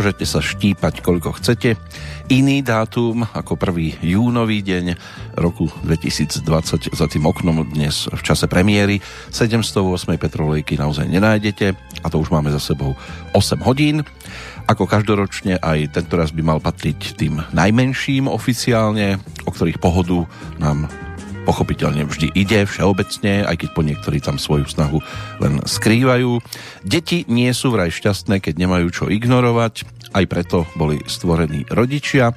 Môžete sa štípať koľko chcete. Iný dátum ako 1. júnový deň roku 2020 za tým oknom dnes v čase premiéry 708. petrolejky naozaj nenájdete a to už máme za sebou 8 hodín. Ako každoročne aj tento raz by mal patriť tým najmenším oficiálne, o ktorých pohodu nám pochopiteľne vždy ide všeobecne, aj keď po niektorí tam svoju snahu len skrývajú. Deti nie sú vraj šťastné, keď nemajú čo ignorovať, aj preto boli stvorení rodičia.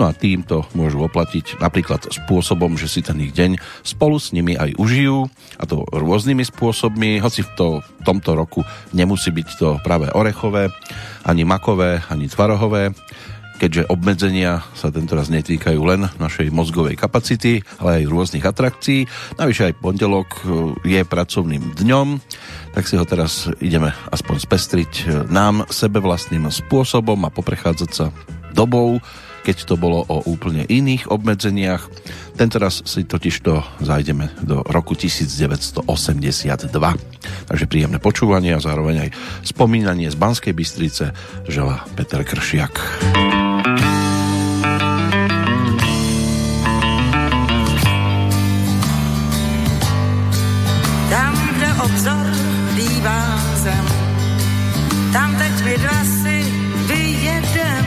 No a týmto môžu oplatiť napríklad spôsobom, že si ten ich deň spolu s nimi aj užijú, a to rôznymi spôsobmi, hoci v, to, v tomto roku nemusí byť to práve orechové, ani makové, ani tvarohové, keďže obmedzenia sa tento raz netýkajú len našej mozgovej kapacity, ale aj rôznych atrakcií. Navyše aj pondelok e, je pracovným dňom, tak si ho teraz ideme aspoň spestriť e, nám sebe vlastným spôsobom a poprechádzať sa dobou, keď to bolo o úplne iných obmedzeniach. Tentoraz si totiž to zajdeme do roku 1982. Takže príjemné počúvanie a zároveň aj spomínanie z Banskej Bystrice žela Peter Kršiak. Obzor bývá zem, tam teď my dva si vyjedem.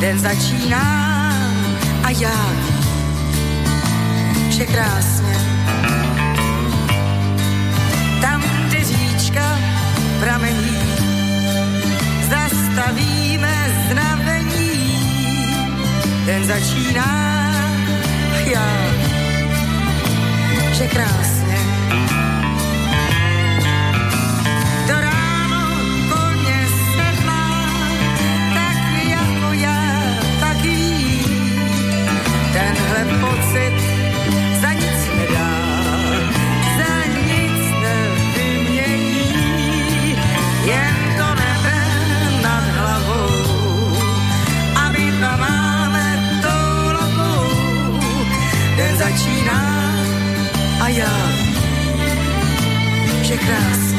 Den začíná a já vše krásně. Tam, kde říčka pramení, zastavíme znamení. Den začíná a já vše krásně. Začíná a já, že krásně.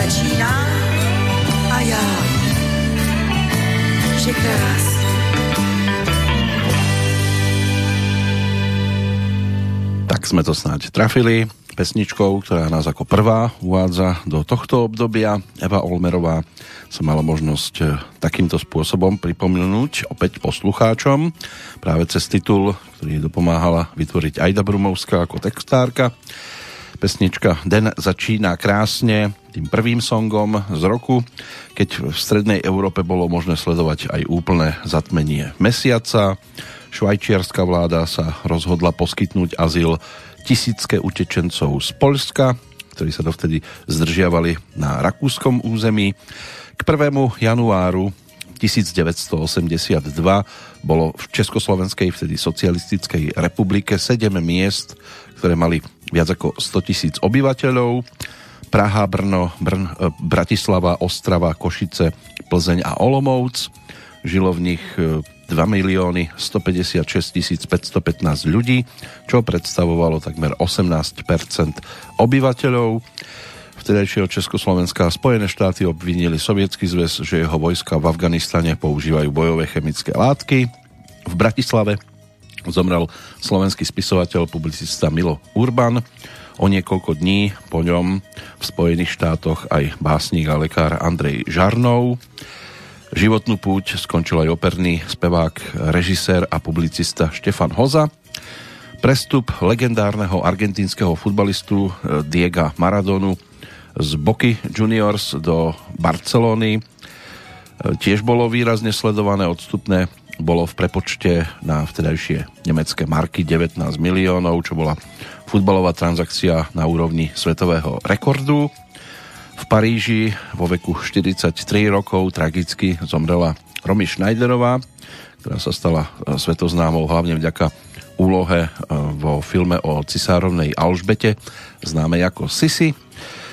Začíná a já že krásný. Tak sme to snáď trafili pesničkou, ktorá nás ako prvá uvádza do tohto obdobia. Eva Olmerová sa mala možnosť e, takýmto spôsobom pripomenúť opäť poslucháčom práve cez titul, ktorý dopomáhala vytvoriť Aida Brumovská ako textárka. Pesnička Den začíná krásne tým prvým songom z roku, keď v strednej Európe bolo možné sledovať aj úplné zatmenie mesiaca. Švajčiarská vláda sa rozhodla poskytnúť azyl tisícke utečencov z Polska, ktorí sa dovtedy zdržiavali na rakúskom území. K 1. januáru 1982 bolo v Československej, vtedy socialistickej republike 7 miest, ktoré mali viac ako 100 tisíc obyvateľov. Praha, Brno, Brn, e, Bratislava, Ostrava, Košice, Plzeň a Olomouc. Žilo v nich e, 2 milióny 156 515 ľudí, čo predstavovalo takmer 18 obyvateľov. Vtedajšieho Československa a Spojené štáty obvinili Sovietsky zväz, že jeho vojska v Afganistane používajú bojové chemické látky. V Bratislave zomrel slovenský spisovateľ, publicista Milo Urban. O niekoľko dní po ňom v Spojených štátoch aj básnik a lekár Andrej Žarnov. Životnú púť skončil aj operný spevák, režisér a publicista Štefan Hoza. Prestup legendárneho argentínskeho futbalistu eh, Diega Maradonu z Boky Juniors do Barcelony tiež bolo výrazne sledované odstupné bolo v prepočte na vtedajšie nemecké marky 19 miliónov, čo bola futbalová transakcia na úrovni svetového rekordu. V Paríži vo veku 43 rokov tragicky zomrela Romy Schneiderová, ktorá sa stala e, svetoznámou hlavne vďaka úlohe e, vo filme o cisárovnej Alžbete, známej ako Sisi.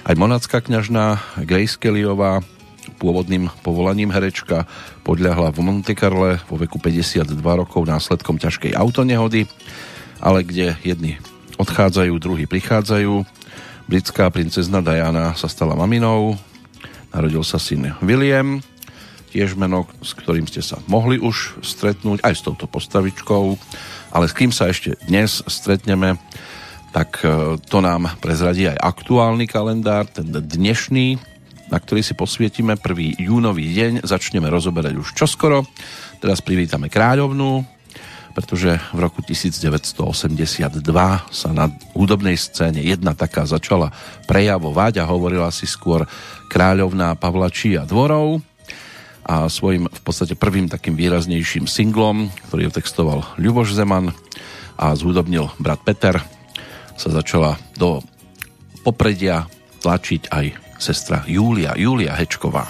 Aj monacká kňažná Grace Kellyová pôvodným povolaním herečka, podľahla v Monte Carle vo veku 52 rokov následkom ťažkej autonehody, ale kde jedni odchádzajú, druhí prichádzajú. Britská princezna Diana sa stala maminou, narodil sa syn William, tiež meno, s ktorým ste sa mohli už stretnúť, aj s touto postavičkou, ale s kým sa ešte dnes stretneme, tak e, to nám prezradí aj aktuálny kalendár, ten dnešný, na ktorý si posvietime 1. júnový deň. Začneme rozoberať už čoskoro. Teraz privítame kráľovnú, pretože v roku 1982 sa na hudobnej scéne jedna taká začala prejavovať a hovorila si skôr kráľovná Pavlačí a dvorov a svojim v podstate prvým takým výraznejším singlom, ktorý otextoval Ľuboš Zeman a zhudobnil brat Peter, sa začala do popredia tlačiť aj sestra Júlia, Júlia Hečková.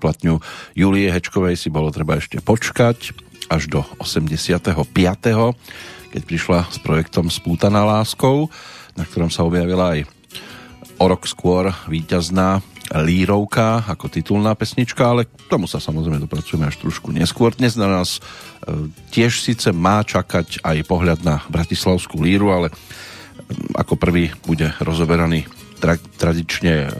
Platňu Julie Hečkovej si bolo treba ešte počkať až do 85. keď prišla s projektom Spútaná láskou, na ktorom sa objavila aj o rok skôr víťazná Lírovka ako titulná pesnička, ale k tomu sa samozrejme dopracujeme až trošku neskôr. Dnes na nás e, tiež síce má čakať aj pohľad na Bratislavskú líru, ale ako prvý bude rozoberaný tra- tradične e,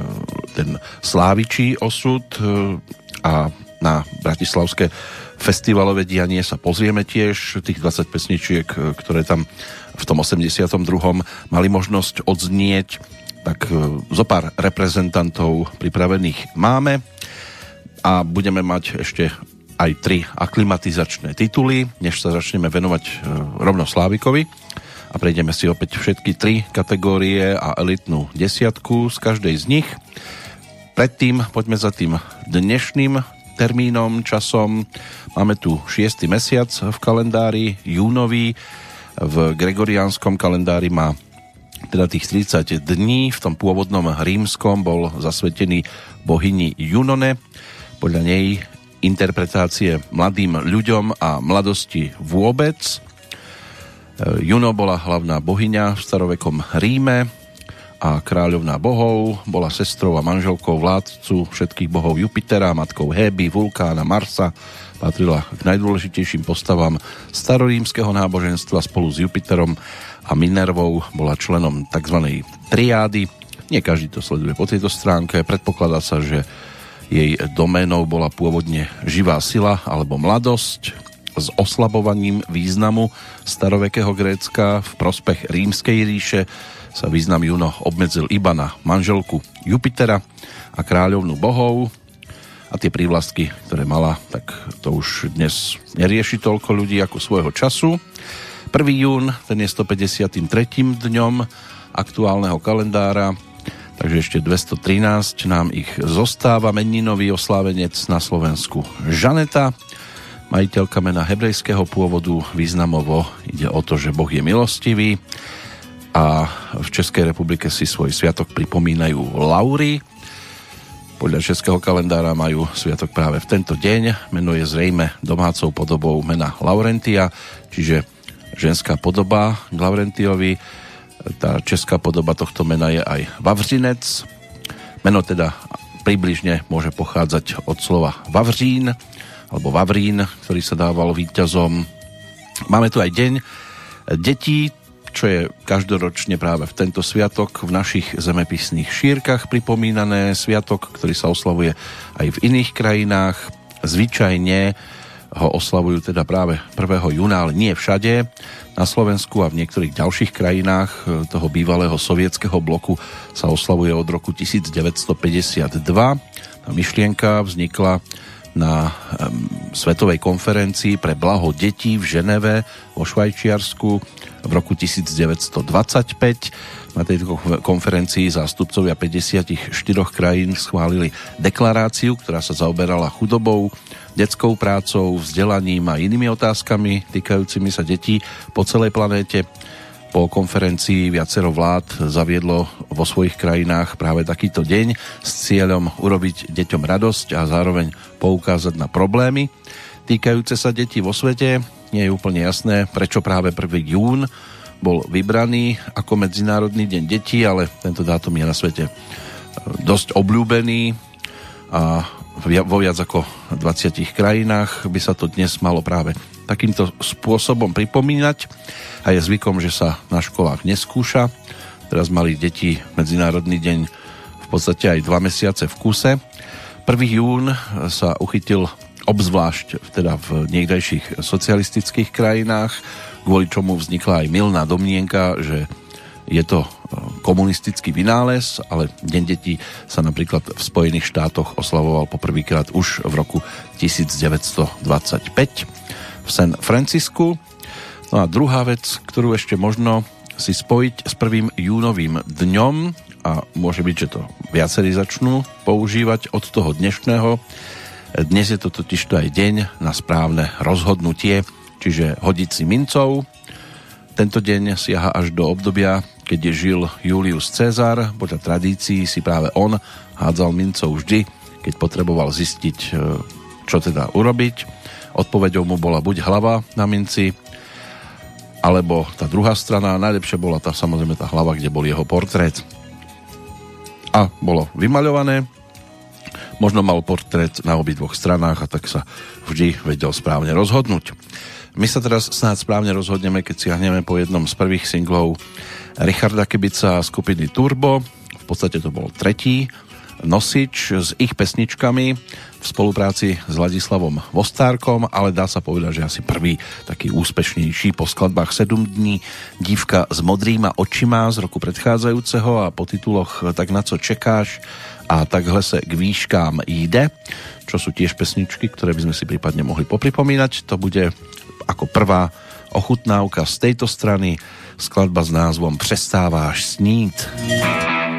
ten slávičí osud e, a na bratislavské festivalové dianie sa pozrieme tiež. Tých 20 pesničiek, ktoré tam v tom 82. mali možnosť odznieť, tak e, zo pár reprezentantov pripravených máme a budeme mať ešte aj tri aklimatizačné tituly, než sa začneme venovať e, rovno Slávikovi a prejdeme si opäť všetky tri kategórie a elitnú desiatku z každej z nich. Predtým poďme za tým dnešným termínom, časom. Máme tu 6. mesiac v kalendári, júnový. V gregoriánskom kalendári má teda tých 30 dní. V tom pôvodnom rímskom bol zasvetený bohyni Junone. Podľa nej interpretácie mladým ľuďom a mladosti vôbec. Juno bola hlavná bohyňa v starovekom Ríme a kráľovná bohov, bola sestrou a manželkou vládcu všetkých bohov Jupitera, matkou Héby, Vulkána, Marsa, patrila k najdôležitejším postavám starorímskeho náboženstva spolu s Jupiterom a Minervou bola členom tzv. triády. Nie každý to sleduje po tejto stránke. Predpokladá sa, že jej doménou bola pôvodne živá sila alebo mladosť s oslabovaním významu starovekého Grécka v prospech rímskej ríše sa význam Juno obmedzil iba na manželku Jupitera a kráľovnú bohov a tie prívlastky, ktoré mala, tak to už dnes nerieši toľko ľudí ako svojho času. 1. jún, ten je 153. dňom aktuálneho kalendára, takže ešte 213 nám ich zostáva. Meninový oslávenec na Slovensku Žaneta, majiteľka mena hebrejského pôvodu, významovo ide o to, že Boh je milostivý a v Českej republike si svoj sviatok pripomínajú Laury. Podľa českého kalendára majú sviatok práve v tento deň. Meno je zrejme domácou podobou mena Laurentia, čiže ženská podoba k Laurentiovi. Tá česká podoba tohto mena je aj Vavřinec. Meno teda približne môže pochádzať od slova Vavřín alebo Vavrín, ktorý sa dával víťazom. Máme tu aj deň detí, čo je každoročne práve v tento sviatok v našich zemepisných šírkach pripomínané. Sviatok, ktorý sa oslavuje aj v iných krajinách. Zvyčajne ho oslavujú teda práve 1. júna, ale nie všade. Na Slovensku a v niektorých ďalších krajinách e, toho bývalého sovietského bloku sa oslavuje od roku 1952. Tá myšlienka vznikla na um, Svetovej konferencii pre blaho detí v Ženeve vo Švajčiarsku v roku 1925. Na tejto konferencii zástupcovia 54 krajín schválili deklaráciu, ktorá sa zaoberala chudobou, detskou prácou, vzdelaním a inými otázkami týkajúcimi sa detí po celej planéte. Po konferencii viacero vlád zaviedlo vo svojich krajinách práve takýto deň s cieľom urobiť deťom radosť a zároveň poukázať na problémy týkajúce sa detí vo svete. Nie je úplne jasné, prečo práve 1. jún bol vybraný ako Medzinárodný deň detí, ale tento dátum je na svete dosť obľúbený a vo viac ako 20 krajinách by sa to dnes malo práve takýmto spôsobom pripomínať a je zvykom, že sa na školách neskúša. Teraz mali deti Medzinárodný deň v podstate aj dva mesiace v kuse. 1. jún sa uchytil obzvlášť teda v niekdejších socialistických krajinách, kvôli čomu vznikla aj milná domnienka, že je to komunistický vynález, ale Deň detí sa napríklad v Spojených štátoch oslavoval poprvýkrát už v roku 1925 v San Francisku. No a druhá vec, ktorú ešte možno si spojiť s prvým júnovým dňom a môže byť, že to viacerí začnú používať od toho dnešného. Dnes je to totiž to aj deň na správne rozhodnutie, čiže hodiť si mincov. Tento deň siaha až do obdobia, keď žil Julius Cezar, podľa tradícií si práve on hádzal mincov vždy, keď potreboval zistiť, e, čo teda urobiť. Odpovedou mu bola buď hlava na minci, alebo tá druhá strana, najlepšia bola tá samozrejme tá hlava, kde bol jeho portrét. A bolo vymaľované, možno mal portrét na obidvoch stranách a tak sa vždy vedel správne rozhodnúť. My sa teraz snáď správne rozhodneme, keď siahneme po jednom z prvých singlov Richarda Kebica a skupiny Turbo. V podstate to bol tretí nosič s ich pesničkami v spolupráci s Ladislavom Vostárkom, ale dá sa povedať, že asi prvý taký úspešnejší po skladbách 7 dní Dívka s modrýma očima z roku predchádzajúceho a po tituloch Tak na co čekáš a takhle se k výškám jde, čo sú tiež pesničky, ktoré by sme si prípadne mohli popripomínať. To bude ako prvá ochutnávka z tejto strany skladba s názvom Přestáváš snít. Přestáváš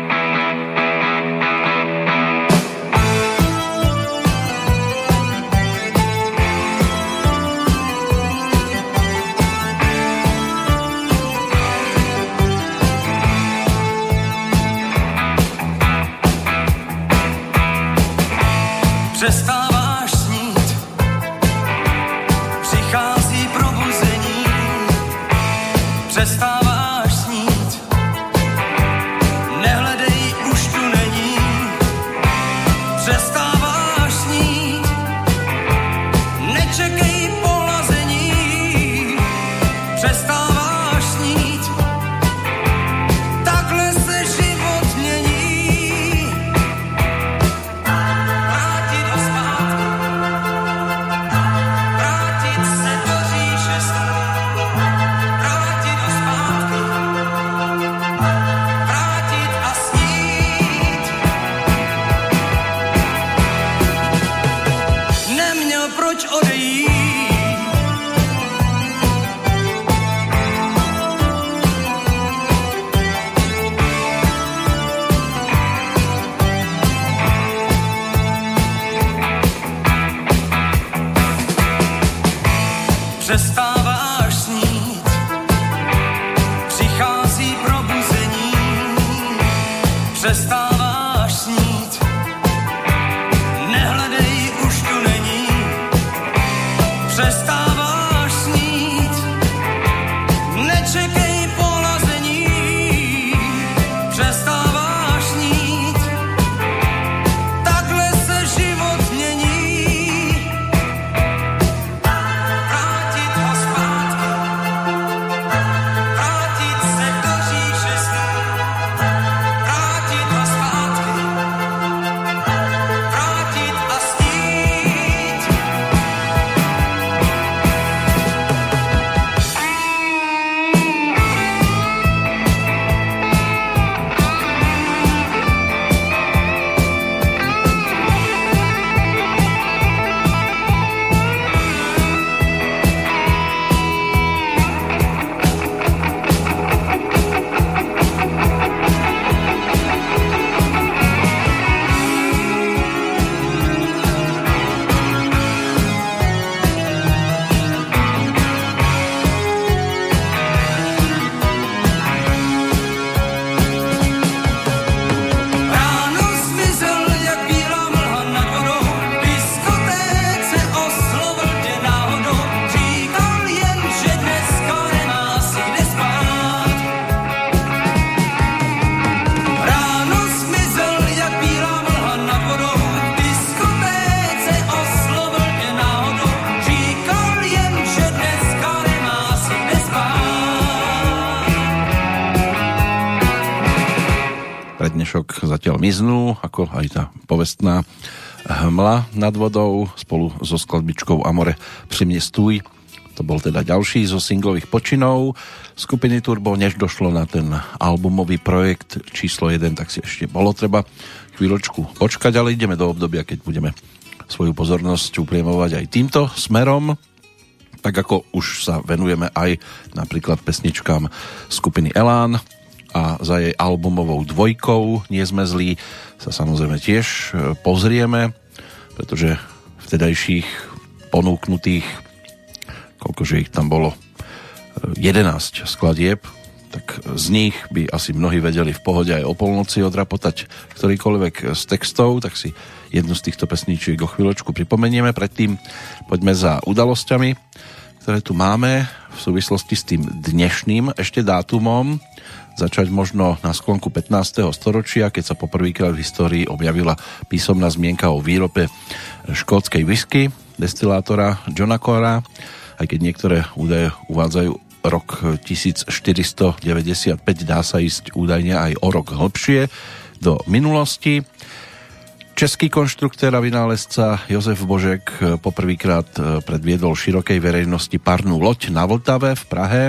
miznú, ako aj tá povestná hmla nad vodou spolu so skladbičkou Amore pri mne stúj. To bol teda ďalší zo singlových počinov skupiny Turbo, než došlo na ten albumový projekt číslo 1, tak si ešte bolo treba chvíľočku počkať, ale ideme do obdobia, keď budeme svoju pozornosť upriemovať aj týmto smerom tak ako už sa venujeme aj napríklad pesničkám skupiny Elán a za jej albumovou dvojkou Nie sme zlí sa samozrejme tiež e, pozrieme, pretože vtedajších ponúknutých koľkože ich tam bolo e, 11 skladieb tak z nich by asi mnohí vedeli v pohode aj o polnoci odrapotať ktorýkoľvek z textov, tak si jednu z týchto pesníčiek o chvíľočku pripomenieme. Predtým poďme za udalosťami, ktoré tu máme v súvislosti s tým dnešným ešte dátumom. Začať možno na sklonku 15. storočia, keď sa poprvýkrát v histórii objavila písomná zmienka o výrobe škótskej whisky destilátora Johna Cora, aj keď niektoré údaje uvádzajú rok 1495, dá sa ísť údajne aj o rok hlbšie do minulosti. Český konštruktér a vynálezca Jozef Božek poprvýkrát predviedol širokej verejnosti parnú loď na Vltave v Prahe.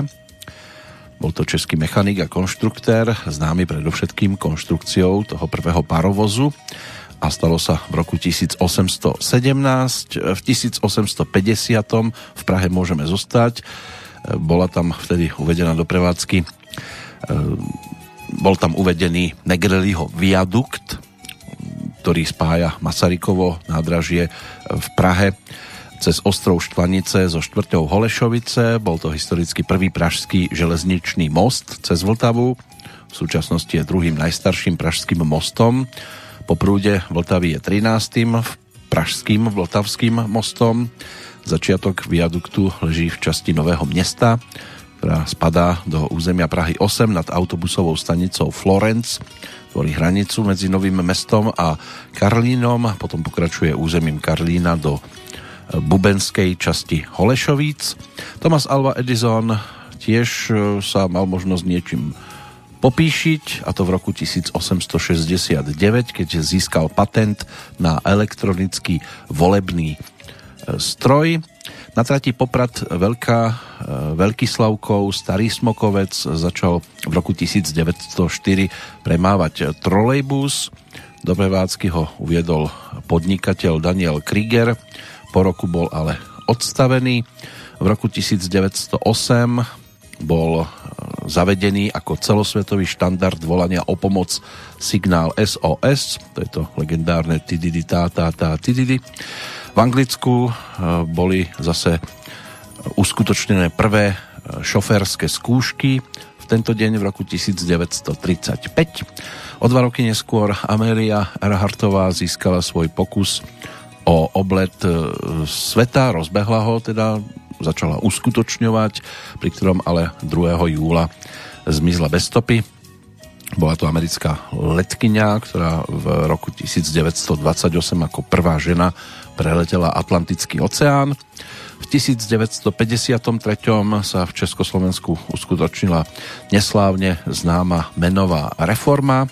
Bol to český mechanik a konštruktér, známy predovšetkým konštrukciou toho prvého parovozu a stalo sa v roku 1817. V 1850. v Prahe môžeme zostať. Bola tam vtedy uvedená do prevádzky e, bol tam uvedený Negreliho viadukt, ktorý spája Masarykovo nádražie v Prahe cez ostrov Štvanice zo štvrťou Holešovice. Bol to historicky prvý pražský železničný most cez Vltavu. V súčasnosti je druhým najstarším pražským mostom. Po prúde Vltavy je 13. pražským vltavským mostom. Začiatok viaduktu leží v časti Nového mesta, ktorá spadá do územia Prahy 8 nad autobusovou stanicou Florence tvorí hranicu medzi Novým mestom a Karlínom, potom pokračuje územím Karlína do bubenskej časti Holešovíc. Thomas Alva Edison tiež e, sa mal možnosť niečím popíšiť, a to v roku 1869, keď získal patent na elektronický volebný e, stroj. Na trati Poprad Veľká, e, Veľký Slavkov, Starý Smokovec začal v roku 1904 premávať trolejbus. Do prevádzky ho uviedol podnikateľ Daniel Krieger. Po roku bol ale odstavený. V roku 1908 bol e, zavedený ako celosvetový štandard volania o pomoc signál SOS, to je to legendárne tididi tá tá tá tididi. V Anglicku e, boli zase uskutočnené prvé e, šoférske skúšky v tento deň v roku 1935. O dva roky neskôr Amelia Earhartová získala svoj pokus o oblet e, sveta, rozbehla ho teda, začala uskutočňovať, pri ktorom ale 2. júla zmizla bez stopy. Bola to americká letkyňa, ktorá v roku 1928 ako prvá žena preletela Atlantický oceán. V 1953 sa v Československu uskutočnila neslávne známa menová reforma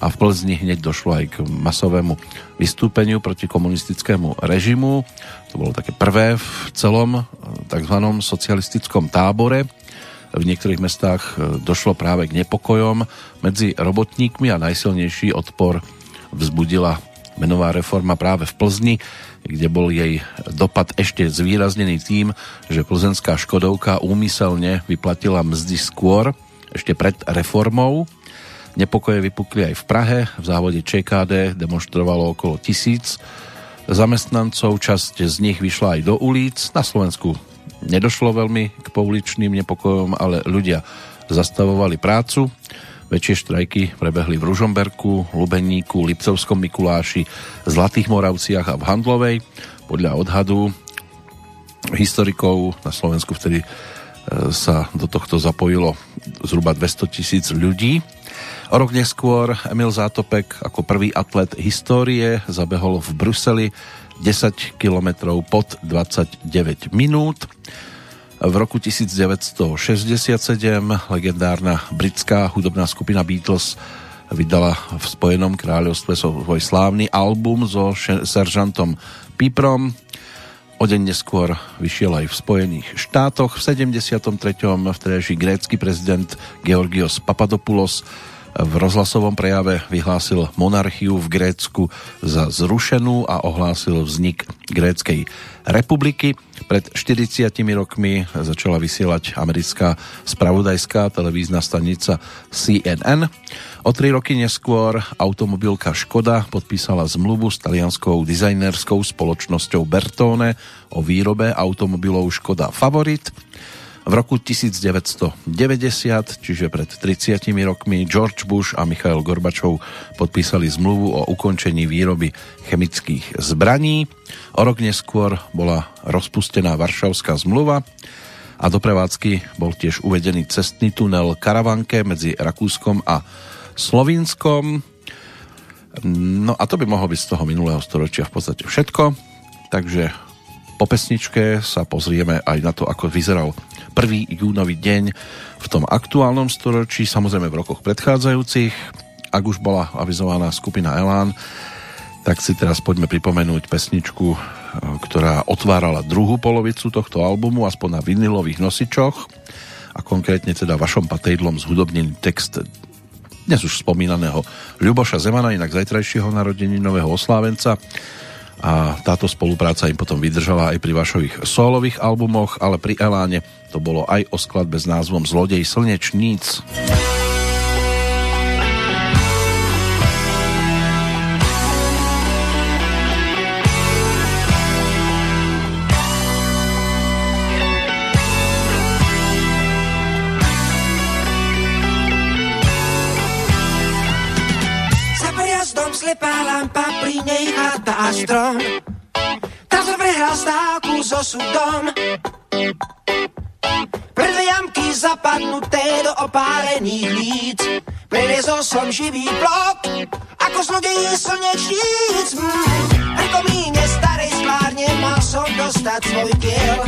a v Plzni hneď došlo aj k masovému vystúpeniu proti komunistickému režimu. To bolo také prvé v celom eh, tzv. socialistickom tábore. V niektorých mestách eh, došlo práve k nepokojom medzi robotníkmi a najsilnejší odpor vzbudila menová reforma práve v Plzni kde bol jej dopad ešte zvýraznený tým, že plzenská Škodovka úmyselne vyplatila mzdy skôr, ešte pred reformou. Nepokoje vypukli aj v Prahe, v závode ČKD demonstrovalo okolo tisíc zamestnancov, časť z nich vyšla aj do ulic. Na Slovensku nedošlo veľmi k pouličným nepokojom, ale ľudia zastavovali prácu. Väčšie štrajky prebehli v Ružomberku, Lubeníku, Lipcovskom Mikuláši, Zlatých Moravciach a v Handlovej. Podľa odhadu historikov na Slovensku vtedy e, sa do tohto zapojilo zhruba 200 tisíc ľudí. Rok neskôr Emil Zátopek ako prvý atlet histórie zabehol v Bruseli 10 kilometrov pod 29 minút. V roku 1967 legendárna britská hudobná skupina Beatles vydala v Spojenom kráľovstve svoj slávny album so seržantom Piprom. O deň neskôr vyšiel aj v Spojených štátoch. V 73. vtedajší grécky prezident Georgios Papadopoulos v rozhlasovom prejave vyhlásil monarchiu v Grécku za zrušenú a ohlásil vznik Gréckej republiky. Pred 40 rokmi začala vysielať americká spravodajská televízna stanica CNN. O tri roky neskôr automobilka Škoda podpísala zmluvu s talianskou dizajnerskou spoločnosťou Bertone o výrobe automobilov Škoda Favorit. V roku 1990, čiže pred 30 rokmi, George Bush a Michail Gorbačov podpísali zmluvu o ukončení výroby chemických zbraní. O rok neskôr bola rozpustená Varšavská zmluva a do prevádzky bol tiež uvedený cestný tunel Karavanke medzi Rakúskom a Slovinskom. No a to by mohlo byť z toho minulého storočia v podstate všetko. Takže po pesničke sa pozrieme aj na to, ako vyzeral 1. júnový deň v tom aktuálnom storočí, samozrejme v rokoch predchádzajúcich. Ak už bola avizovaná skupina Elán, tak si teraz poďme pripomenúť pesničku, e, ktorá otvárala druhú polovicu tohto albumu, aspoň na vinilových nosičoch a konkrétne teda vašom patejdlom zhudobnený text dnes už spomínaného Ľuboša Zemana, inak zajtrajšieho nového oslávenca a táto spolupráca im potom vydržala aj pri vašových solových albumoch, ale pri Eláne to bolo aj o skladbe s názvom Zlodej slnečníc. Slepá lampa, pri nej a strom. Tam som prehral stávku so sudom. Pre dve jamky zapadnuté do opálených líc. Preliezol som živý blok, ako zlodej slnečníc. Mm. Pri komíne starej sklárne mal som dostať svoj diel.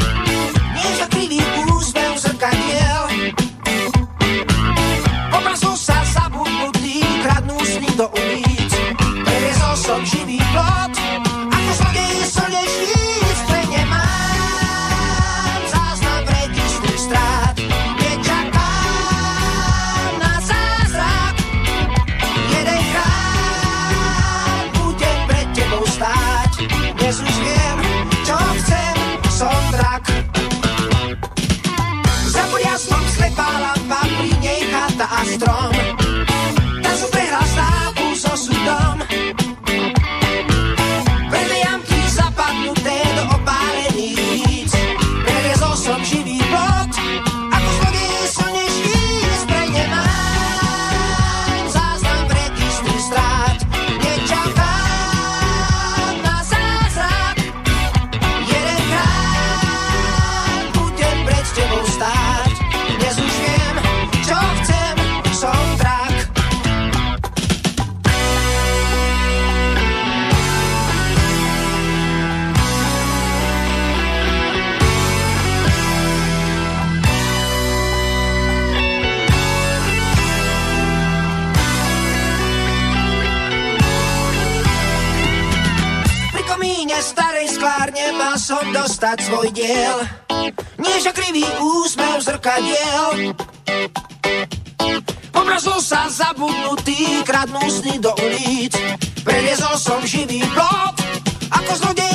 Nie za krivý úsmev zrkadiel. Obrazu sa zabudnutý, kradnú sny do ulic živý plot, ako zlodej slnečníc pre nemám záznam registru strát. Nečakám na zázrak, jedenkrát budem pred tebou stáť. Dnes už viem, čo chcem, som drak. Za podjaznom slepá lampa, pri nej chata a strom. Som dostať svoj diel. Nie že krivý úsmev zrkadiel. Pomrazol sa zabudnutý, kradnú sny do ulic. Preliezol som živý plot, ako zlodej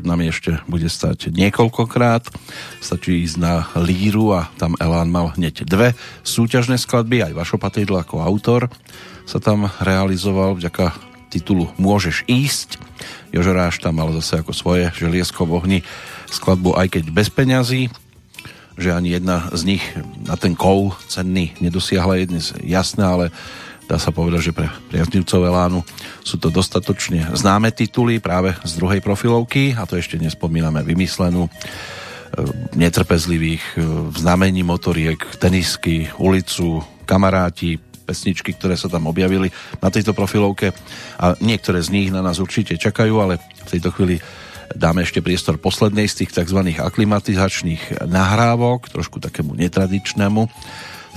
pred nami ešte bude stať niekoľkokrát. Stačí ísť na líru a tam Elán mal hneď dve súťažné skladby, aj Vašo Patejdl ako autor sa tam realizoval vďaka titulu Môžeš ísť. Jožoráš tam mal zase ako svoje želiesko v ohni skladbu aj keď bez peňazí, že ani jedna z nich na ten kol cenný nedosiahla je dnes jasné, ale dá sa povedať, že pre priaznivcov Elánu sú to dostatočne známe tituly práve z druhej profilovky a to ešte nespomíname vymyslenú e, netrpezlivých e, v znamení motoriek, tenisky, ulicu, kamaráti, pesničky, ktoré sa tam objavili na tejto profilovke a niektoré z nich na nás určite čakajú, ale v tejto chvíli dáme ešte priestor poslednej z tých tzv. aklimatizačných nahrávok, trošku takému netradičnému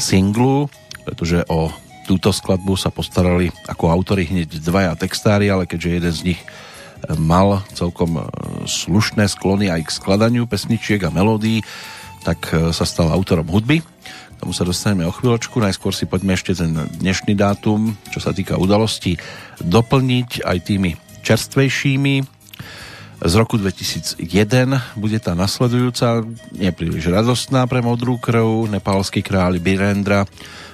singlu, pretože o túto skladbu sa postarali ako autory hneď dvaja textári, ale keďže jeden z nich mal celkom e, slušné sklony aj k skladaniu pesničiek a melódií, tak e, sa stal autorom hudby. K tomu sa dostaneme o chvíľočku. Najskôr si poďme ešte ten dnešný dátum, čo sa týka udalostí, doplniť aj tými čerstvejšími. Z roku 2001 bude tá nasledujúca, nepríliš radostná pre modrú krv, nepálsky kráľ Birendra,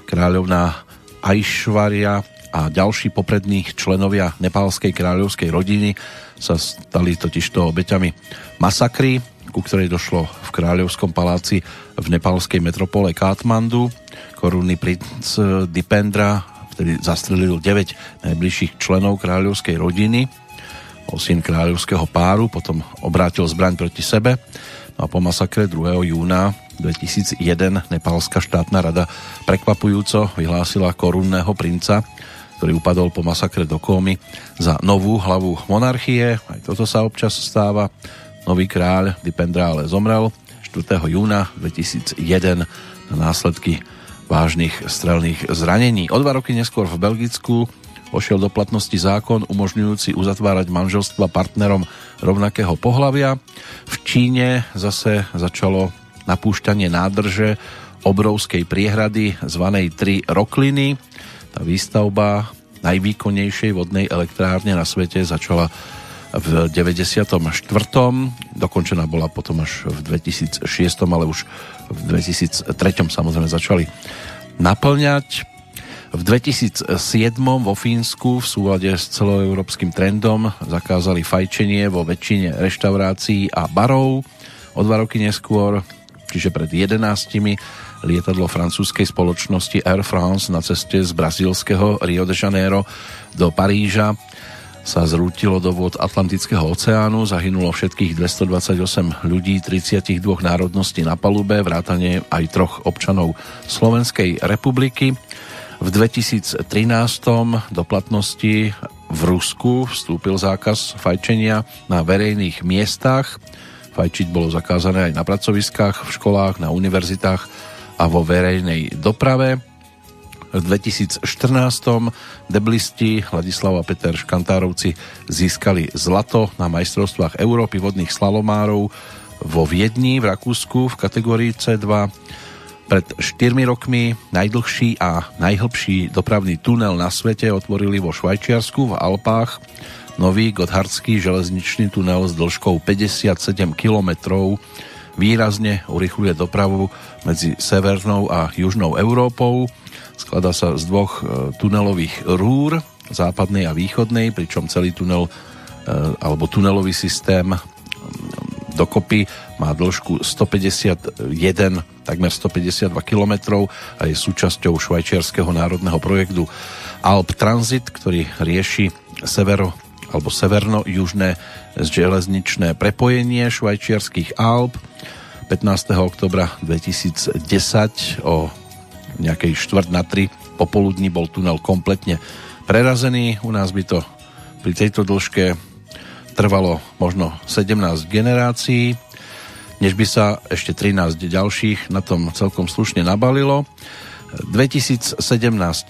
kráľovná Aishwarya a ďalší popredných členovia nepálskej kráľovskej rodiny sa stali totižto obeťami masakry, ku ktorej došlo v kráľovskom paláci v nepálskej metropole Katmandu. Korunný princ Dipendra vtedy zastrelil 9 najbližších členov kráľovskej rodiny. Bol syn kráľovského páru, potom obrátil zbraň proti sebe. A po masakre 2. júna 2001 Nepálska štátna rada prekvapujúco vyhlásila korunného princa ktorý upadol po masakre do kómy za novú hlavu monarchie. Aj toto sa občas stáva. Nový kráľ Dipendra ale zomrel 4. júna 2001 na následky vážnych strelných zranení. O dva roky neskôr v Belgicku ošiel do platnosti zákon umožňujúci uzatvárať manželstva partnerom rovnakého pohlavia. V Číne zase začalo napúšťanie nádrže obrovskej priehrady zvanej Tri rokliny. Tá výstavba najvýkonnejšej vodnej elektrárne na svete začala v 94. Dokončená bola potom až v 2006, ale už v 2003 samozrejme začali naplňať. V 2007 vo Fínsku v súlade s celoeurópskym trendom zakázali fajčenie vo väčšine reštaurácií a barov. O dva roky neskôr, čiže pred 11 lietadlo francúzskej spoločnosti Air France na ceste z brazílskeho Rio de Janeiro do Paríža sa zrútilo do vôd Atlantického oceánu, zahynulo všetkých 228 ľudí 32 národností na palube, vrátane aj troch občanov Slovenskej republiky. V 2013 do platnosti v Rusku vstúpil zákaz fajčenia na verejných miestach. Fajčiť bolo zakázané aj na pracoviskách, v školách, na univerzitách a vo verejnej doprave. V 2014. deblisti Ladislav a Peter Škantárovci získali zlato na majstrovstvách Európy vodných slalomárov vo Viedni v Rakúsku v kategórii C2. Pred 4 rokmi najdlhší a najhlbší dopravný tunel na svete otvorili vo Švajčiarsku v Alpách. Nový Gotthardský železničný tunel s dĺžkou 57 kilometrov výrazne urychluje dopravu medzi severnou a južnou Európou. Skladá sa z dvoch e, tunelových rúr, západnej a východnej, pričom celý tunel e, alebo tunelový systém dokopy má dĺžku 151, takmer 152 km a je súčasťou švajčiarského národného projektu Alp Transit, ktorý rieši severo alebo severno-južné železničné prepojenie švajčiarských Alp. 15. oktobra 2010 o nejakej štvrt na 3 popoludní bol tunel kompletne prerazený. U nás by to pri tejto dĺžke trvalo možno 17 generácií, než by sa ešte 13 ďalších na tom celkom slušne nabalilo. 2017,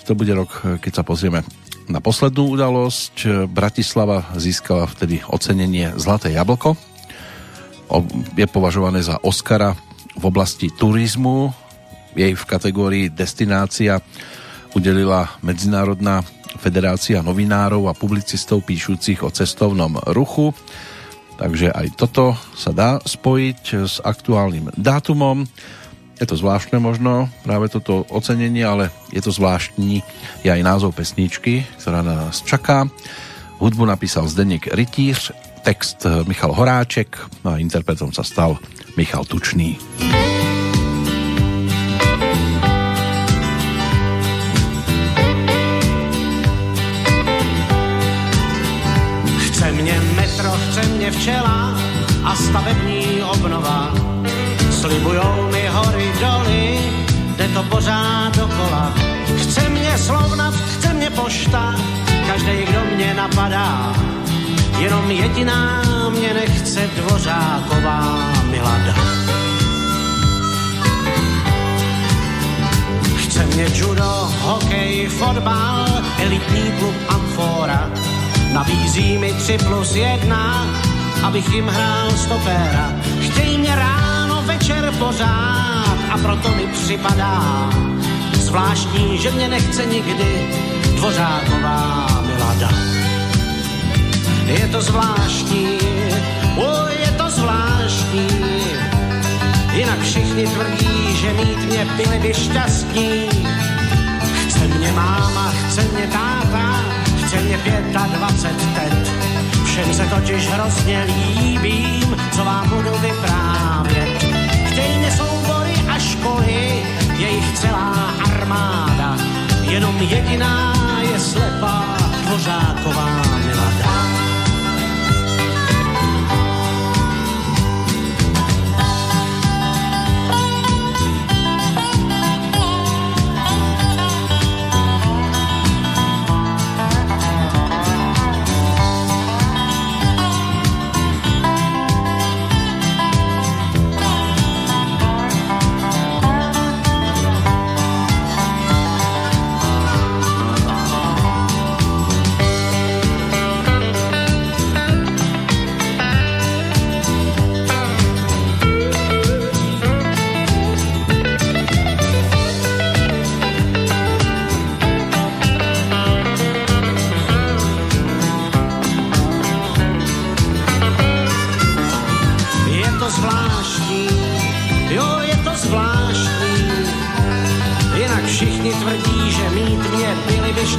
to bude rok, keď sa pozrieme na poslednú udalosť Bratislava získala vtedy ocenenie Zlaté jablko. Je považované za Oscara v oblasti turizmu. Jej v kategórii destinácia udelila Medzinárodná federácia novinárov a publicistov píšucich o cestovnom ruchu. Takže aj toto sa dá spojiť s aktuálnym dátumom. Je to zvláštne možno, práve toto ocenenie, ale je to zvláštní je aj názov pesničky, ktorá na nás čaká. Hudbu napísal Zdeněk Rytíř, text Michal Horáček a interpretom sa stal Michal Tučný. Chce mě včela a stavební obnova. Slibujou mi hory doly, jde to pořád dokola. Chce mě slovna, chce mě pošta, každý, kdo mě napadá. Jenom jediná mě nechce dvořáková Milada. Chce mě judo, hokej, fotbal, elitní klub Amfora. Nabízí mi tři plus jedna, abych jim hrál stopéra. Chtějí mě ráno, večer pořád a proto mi připadá zvláštní, že mě nechce nikdy dvořáková Milada. Je to zvláštní, o, je to zvláštní, jinak všichni tvrdí, že mít mě byli by šťastní. Chce mě máma, chce mě táta, chce mě 25 tet. Všem se totiž hrozně líbím, co vám budu vyprávět. Chtějí mě soubory a školy, je jich celá armáda. Jenom jediná je slepá, dvořáková milada.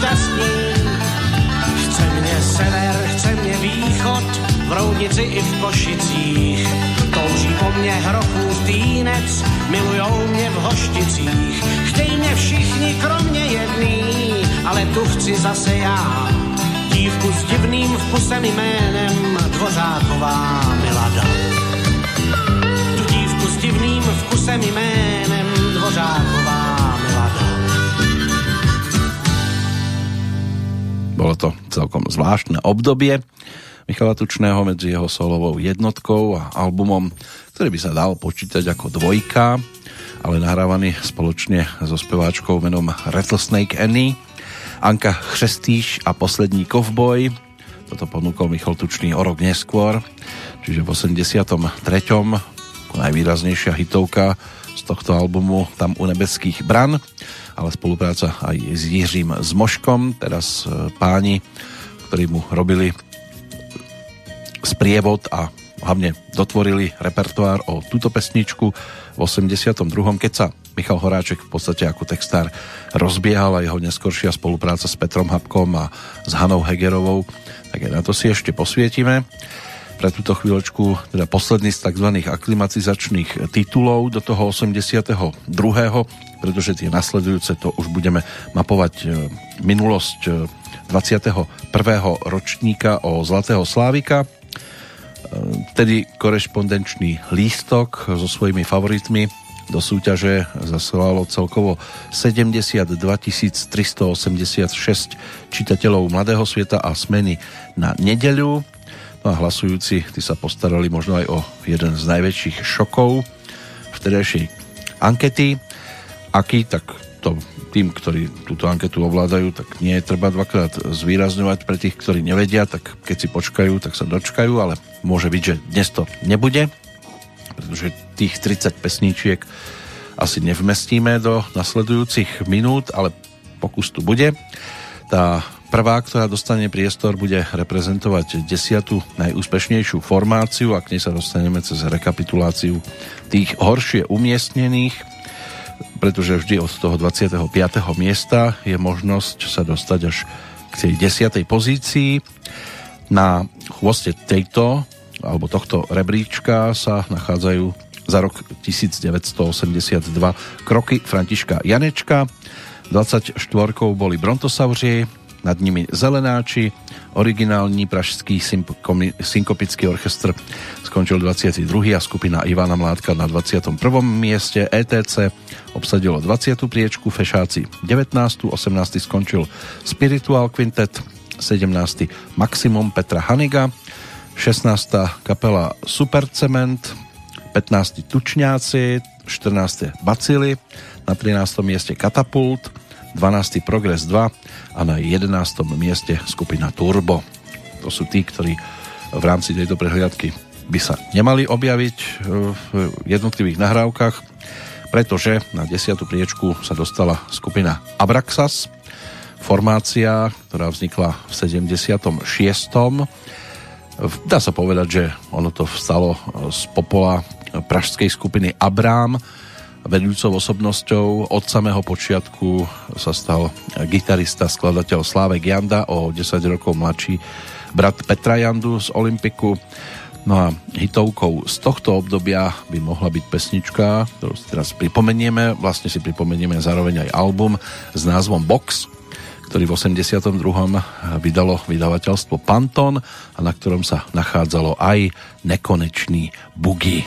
Šťastní. Chce mě sever, chce mě východ, v Roudnici i v Košicích. Touží po mně hroků týnec, milujou mě v Hošticích. Chtějí mě všichni, kromě jedný, ale tu chci zase já. Dívku s divným vkusem jménem Dvořáková Milada tu dívku s divným vkusem jménem Dvořáková Bolo to celkom zvláštne obdobie Michala Tučného medzi jeho solovou jednotkou a albumom, ktorý by sa dal počítať ako dvojka, ale nahrávaný spoločne so speváčkou menom Rattlesnake Annie. Anka Chřestýš a poslední kovboj. Toto ponúkol Michal Tučný o rok neskôr, čiže v 83. ako najvýraznejšia hitovka z tohto albumu Tam u nebeských bran, ale spolupráca aj s Jiřím Zmoškom, teraz e, páni, ktorí mu robili sprievod a hlavne dotvorili repertoár o túto pesničku v 82. keď sa Michal Horáček v podstate ako textár rozbiehal a jeho neskoršia spolupráca s Petrom Habkom a s Hanou Hegerovou, tak aj na to si ešte posvietime. Pre túto chvíľočku teda posledný z tzv. aklimatizačných titulov do toho 82. pretože tie nasledujúce to už budeme mapovať e, minulosť e, 21. ročníka o Zlatého Slávika. E, Tedy korešpondenčný lístok so svojimi favoritmi do súťaže zaslalo celkovo 72 386 čitateľov Mladého sveta a smeny na nedeľu. No a hlasujúci, tí sa postarali možno aj o jeden z najväčších šokov vtedajšej ankety. Aký, tak to tým, ktorí túto anketu ovládajú, tak nie je treba dvakrát zvýrazňovať pre tých, ktorí nevedia, tak keď si počkajú, tak sa dočkajú, ale môže byť, že dnes to nebude, pretože tých 30 pesníčiek asi nevmestíme do nasledujúcich minút, ale pokus tu bude. Tá prvá, ktorá dostane priestor, bude reprezentovať desiatu najúspešnejšiu formáciu a k nej sa dostaneme cez rekapituláciu tých horšie umiestnených, pretože vždy od toho 25. miesta je možnosť sa dostať až k tej 10. pozícii. Na chvoste tejto alebo tohto rebríčka sa nachádzajú za rok 1982 kroky Františka Janečka. 24 boli Brontosauři, nad nimi Zelenáči, originální pražský synkopický orchestr skončil 22. a skupina Ivana Mládka na 21. mieste. ETC obsadilo 20. priečku, Fešáci 19. 18. skončil Spiritual Quintet, 17. Maximum Petra Haniga, 16. kapela Supercement, 15. Tučňáci, 14. Bacily, na 13. mieste Katapult, 12. Progress 2 a na 11. mieste skupina Turbo. To sú tí, ktorí v rámci tejto prehliadky by sa nemali objaviť e, v jednotlivých nahrávkach, pretože na 10. priečku sa dostala skupina Abraxas, formácia, ktorá vznikla v 76. Dá sa povedať, že ono to vstalo z popola pražskej skupiny Abrám, vedúcou osobnosťou od samého počiatku sa stal gitarista, skladateľ Slávek Janda, o 10 rokov mladší brat Petra Jandu z Olympiku. No a hitovkou z tohto obdobia by mohla byť pesnička, ktorú si teraz pripomenieme. Vlastne si pripomenieme zároveň aj album s názvom Box, ktorý v 82. vydalo vydavateľstvo Panton a na ktorom sa nachádzalo aj nekonečný bugy.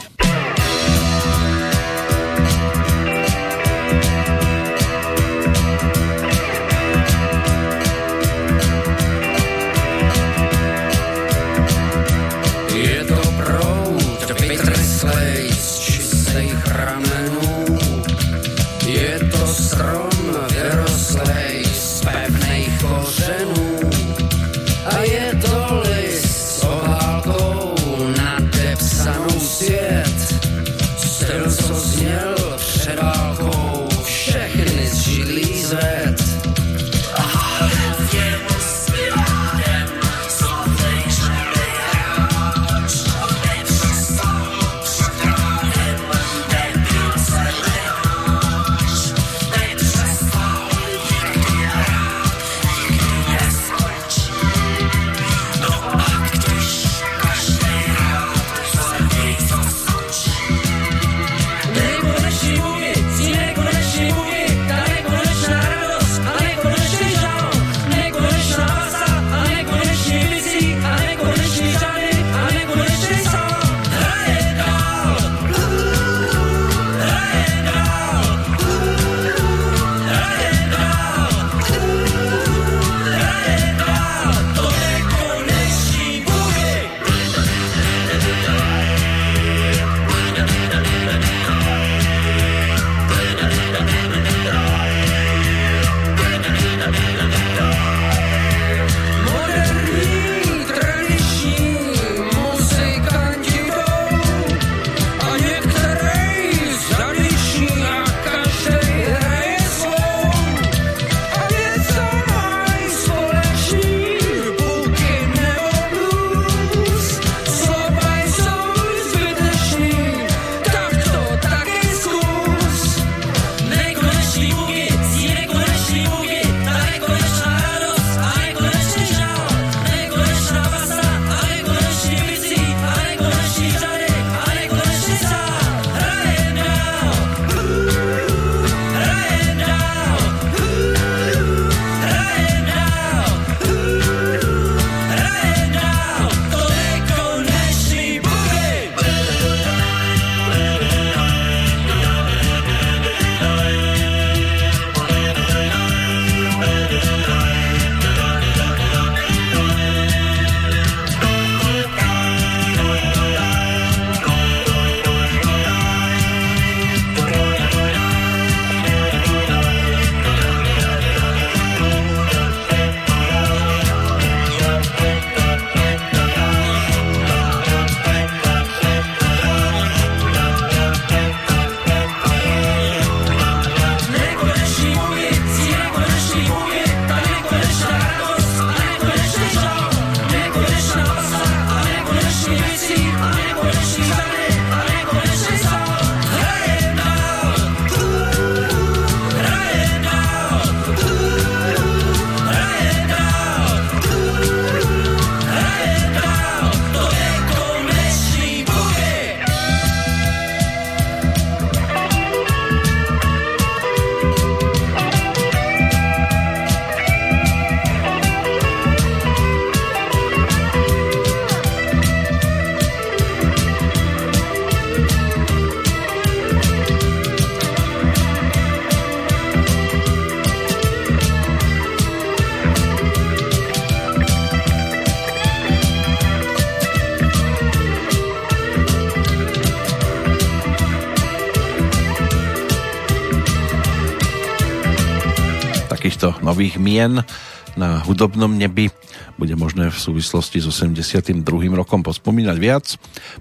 Nových mien na hudobnom nebi bude možné v súvislosti s 82. rokom pospomínať viac.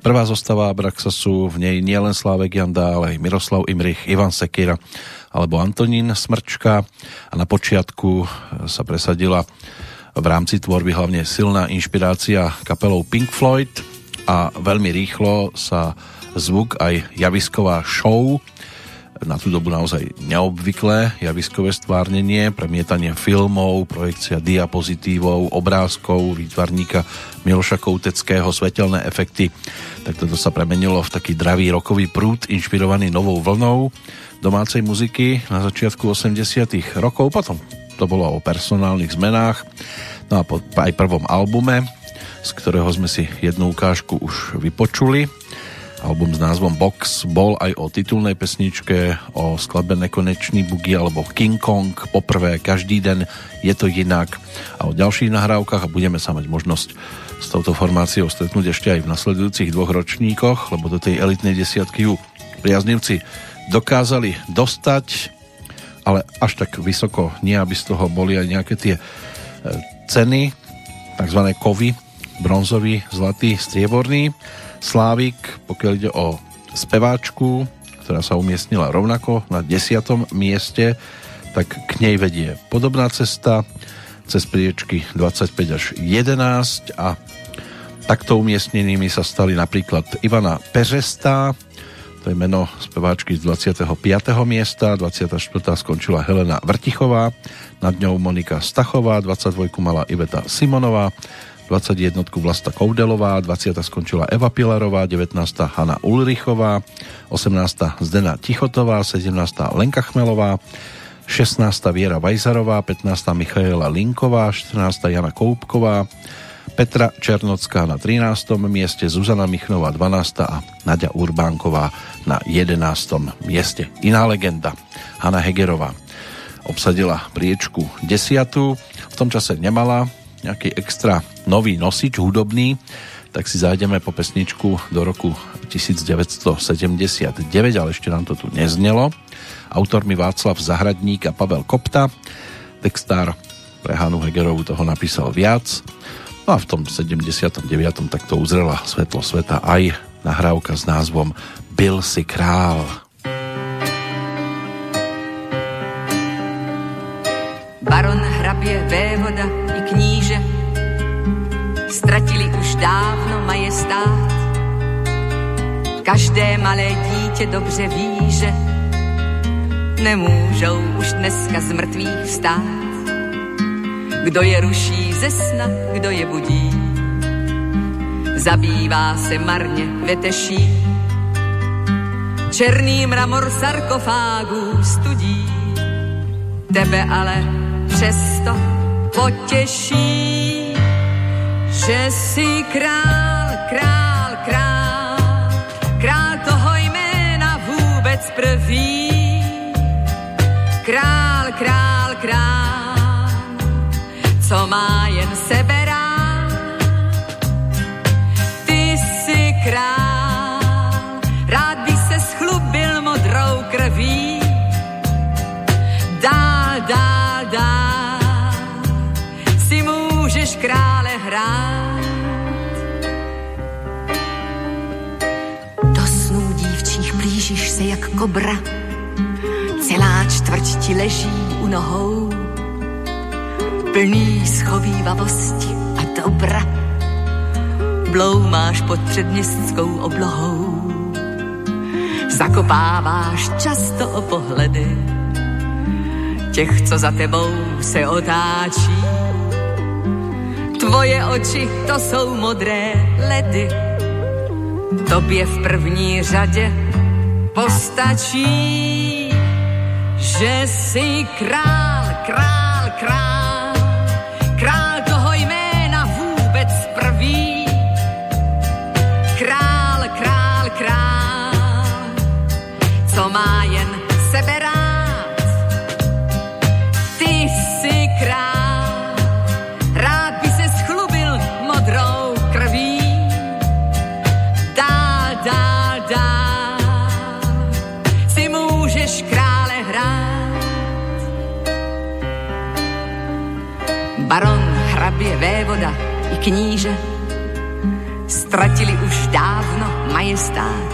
Prvá zostava Abraxasu, v nej nielen Slávek Janda, ale aj Miroslav Imrich, Ivan Sekira alebo Antonín Smrčka a na počiatku sa presadila v rámci tvorby hlavne silná inšpirácia kapelou Pink Floyd a veľmi rýchlo sa zvuk aj javisková show na tú dobu naozaj neobvyklé javiskové stvárnenie, premietanie filmov, projekcia diapozitívov, obrázkov, výtvarníka Miloša Kouteckého, svetelné efekty. Tak toto sa premenilo v taký dravý rokový prúd, inšpirovaný novou vlnou domácej muziky na začiatku 80 rokov. Potom to bolo o personálnych zmenách. No a po aj prvom albume, z ktorého sme si jednu ukážku už vypočuli, Album s názvom Box bol aj o titulnej pesničke, o skladbe Nekonečný bugy alebo King Kong, poprvé každý den je to inak a o ďalších nahrávkach a budeme sa mať možnosť s touto formáciou stretnúť ešte aj v nasledujúcich dvoch ročníkoch, lebo do tej elitnej desiatky ju priaznivci dokázali dostať, ale až tak vysoko nie, aby z toho boli aj nejaké tie e, ceny, takzvané kovy, bronzový, zlatý, strieborný. Slávik, pokiaľ ide o speváčku, ktorá sa umiestnila rovnako na desiatom mieste, tak k nej vedie podobná cesta cez priečky 25 až 11 a takto umiestnenými sa stali napríklad Ivana Peřestá, to je meno speváčky z 25. miesta, 24. skončila Helena Vrtichová, nad ňou Monika Stachová, 22. mala Iveta Simonová, 21 Vlasta Koudelová, 20 skončila Eva Pilarová, 19 Hanna Ulrichová, 18 Zdena Tichotová, 17 Lenka Chmelová, 16 Viera Vajzarová, 15 Michaela Linková, 14 Jana Koupková, Petra Černocká na 13. mieste, Zuzana Michnová 12. a Nadia Urbánková na 11. mieste. Iná legenda, Hanna Hegerová obsadila priečku 10. V tom čase nemala nejaký extra nový nosič hudobný, tak si zájdeme po pesničku do roku 1979, ale ešte nám to tu neznelo. Autormi Václav Zahradník a Pavel Kopta. Textár pre Hanu Hegerovu toho napísal viac. No a v tom 79. takto uzrela svetlo sveta aj nahrávka s názvom Byl si král. Baron, hrabě, vévoda ztratili už dávno majestát. Každé malé dítě dobře ví, že nemůžou už dneska z mrtvých vstát. Kdo je ruší ze sna, kdo je budí, zabývá se marně veteší. Černý mramor sarkofágů studí, tebe ale přesto potěší, že jsi král, král, král, král toho jména vůbec prvý. Král, král, král, co má kobra, celá čtvrť ti leží u nohou, plný schovývavosti a dobra. Bloumáš pod předměstskou oblohou, zakopáváš často o pohledy těch, co za tebou se otáčí. Tvoje oči, to jsou modré ledy, tobě v první řadě postačí, že král, král, král, baron, hrabě, vévoda i kníže ztratili už dávno majestát.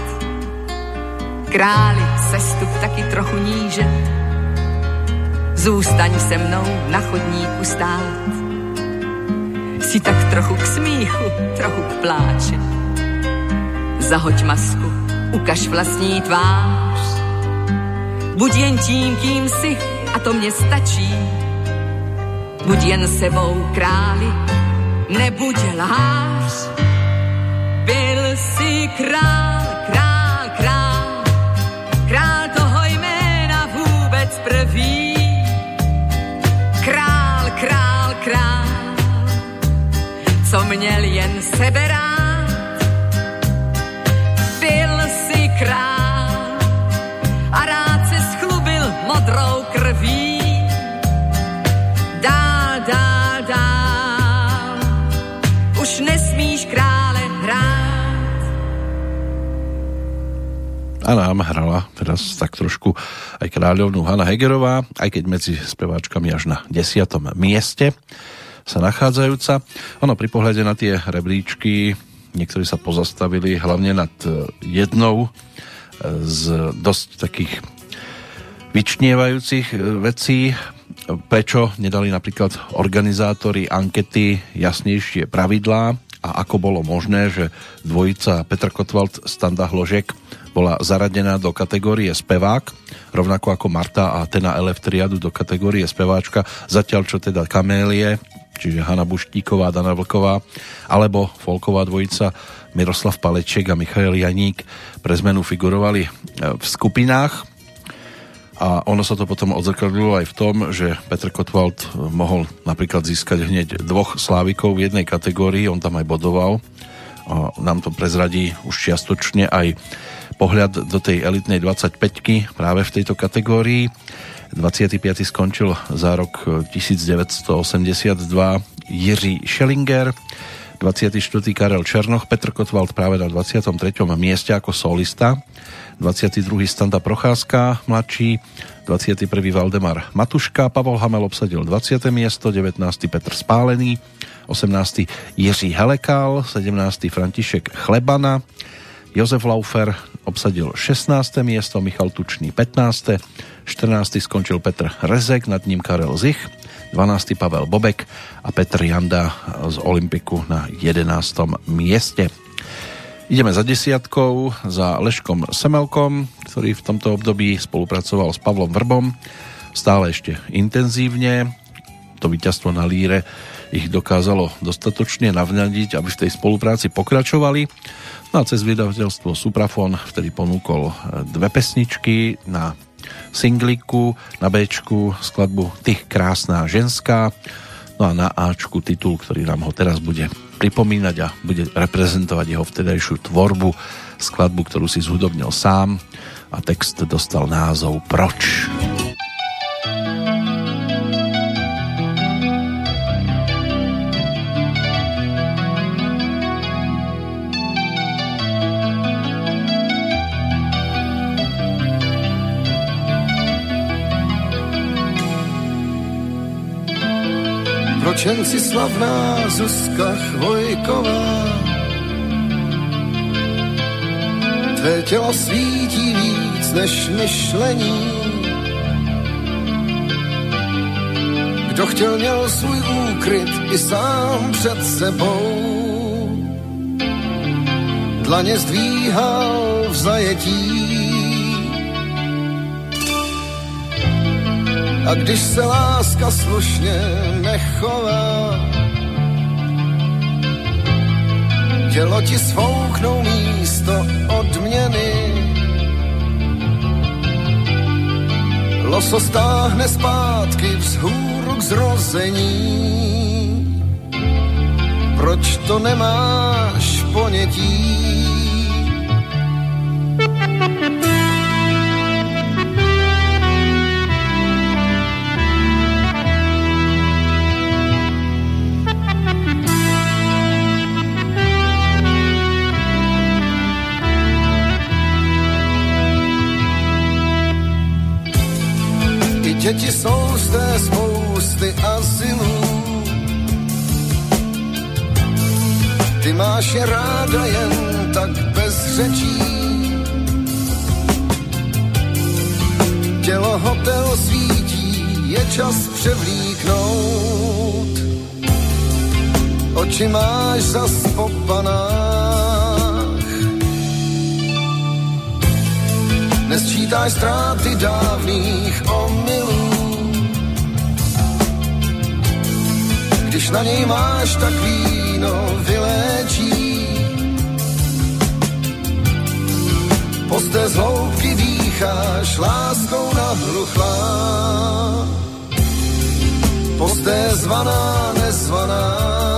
Králi sestup taky trochu níže, zůstaň se mnou na chodníku stát. Si tak trochu k smíchu, trochu k pláči. Zahoď masku, ukaž vlastní tvář. Buď jen tím, kým si, a to mě stačí. Buď jen sebou králi, nebuď lhář. Byl si král, král, král, král toho jména vůbec prvý. Král, král, král, co měl jen sebe rád. Byl si král už nesmíš krále hrát. A nám hrala teraz tak trošku aj kráľovnú Hanna Hegerová, aj keď medzi speváčkami až na desiatom mieste sa nachádzajúca. Ono pri pohľade na tie rebríčky niektorí sa pozastavili hlavne nad e, jednou e, z dosť takých vyčnievajúcich e, vecí, prečo nedali napríklad organizátori ankety jasnejšie pravidlá? A ako bolo možné, že dvojica Petr Kotwald, Standa Hložek bola zaradená do kategórie spevák, rovnako ako Marta a Tena Elef triadu do kategórie speváčka, zatiaľ čo teda Kamélie, čiže Hanna Buštíková, Dana Vlková, alebo folková dvojica Miroslav Paleček a Michael Janík pre zmenu figurovali e, v skupinách a ono sa to potom odzrkadlilo aj v tom, že Petr Kotwald mohol napríklad získať hneď dvoch slávikov v jednej kategórii, on tam aj bodoval. A nám to prezradí už čiastočne aj pohľad do tej elitnej 25 práve v tejto kategórii. 25. skončil za rok 1982 Jiří Schellinger, 24. Karel Černoch, Petr Kotwald práve na 23. mieste ako solista, 22. Standa Procházka, mladší, 21. Valdemar Matuška, Pavol Hamel obsadil 20. miesto, 19. Petr Spálený, 18. Jiří Helekál, 17. František Chlebana, Jozef Laufer obsadil 16. miesto, Michal Tučný 15. 14. skončil Petr Rezek, nad ním Karel Zich, 12. Pavel Bobek a Petr Janda z Olympiku na 11. mieste. Ideme za desiatkou, za Leškom Semelkom, ktorý v tomto období spolupracoval s Pavlom Vrbom stále ešte intenzívne. To víťazstvo na líre ich dokázalo dostatočne navnadiť, aby v tej spolupráci pokračovali. No a cez vydavateľstvo Suprafon vtedy ponúkol dve pesničky na singliku, na Bčku skladbu Tých krásná ženská, no a na Ačku titul, ktorý nám ho teraz bude pripomínať a bude reprezentovať jeho vtedajšiu tvorbu, skladbu, ktorú si zhudobnil sám a text dostal názov Proč. Proč si slavná Zuzka Chvojková? Tvé tělo svítí víc než myšlení. Kdo chtěl, měl svůj úkryt i sám před sebou. Dlaně zdvíhal v zajetí. A když se láska slušně nechová, tělo ti svouknou místo odměny. Loso stáhne zpátky vzhůru k zrození. Proč to nemáš ponětí? Děti jsou z té spousty azylů. Ty máš je ráda jen tak bez řečí. Tělo hotel svítí, je čas převlíknout. Oči máš zas popaná. Nesčítáš ztráty dávných omylů. Když na něj máš, tak víno vyléčí. Poste z hloubky dýcháš láskou nahluchlá. Poste zvaná, nezvaná.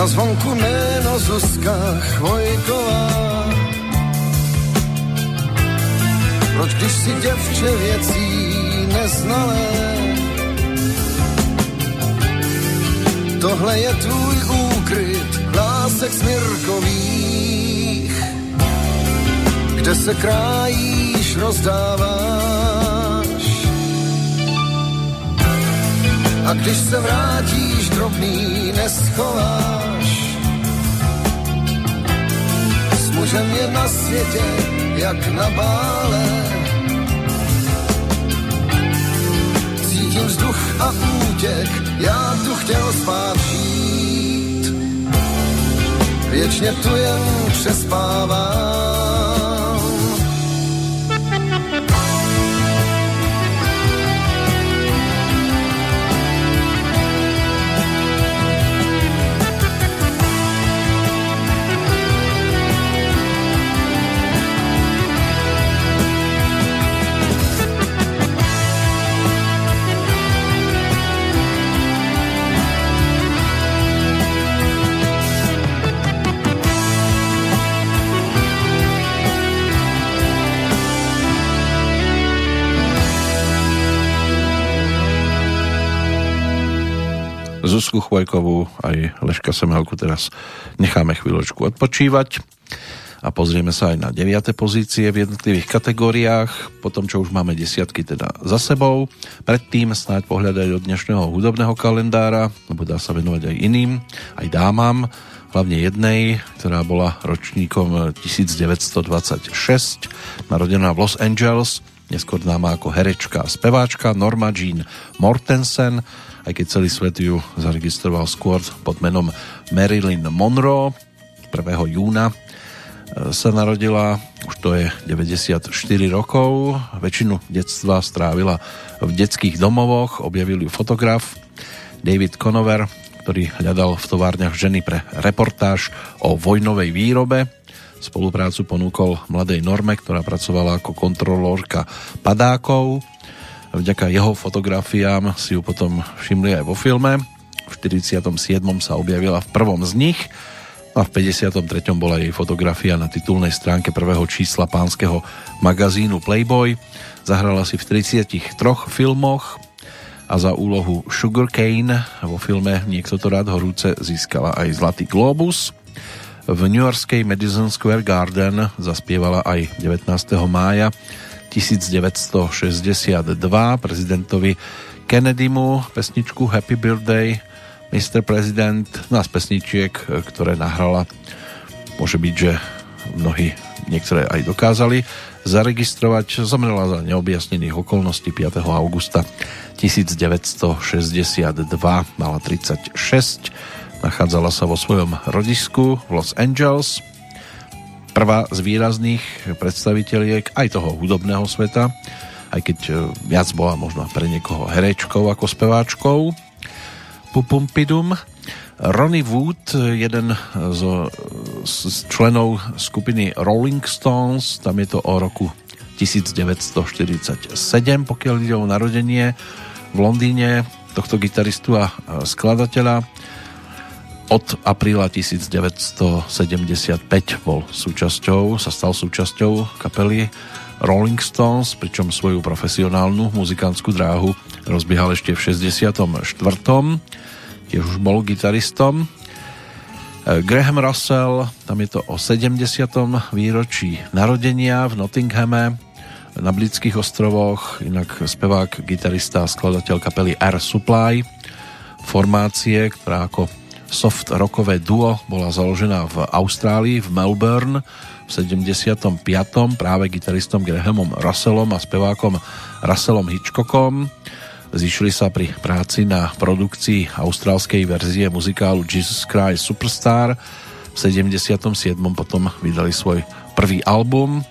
Na zvonku jméno Zuzka Chvojková. Proč když si děvče věcí neznalé? Tohle je tvůj úkryt lásek smirkových, kde se krájíš, rozdáváš. A když se vrátíš, drobný neschováš. S mužem je na světě, jak na bále. Cítím vzduch a útěk, já tu chtěl spát žít. Věčně tu jen přespávám. Zuzku Chvojkovú aj Leška Semelku teraz necháme chvíľočku odpočívať a pozrieme sa aj na 9. pozície v jednotlivých kategóriách, po tom, čo už máme desiatky teda za sebou. Predtým snáď pohľadať od dnešného hudobného kalendára, lebo dá sa venovať aj iným, aj dámam, hlavne jednej, ktorá bola ročníkom 1926, narodená v Los Angeles, neskôr známa ako herečka a speváčka Norma Jean Mortensen, aj keď celý svet ju zaregistroval skôr pod menom Marilyn Monroe. 1. júna sa narodila, už to je 94 rokov, väčšinu detstva strávila v detských domovoch, objavil ju fotograf David Conover, ktorý hľadal v továrniach ženy pre reportáž o vojnovej výrobe. Spoluprácu ponúkol mladej Norme, ktorá pracovala ako kontrolórka padákov. Vďaka jeho fotografiám si ju potom všimli aj vo filme. V 47. sa objavila v prvom z nich a v 53. bola jej fotografia na titulnej stránke prvého čísla pánskeho magazínu Playboy. Zahrala si v 33 filmoch a za úlohu Sugar Cane vo filme Niekto to rád horúce získala aj Zlatý globus. V New Yorkskej Madison Square Garden zaspievala aj 19. mája 1962 prezidentovi Kennedymu pesničku Happy Birthday Mr. President, no a z pesničiek, ktoré nahrala, môže byť, že mnohí niektoré aj dokázali zaregistrovať. Zomrela za neobjasnených okolností 5. augusta 1962, mala 36, nachádzala sa vo svojom rodisku v Los Angeles. Prvá z výrazných predstaviteľiek aj toho hudobného sveta, aj keď e, viac bola možno pre niekoho herečkou ako speváčkou. Pupumpidum. Ronnie Wood, jeden z, z členov skupiny Rolling Stones, tam je to o roku 1947, pokiaľ ide o narodenie v Londýne tohto gitaristu a skladateľa. Od apríla 1975 bol súčasťou, sa stal súčasťou kapely Rolling Stones, pričom svoju profesionálnu muzikantskú dráhu rozbiehal ešte v 64. Tiež už bol gitaristom. E, Graham Russell, tam je to o 70. výročí narodenia v Nottinghame na Britských ostrovoch, inak spevák, gitarista a skladateľ kapely Air Supply, formácie, ktorá ako soft rockové duo bola založená v Austrálii, v Melbourne v 75. práve gitaristom Grahamom Russellom a spevákom Russellom Hitchcockom. Zišli sa pri práci na produkcii austrálskej verzie muzikálu Jesus Christ Superstar. V 77. potom vydali svoj prvý album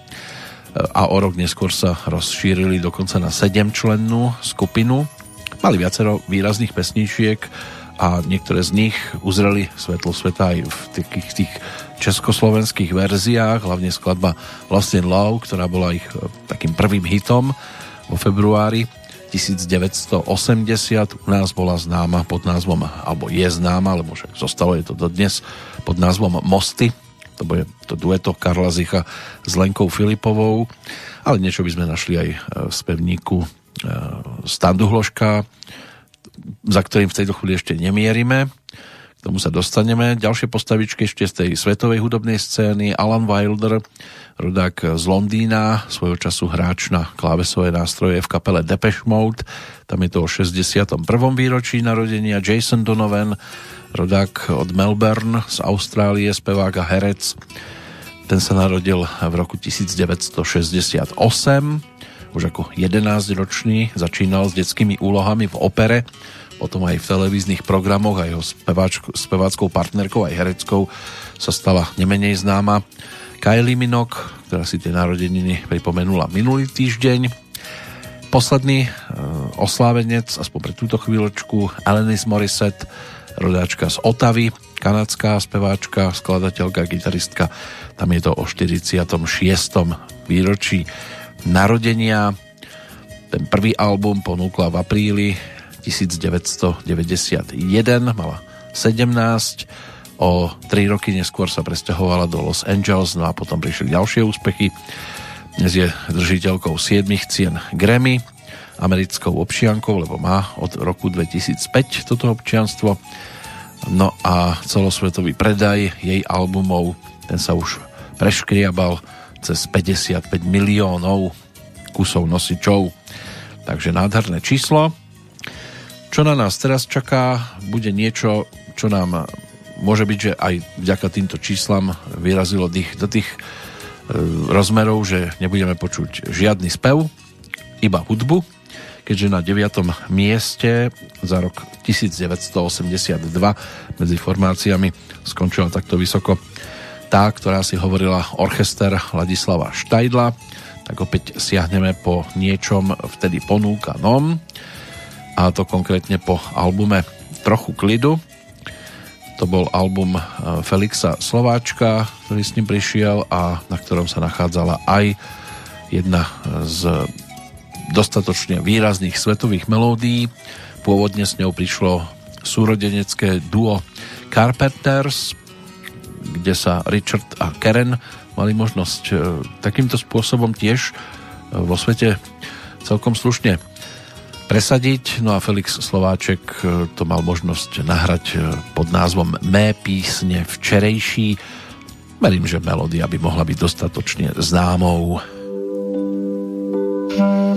a o rok neskôr sa rozšírili dokonca na 7 člennú skupinu. Mali viacero výrazných pesničiek a niektoré z nich uzreli svetlo sveta aj v takých tých československých verziách, hlavne skladba Lost in Love, ktorá bola ich e, takým prvým hitom vo februári 1980 u nás bola známa pod názvom, alebo je známa, alebo však zostalo je to dodnes pod názvom Mosty, to bude to dueto Karla Zicha s Lenkou Filipovou, ale niečo by sme našli aj e, v spevníku e, Standu Hloška, za ktorým v tejto chvíli ešte nemierime k tomu sa dostaneme. Ďalšie postavičky ešte z tej svetovej hudobnej scény. Alan Wilder, rodák z Londýna, svojho času hráč na klávesové nástroje v kapele Depeche Mode. Tam je to o 61. výročí narodenia. Jason Donovan, rodák od Melbourne z Austrálie, spevák a herec. Ten sa narodil v roku 1968 už ako 11-ročný začínal s detskými úlohami v opere potom aj v televíznych programoch, aj jeho speváckou partnerkou, aj hereckou sa stala nemenej známa. Kylie Minok, ktorá si tie narodeniny pripomenula minulý týždeň. Posledný e, oslávenec, aspoň pre túto chvíľočku, Alanis Morissette, rodáčka z Otavy, kanadská speváčka, skladateľka, gitaristka. Tam je to o 46. výročí narodenia. Ten prvý album ponúkla v apríli 1991, mala 17, o 3 roky neskôr sa presťahovala do Los Angeles, no a potom prišli ďalšie úspechy. Dnes je držiteľkou 7 cien Grammy, americkou občiankou, lebo má od roku 2005 toto občianstvo. No a celosvetový predaj jej albumov, ten sa už preškriabal cez 55 miliónov kusov nosičov. Takže nádherné číslo. Čo na nás teraz čaká, bude niečo, čo nám môže byť, že aj vďaka týmto číslam vyrazilo dých do tých e, rozmerov, že nebudeme počuť žiadny spev, iba hudbu, keďže na 9. mieste za rok 1982 medzi formáciami skončila takto vysoko tá, ktorá si hovorila orchester Ladislava Štajdla, tak opäť siahneme po niečom vtedy ponúkanom a to konkrétne po albume Trochu klidu. To bol album e, Felixa Slováčka, ktorý s ním prišiel a na ktorom sa nachádzala aj jedna z dostatočne výrazných svetových melódií. Pôvodne s ňou prišlo súrodenecké duo Carpenters, kde sa Richard a Karen mali možnosť e, takýmto spôsobom tiež e, vo svete celkom slušne presadiť. No a Felix Slováček e, to mal možnosť nahrať pod názvom Mé písne včerejší. Verím, že melódia by mohla byť dostatočne známou. spíva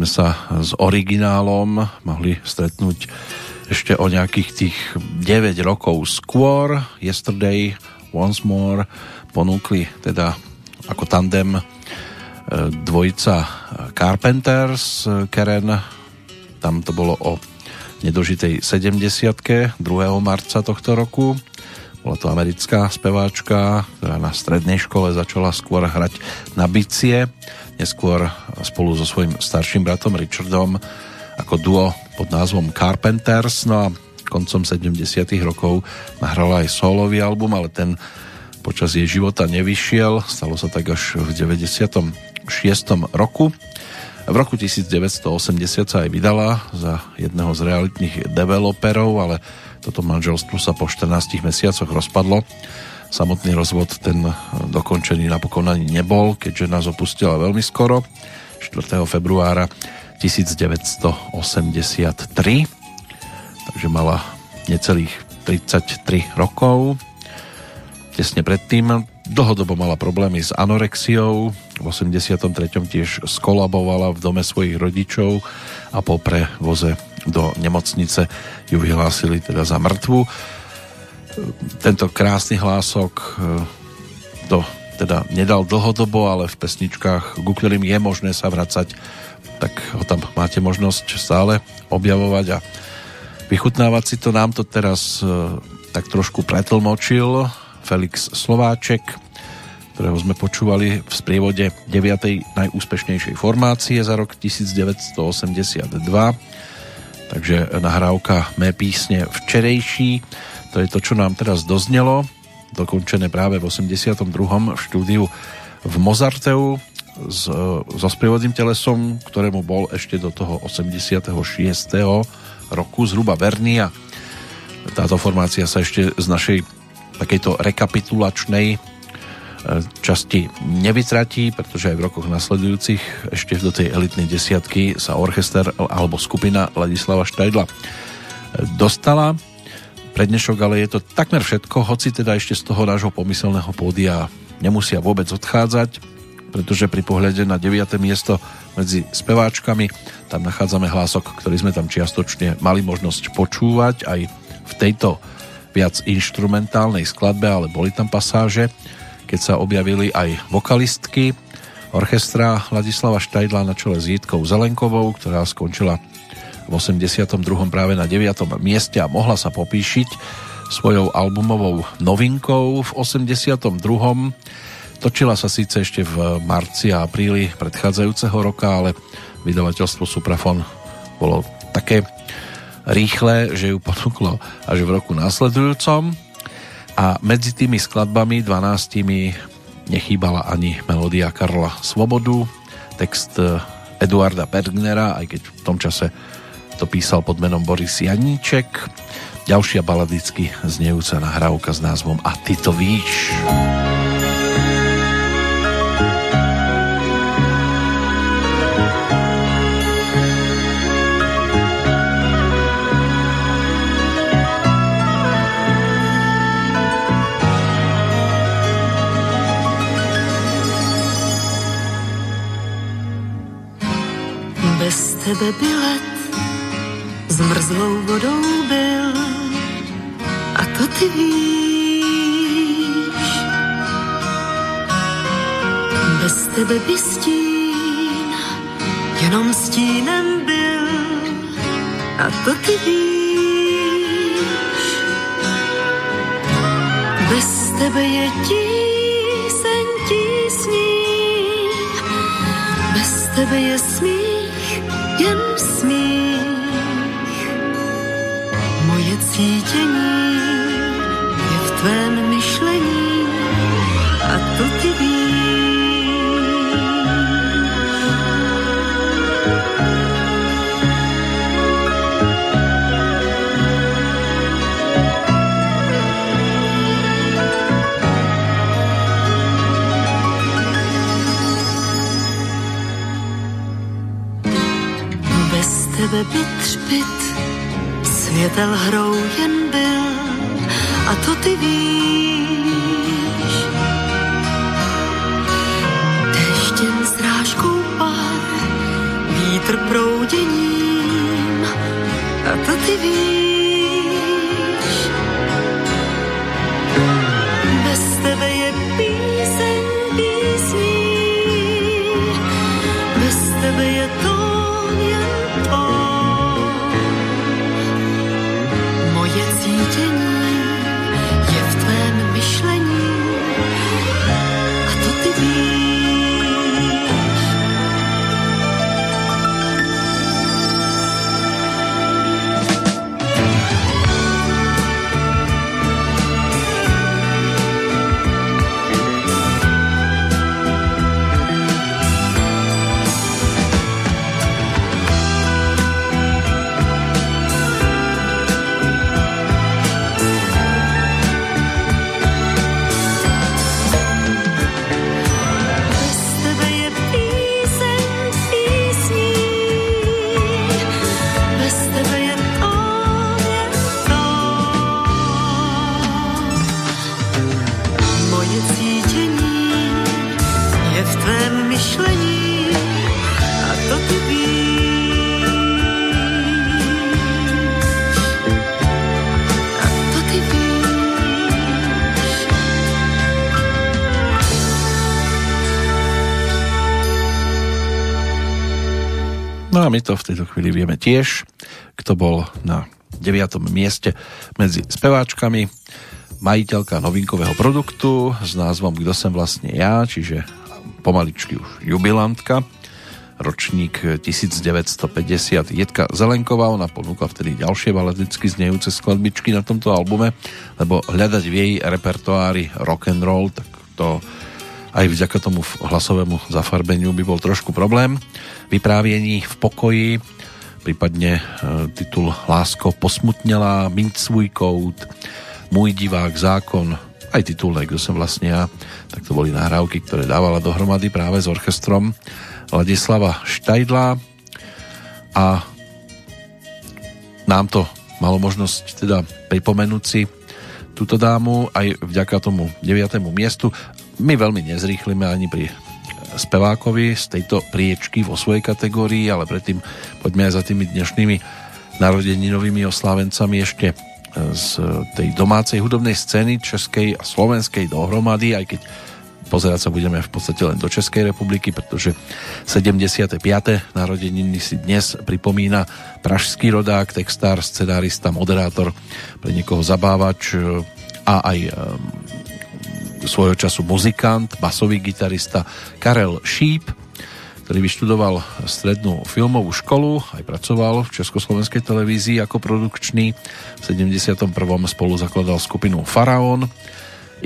sme sa s originálom mohli stretnúť ešte o nejakých tých 9 rokov skôr. Yesterday, Once More ponúkli teda ako tandem e, dvojica Carpenters, Karen, tam to bolo o nedožitej 70 2. marca tohto roku. Bola to americká speváčka, ktorá na strednej škole začala skôr hrať na bicie, neskôr spolu so svojím starším bratom Richardom ako duo pod názvom Carpenters, no a koncom 70 rokov nahrala aj solový album, ale ten počas jej života nevyšiel, stalo sa tak až v 96. roku. V roku 1980 sa aj vydala za jedného z realitných developerov, ale toto manželstvo sa po 14 mesiacoch rozpadlo. Samotný rozvod ten dokončený napokon ani nebol, keďže nás opustila veľmi skoro, 4. februára 1983. Takže mala necelých 33 rokov. Tesne predtým dlhodobo mala problémy s anorexiou. V 83. tiež skolabovala v dome svojich rodičov a po prevoze do nemocnice ju vyhlásili teda za mŕtvu. Tento krásny hlások e, to teda nedal dlhodobo, ale v pesničkách, ku ktorým je možné sa vracať, tak ho tam máte možnosť stále objavovať a vychutnávať si to. Nám to teraz e, tak trošku pretlmočil Felix Slováček, ktorého sme počúvali v sprievode 9. najúspešnejšej formácie za rok 1982. Takže nahrávka mé písne včerejší, to je to, čo nám teraz doznelo, dokončené práve v 82. v štúdiu v Mozarteu s, so sprievodným telesom, ktorému bol ešte do toho 86. roku zhruba verný a táto formácia sa ešte z našej takejto rekapitulačnej e, časti nevytratí, pretože aj v rokoch nasledujúcich ešte do tej elitnej desiatky sa orchester alebo skupina Ladislava Štajdla e, dostala. Pre dnešok ale je to takmer všetko, hoci teda ešte z toho nášho pomyselného pódia nemusia vôbec odchádzať pretože pri pohľade na 9. miesto medzi speváčkami tam nachádzame hlások, ktorý sme tam čiastočne mali možnosť počúvať aj v tejto viac instrumentálnej skladbe, ale boli tam pasáže, keď sa objavili aj vokalistky orchestra Ladislava Štajdla na čele s Jitkou Zelenkovou, ktorá skončila v 82. práve na 9. mieste a mohla sa popíšiť svojou albumovou novinkou v 82. Točila sa síce ešte v marci a apríli predchádzajúceho roka, ale vydavateľstvo Suprafon bolo také rýchle, že ju ponúklo až v roku následujúcom a medzi tými skladbami 12 nechýbala ani melódia Karla Svobodu, text Eduarda Bergnera, aj keď v tom čase to písal pod menom Boris Janíček. Ďalšia baladicky znejúca nahrávka s názvom A ty to víš. Tebe bilet zmrzlou vodou byl a to ty víš. Bez tebe by stín jenom stínem byl a to ty víš. Bez tebe je tíseň tísní, bez tebe je smích cítění je v tvém myšlení a to ty víš. tebe byt špit, Světel hrou jen byl a to ty víš. Deštěn srážkou pár, vítr prouděním a to ty víš. My to v tejto chvíli vieme tiež, kto bol na 9. mieste medzi speváčkami, majiteľka novinkového produktu s názvom Kto som vlastne ja, čiže pomaličky už jubilantka, ročník 1950 Jedka Zelenková, ona ponúkla vtedy ďalšie baladicky znejúce skladbičky na tomto albume, lebo hľadať v jej repertoári rock and roll, tak to aj vďaka tomu hlasovému zafarbeniu by bol trošku problém. Vypráviení v pokoji, prípadne e, titul Lásko posmutnela, Mint svůj kout, Můj divák zákon, aj titul Kto som vlastne ja, tak to boli nahrávky, ktoré dávala dohromady práve s orchestrom Ladislava Štajdla a nám to malo možnosť teda pripomenúť si túto dámu aj vďaka tomu 9. miestu. My veľmi nezrýchlime ani pri spevákovi z tejto priečky vo svojej kategórii, ale predtým poďme aj za tými dnešnými narodeninovými oslávencami ešte z tej domácej hudobnej scény českej a slovenskej dohromady, aj keď pozerať sa budeme v podstate len do Českej republiky, pretože 75. narodeniny si dnes pripomína pražský rodák, textár, scenárista, moderátor, pre niekoho zabávač a aj svojho času muzikant, basový gitarista Karel Šíp, ktorý vyštudoval strednú filmovú školu, aj pracoval v Československej televízii ako produkčný. V 71. spolu zakladal skupinu Faraón.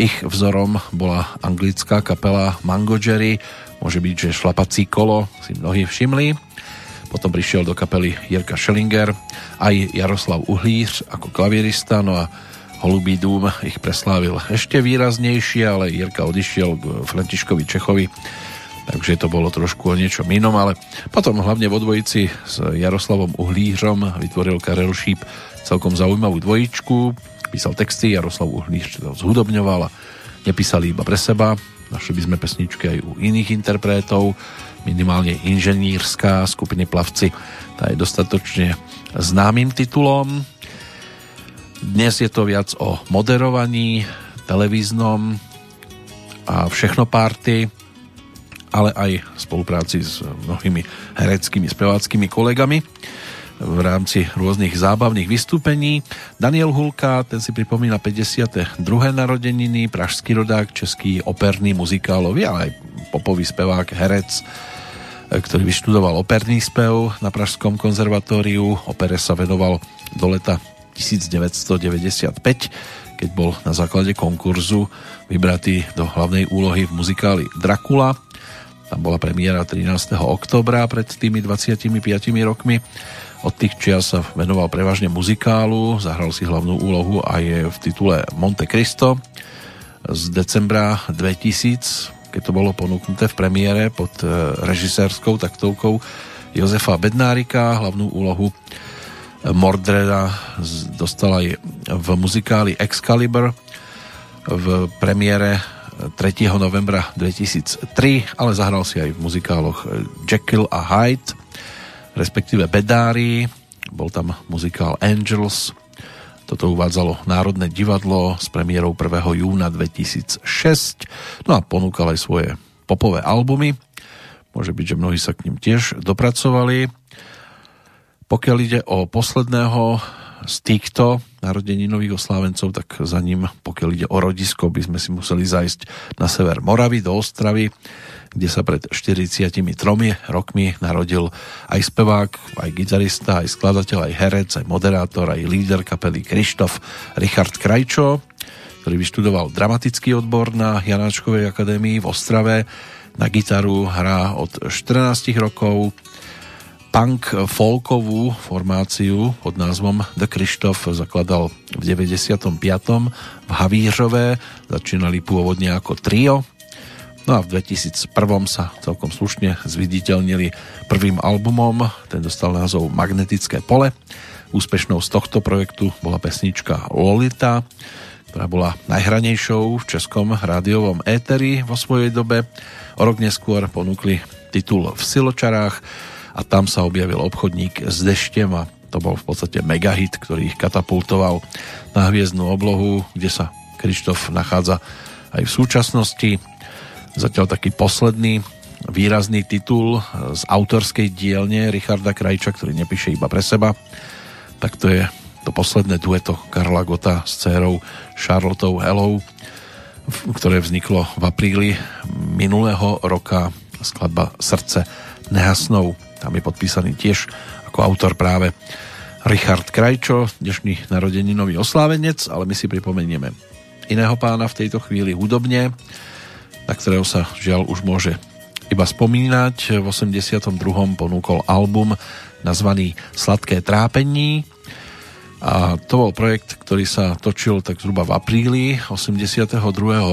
Ich vzorom bola anglická kapela Mango Jerry, môže byť, že šlapací kolo si mnohí všimli. Potom prišiel do kapely Jirka Schellinger, aj Jaroslav Uhlíř ako klavierista, no a Holubý dům ich preslávil ešte výraznejšie, ale Jirka odišiel k Františkovi Čechovi, takže to bolo trošku o niečom inom, ale potom hlavne vo dvojici s Jaroslavom Uhlířom vytvoril Karel Šíp celkom zaujímavú dvojičku, písal texty, Jaroslav Uhlíř to zhudobňoval a nepísali iba pre seba, našli by sme pesničky aj u iných interpretov, minimálne inženýrská skupiny Plavci, tá je dostatočne známym titulom, dnes je to viac o moderovaní televíznom a všechno párty, ale aj spolupráci s mnohými hereckými, speváckými kolegami v rámci rôznych zábavných vystúpení. Daniel Hulka, ten si pripomína 52. narodeniny, pražský rodák, český operný muzikálový, ale aj popový spevák, herec, ktorý vyštudoval operný spev na Pražskom konzervatóriu. Opere sa venoval do leta 1995, keď bol na základe konkurzu vybratý do hlavnej úlohy v muzikáli Dracula. Tam bola premiéra 13. oktobra pred tými 25 rokmi. Od tých čias sa venoval prevažne muzikálu, zahral si hlavnú úlohu aj v titule Monte Cristo z decembra 2000, keď to bolo ponúknuté v premiére pod režisérskou taktovkou Jozefa Bednárika, hlavnú úlohu Mordreda dostal aj v muzikáli Excalibur v premiére 3. novembra 2003, ale zahral si aj v muzikáloch Jekyll a Hyde respektíve Bedári. Bol tam muzikál Angels. Toto uvádzalo Národné divadlo s premiérou 1. júna 2006. No a ponúkal aj svoje popové albumy. Môže byť, že mnohí sa k ním tiež dopracovali. Pokiaľ ide o posledného z týchto narodeninových oslávencov, tak za ním, pokiaľ ide o rodisko, by sme si museli zajsť na sever Moravy, do Ostravy, kde sa pred 43 rokmi narodil aj spevák, aj gitarista, aj skladateľ, aj herec, aj moderátor, aj líder kapely Krištof Richard Krajčo, ktorý vyštudoval dramatický odbor na Janáčkovej akadémii v Ostrave. Na gitaru hrá od 14 rokov, punk folkovú formáciu pod názvom The Krištof zakladal v 95. v Havířové, začínali pôvodne ako trio, no a v 2001 sa celkom slušne zviditeľnili prvým albumom, ten dostal názov Magnetické pole. Úspešnou z tohto projektu bola pesnička Lolita, ktorá bola najhranejšou v českom rádiovom éteri vo svojej dobe. O rok neskôr ponúkli titul v Siločarách, a tam sa objavil obchodník s deštem a to bol v podstate megahit, ktorý ich katapultoval na hviezdnu oblohu, kde sa Krištof nachádza aj v súčasnosti. Zatiaľ taký posledný výrazný titul z autorskej dielne Richarda Krajča, ktorý nepíše iba pre seba, tak to je to posledné dueto Karla Gota s dcerou Charlotou Hellou, ktoré vzniklo v apríli minulého roka. Skladba Srdce nehasnou tam je podpísaný tiež ako autor práve Richard Krajčo, dnešný narodeninový oslávenec, ale my si pripomenieme iného pána v tejto chvíli hudobne, na ktorého sa žiaľ už môže iba spomínať. V 82. ponúkol album nazvaný Sladké trápení a to bol projekt, ktorý sa točil tak zhruba v apríli 82.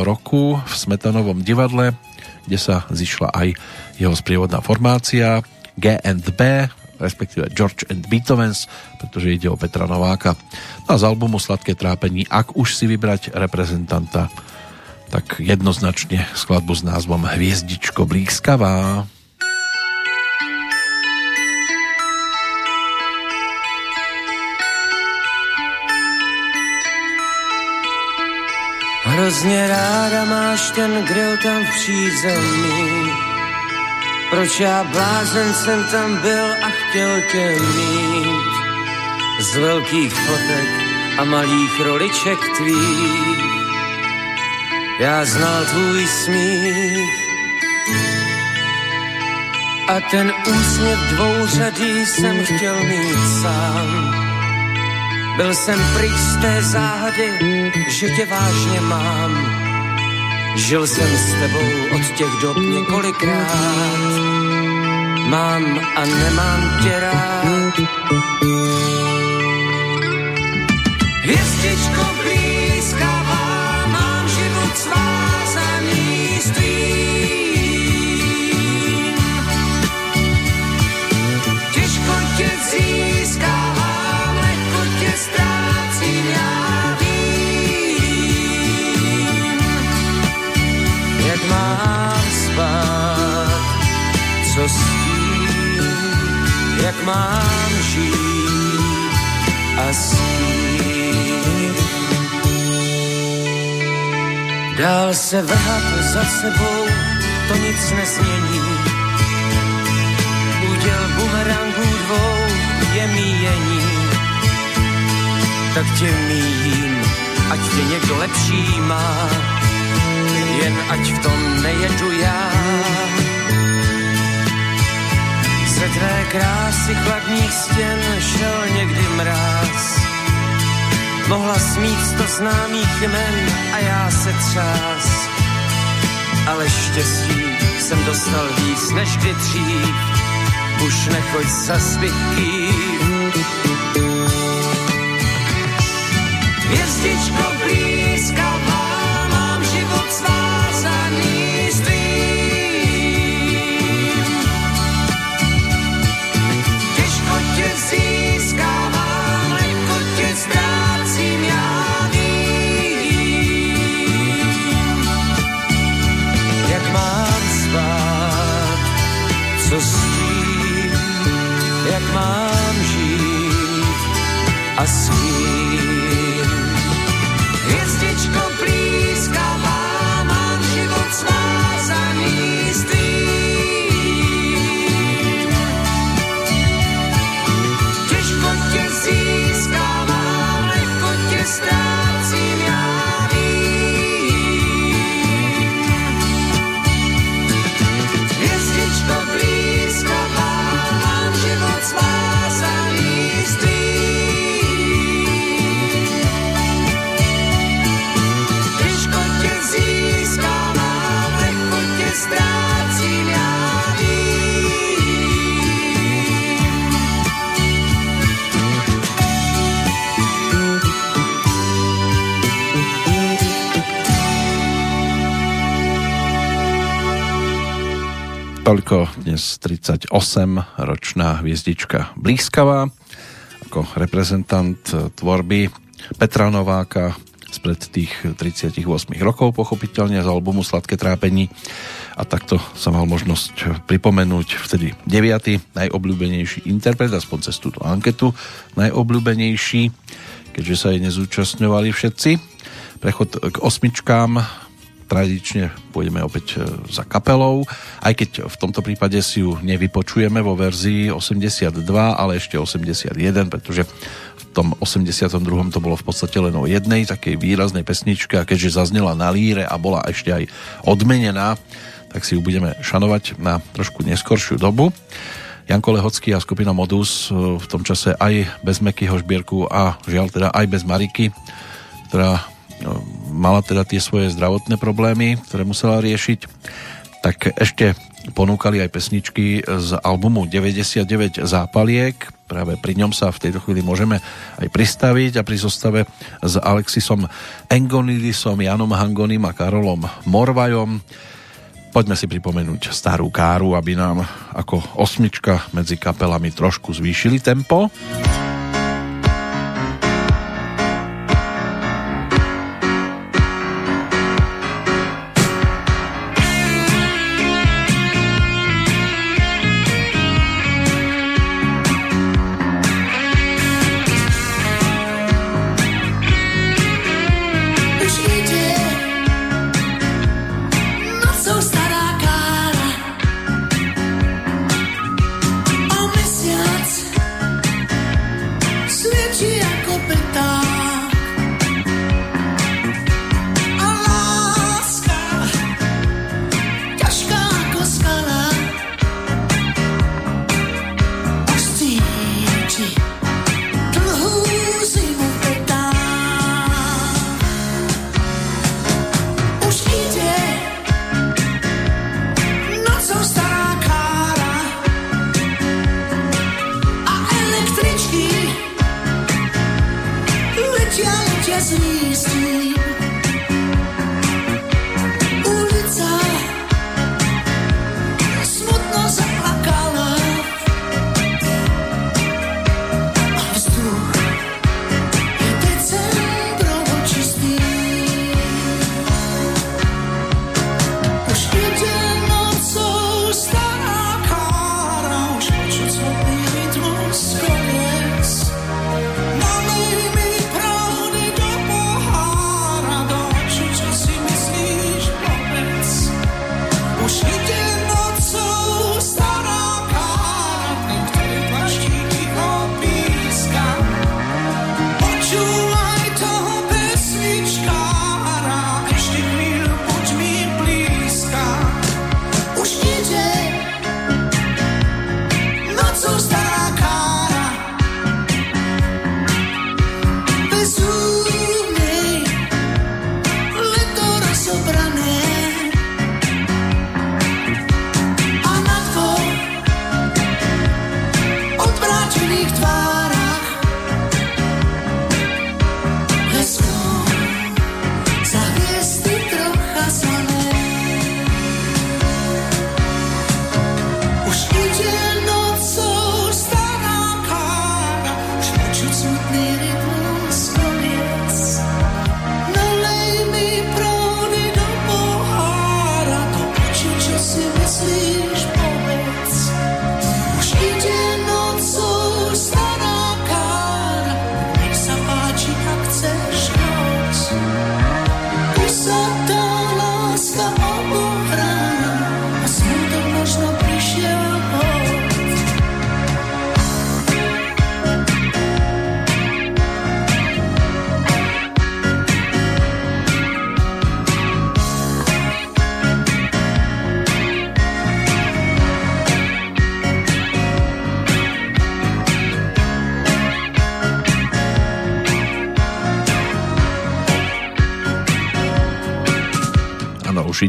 roku v Smetanovom divadle, kde sa zišla aj jeho sprievodná formácia G&B, respektíve George and Beethovens, pretože ide o Petra Nováka. A z albumu Sladké trápení, ak už si vybrať reprezentanta, tak jednoznačne skladbu s názvom Hviezdičko blízkavá. Hrozně ráda máš ten grill tam v přízemí proč já blázen jsem tam byl a chtěl tě mít z velkých fotek a malých roliček tvých. Já znal tvůj smích a ten úsměv dvouřadý jsem chtěl mít sám. Byl jsem pryč z té záhady, že tě vážně mám Žil jsem s tebou od těch dob několikrát. Mám a nemám tě rád. Hvězdičko blízkavá, mám život svázaný s tvým. Tím, jak mám žít a s. Dál se vrhat za sebou, to nic nesmění. Uděl bumerangů dvou je míjení, tak tě míjím, ať tě někdo lepší má jen ať v tom nejedu já. Ze tvé krásy chladných stěn šel někdy mráz. Mohla smít sto známých jmen a já se třás. Ale štěstí jsem dostal víc než kdy dřív. Už nechoď za zbytky. Hvězdičko blízka a Toľko dnes 38 ročná hviezdička Blízkavá ako reprezentant tvorby Petra Nováka spred tých 38 rokov pochopiteľne z albumu Sladké trápení a takto sa mal možnosť pripomenúť vtedy 9. najobľúbenejší interpret aspoň cez túto anketu najobľúbenejší keďže sa jej nezúčastňovali všetci prechod k osmičkám tradične pôjdeme opäť e, za kapelou, aj keď v tomto prípade si ju nevypočujeme vo verzii 82, ale ešte 81, pretože v tom 82. to bolo v podstate len o jednej takej výraznej pesničke a keďže zaznela na líre a bola ešte aj odmenená, tak si ju budeme šanovať na trošku neskoršiu dobu. Janko Lehocký a skupina Modus e, v tom čase aj bez Mekyho Žbierku a žiaľ teda aj bez Mariky, ktorá no, mala teda tie svoje zdravotné problémy, ktoré musela riešiť, tak ešte ponúkali aj pesničky z albumu 99 zápaliek. Práve pri ňom sa v tejto chvíli môžeme aj pristaviť a pri zostave s Alexisom Engonidisom, Janom Hangonim a Karolom Morvajom. Poďme si pripomenúť starú káru, aby nám ako osmička medzi kapelami trošku zvýšili tempo.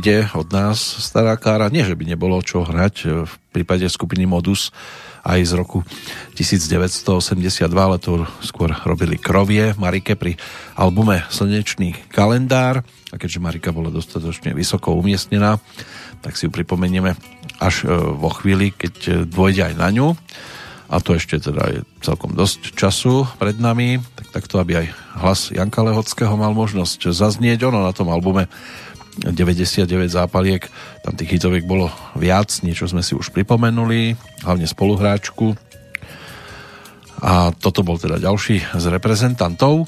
Ide od nás stará kára. Nie, že by nebolo čo hrať v prípade skupiny Modus aj z roku 1982, ale to skôr robili Krovie Marike pri albume Slnečný kalendár a keďže Marika bola dostatočne vysoko umiestnená, tak si ju pripomenieme až e, vo chvíli, keď e, dôjde aj na ňu a to ešte teda je celkom dosť času pred nami, tak takto, aby aj hlas Janka Lehockého mal možnosť zaznieť. Ono na tom albume 99 zápaliek, tam tých hitoviek bolo viac, niečo sme si už pripomenuli, hlavne spoluhráčku. A toto bol teda ďalší z reprezentantov.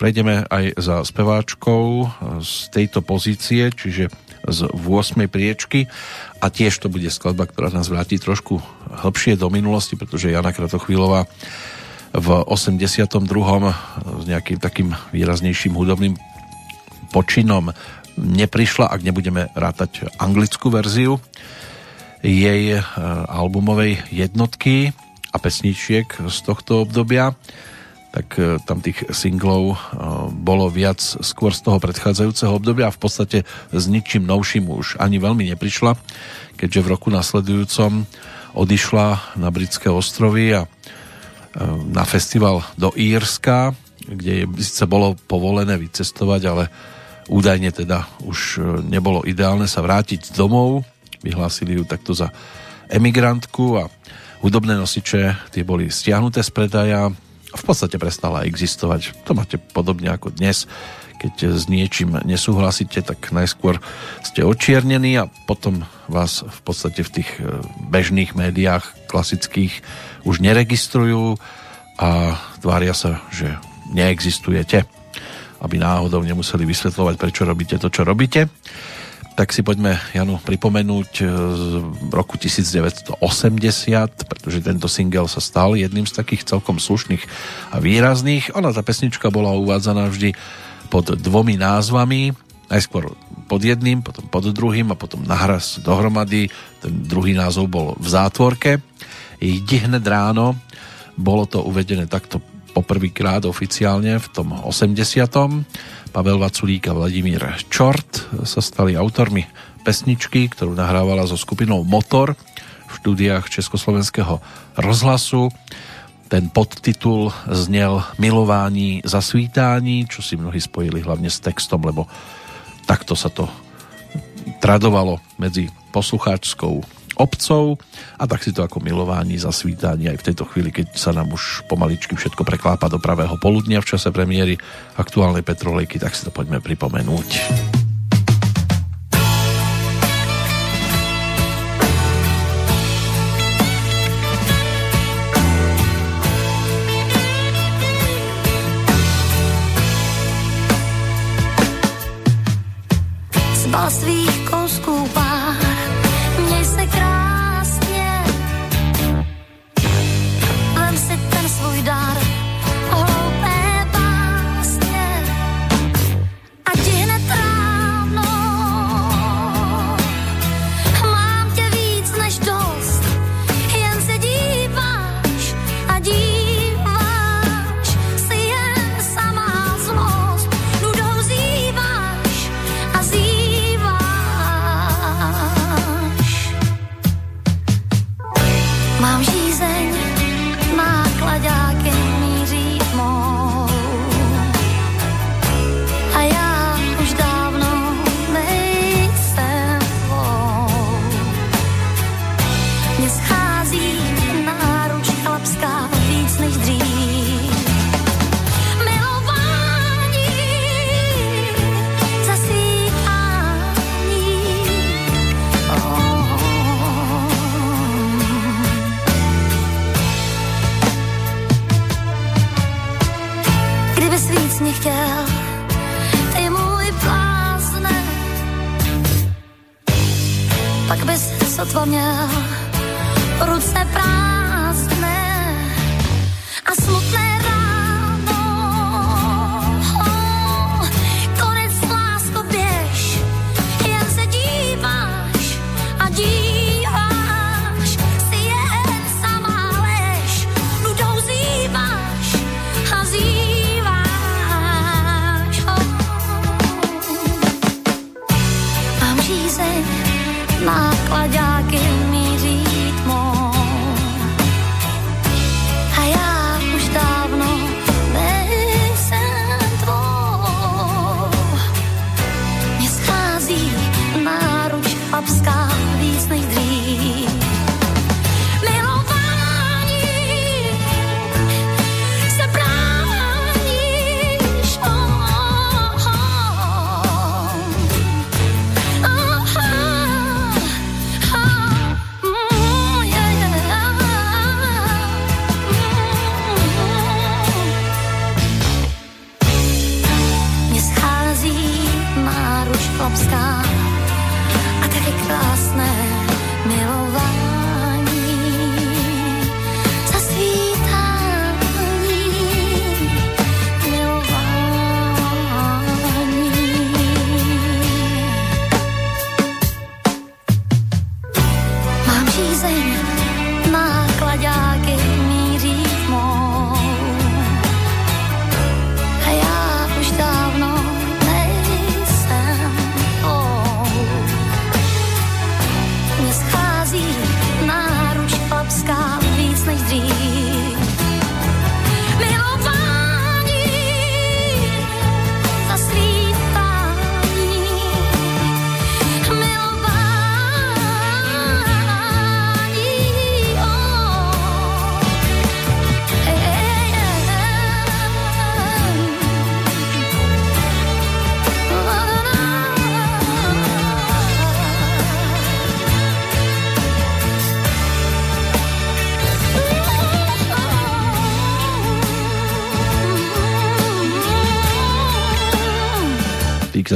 Prejdeme aj za speváčkou z tejto pozície, čiže z 8. priečky a tiež to bude skladba, ktorá nás vráti trošku hlbšie do minulosti, pretože Jana Kratochvílová v 82. s nejakým takým výraznejším hudobným počinom neprišla, ak nebudeme rátať anglickú verziu jej e, albumovej jednotky a pesničiek z tohto obdobia tak e, tam tých singlov e, bolo viac skôr z toho predchádzajúceho obdobia a v podstate s ničím novším už ani veľmi neprišla, keďže v roku nasledujúcom odišla na britské ostrovy a na festival do Írska, kde síce bolo povolené vycestovať, ale Údajne teda už e, nebolo ideálne sa vrátiť domov. Vyhlásili ju takto za emigrantku a hudobné nosiče tie boli stiahnuté z predaja v podstate prestala existovať. To máte podobne ako dnes. Keď s niečím nesúhlasíte, tak najskôr ste očiernení a potom vás v podstate v tých e, bežných médiách klasických už neregistrujú a tvária sa, že neexistujete aby náhodou nemuseli vysvetľovať, prečo robíte to, čo robíte. Tak si poďme Janu pripomenúť z roku 1980, pretože tento single sa stal jedným z takých celkom slušných a výrazných. Ona, tá pesnička bola uvádzaná vždy pod dvomi názvami, najskôr pod jedným, potom pod druhým a potom nahraz dohromady. Ten druhý názov bol v zátvorke. Jdi hned ráno, bolo to uvedené takto poprvýkrát oficiálne v tom 80. Pavel Vaculík a Vladimír Čort sa stali autormi pesničky, ktorú nahrávala so skupinou Motor v štúdiách Československého rozhlasu. Ten podtitul znel Milování za svítání, čo si mnohí spojili hlavne s textom, lebo takto sa to tradovalo medzi poslucháčskou obcov a tak si to ako milování zasvítání aj v tejto chvíli, keď sa nám už pomaličky všetko preklápa do pravého poludnia v čase premiéry aktuálnej petrolejky, tak si to poďme pripomenúť. Zbal svých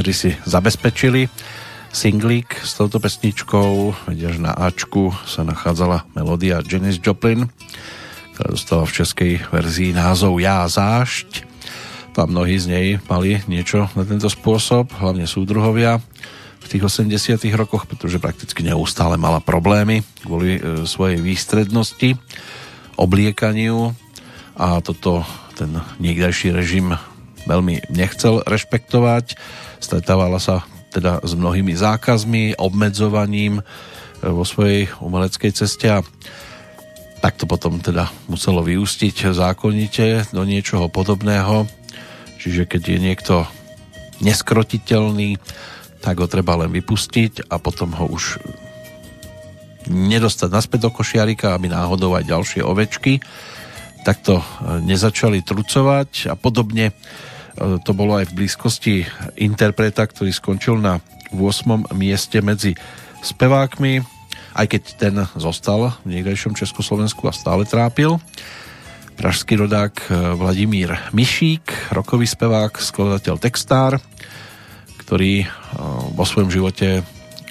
ktorí si zabezpečili singlík s touto pesničkou, že na Ačku sa nachádzala melódia Janis Joplin, ktorá dostala v českej verzii názov Ja zášť. A mnohí z nej mali niečo na tento spôsob, hlavne súdruhovia v tých 80 rokoch, pretože prakticky neustále mala problémy kvôli e, svojej výstrednosti, obliekaniu a toto ten niekdajší režim veľmi nechcel rešpektovať. Stretávala sa teda s mnohými zákazmi, obmedzovaním e, vo svojej umeleckej ceste a tak to potom teda muselo vyústiť zákonite do niečoho podobného. Čiže keď je niekto neskrotiteľný, tak ho treba len vypustiť a potom ho už nedostať naspäť do košiarika, aby náhodou aj ďalšie ovečky takto e, nezačali trucovať a podobne to bolo aj v blízkosti interpreta, ktorý skončil na 8. mieste medzi spevákmi, aj keď ten zostal v niekdejšom Československu a stále trápil. Pražský rodák e, Vladimír Mišík, rokový spevák, skladateľ, textár, ktorý e, vo svojom živote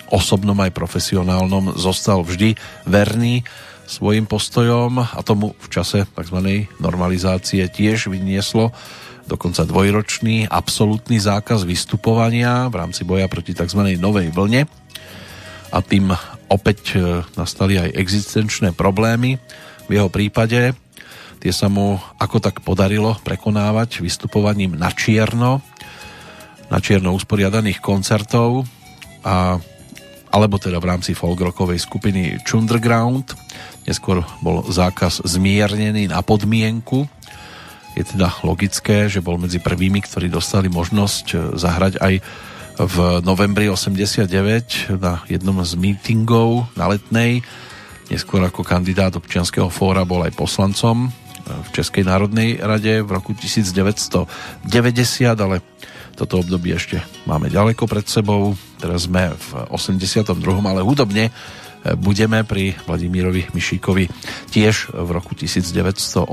osobnom aj profesionálnom zostal vždy verný svojim postojom a tomu v čase tzv. normalizácie tiež vynieslo dokonca dvojročný absolútny zákaz vystupovania v rámci boja proti tzv. novej vlne a tým opäť e, nastali aj existenčné problémy. V jeho prípade tie sa mu ako tak podarilo prekonávať vystupovaním na čierno, na čierno usporiadaných koncertov a alebo teda v rámci folkrockovej skupiny Chunderground. Neskôr bol zákaz zmiernený na podmienku je teda logické, že bol medzi prvými, ktorí dostali možnosť e, zahrať aj v novembri 89 na jednom z mítingov na Letnej. Neskôr ako kandidát občianského fóra bol aj poslancom e, v Českej národnej rade v roku 1990, ale toto obdobie ešte máme ďaleko pred sebou. Teraz sme v 82. ale hudobne budeme pri Vladimírovi Mišíkovi tiež v roku 1980,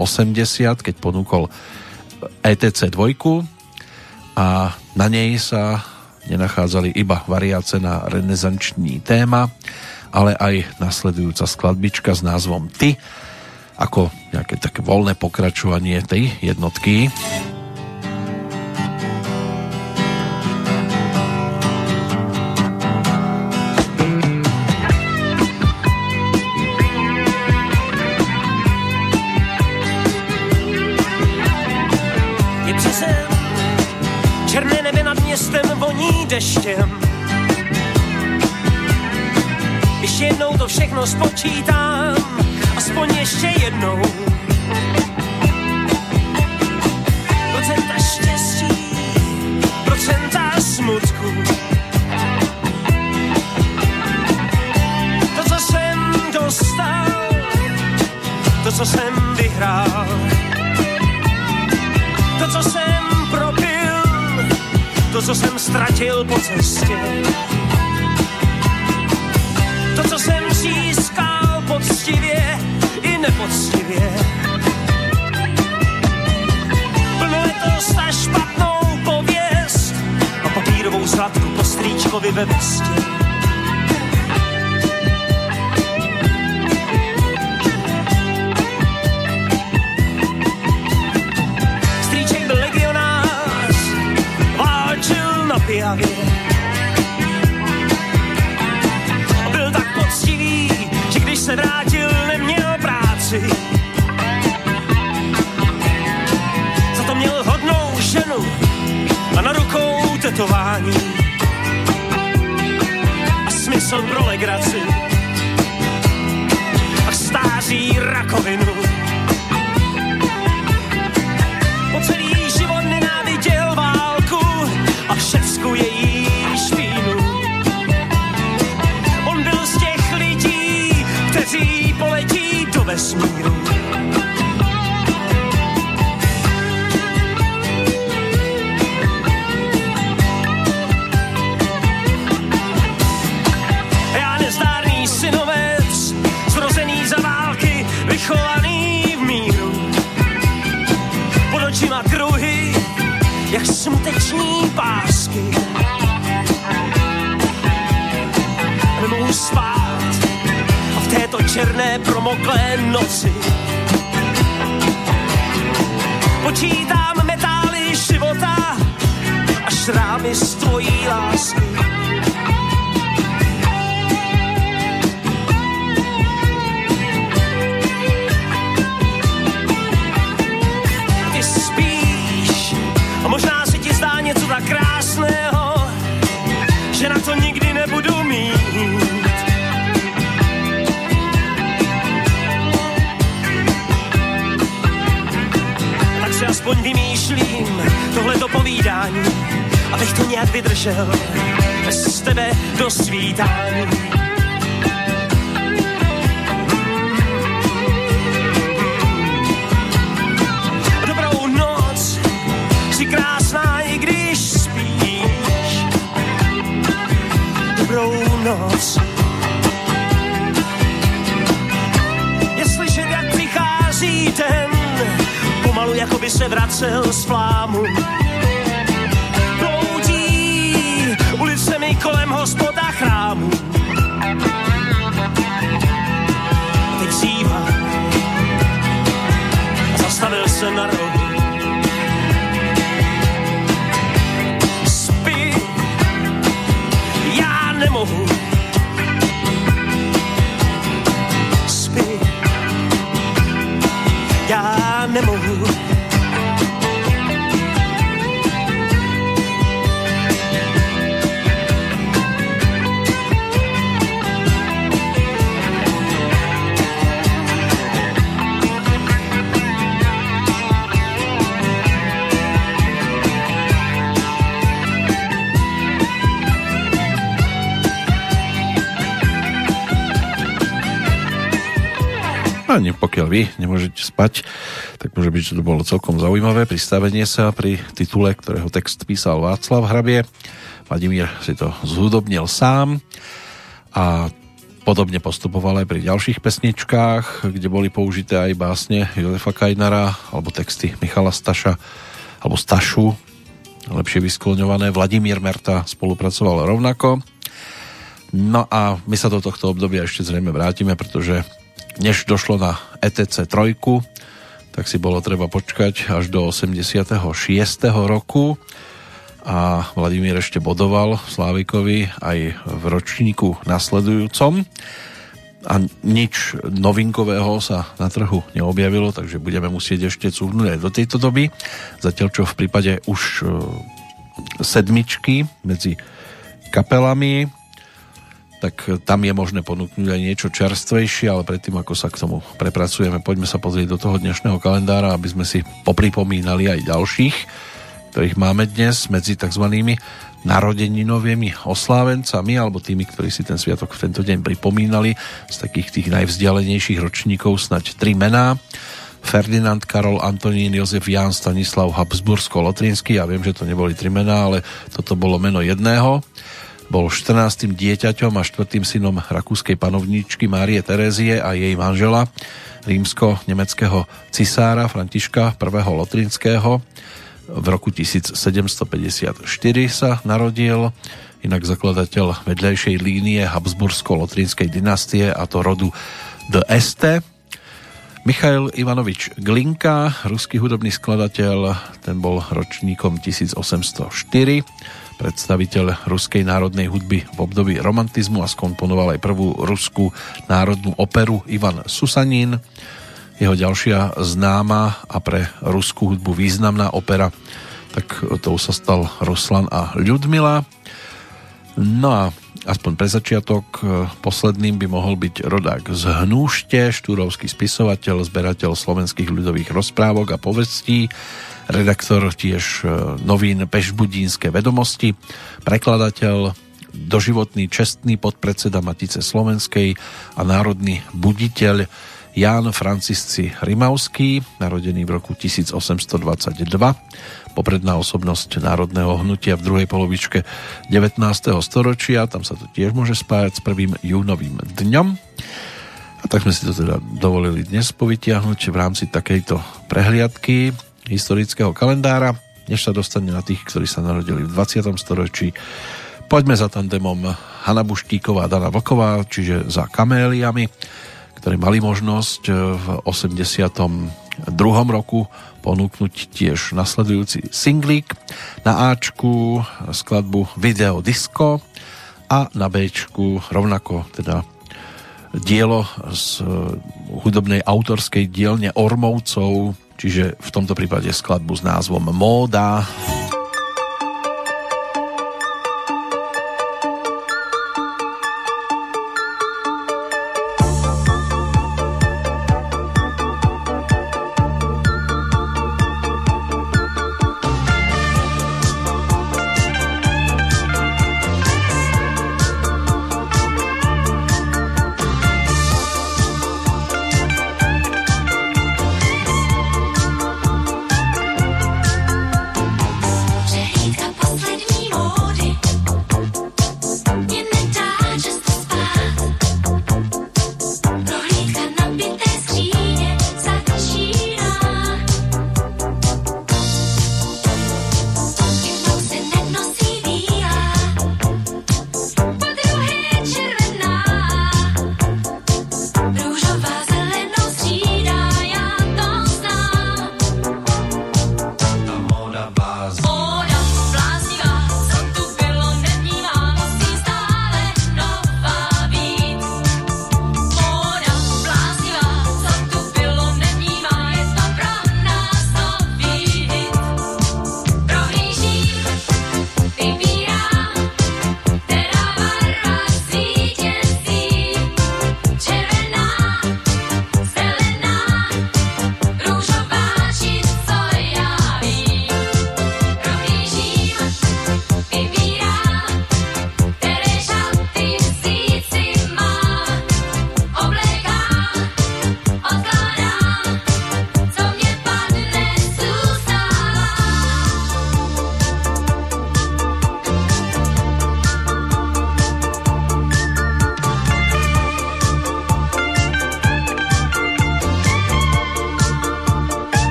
keď ponúkol ETC 2 a na nej sa nenachádzali iba variáce na renesanční téma, ale aj nasledujúca skladbička s názvom Ty, ako nejaké také voľné pokračovanie tej jednotky. To se na rohu. Spí, já nemohu. Ani pokiaľ vy nemôžete spať, tak môže byť, že to bolo celkom zaujímavé pristavenie sa pri titule, ktorého text písal Václav Hrabie. Vladimír si to zhudobnil sám a podobne postupoval aj pri ďalších pesničkách, kde boli použité aj básne Jozefa Kajnara alebo texty Michala Staša alebo Stašu, lepšie vyskloňované. Vladimír Merta spolupracoval rovnako. No a my sa do tohto obdobia ešte zrejme vrátime, pretože než došlo na ETC 3, tak si bolo treba počkať až do 86. roku a Vladimír ešte bodoval Slávikovi aj v ročníku nasledujúcom a nič novinkového sa na trhu neobjavilo, takže budeme musieť ešte cúvnuť aj do tejto doby. Zatiaľ čo v prípade už e, sedmičky medzi kapelami tak tam je možné ponúknuť aj niečo čerstvejšie, ale predtým, ako sa k tomu prepracujeme, poďme sa pozrieť do toho dnešného kalendára, aby sme si popripomínali aj ďalších, ktorých máme dnes medzi tzv. narodeninovými oslávencami, alebo tými, ktorí si ten sviatok v tento deň pripomínali, z takých tých najvzdialenejších ročníkov snať tri mená. Ferdinand, Karol, Antonín, Jozef, Ján, Stanislav, Habsbursko-Lotrínsky. Ja viem, že to neboli tri mená, ale toto bolo meno jedného bol 14. dieťaťom a štvrtým synom rakúskej panovníčky Márie Terézie a jej manžela, rímsko-nemeckého cisára Františka I. Lotrinského. V roku 1754 sa narodil, inak zakladateľ vedľajšej línie Habsbursko-Lotrinskej dynastie a to rodu de Este. Michail Ivanovič Glinka, ruský hudobný skladateľ, ten bol ročníkom 1804 predstaviteľ ruskej národnej hudby v období romantizmu a skomponoval aj prvú ruskú národnú operu Ivan Susanín. Jeho ďalšia známa a pre ruskú hudbu významná opera, tak to sa stal Ruslan a Ľudmila. No a aspoň pre začiatok posledným by mohol byť rodák z Hnúšte, štúrovský spisovateľ, zberateľ slovenských ľudových rozprávok a povestí, redaktor tiež e, novín Pešbudínske vedomosti, prekladateľ, doživotný čestný podpredseda Matice Slovenskej a národný buditeľ Ján Francisci Rimavský, narodený v roku 1822, popredná osobnosť národného hnutia v druhej polovičke 19. storočia, tam sa to tiež môže spájať s prvým júnovým dňom. A tak sme si to teda dovolili dnes povytiahnuť v rámci takejto prehliadky historického kalendára, než sa dostane na tých, ktorí sa narodili v 20. storočí. Poďme za tandemom Hanna Buštíková a Dana Vlková, čiže za kaméliami, ktorí mali možnosť e, v 82. roku ponúknuť tiež nasledujúci singlík. Na Ačku skladbu Video Disco a na Bčku rovnako teda dielo z hudobnej autorskej dielne Ormovcov, čiže v tomto prípade skladbu s názvom Móda.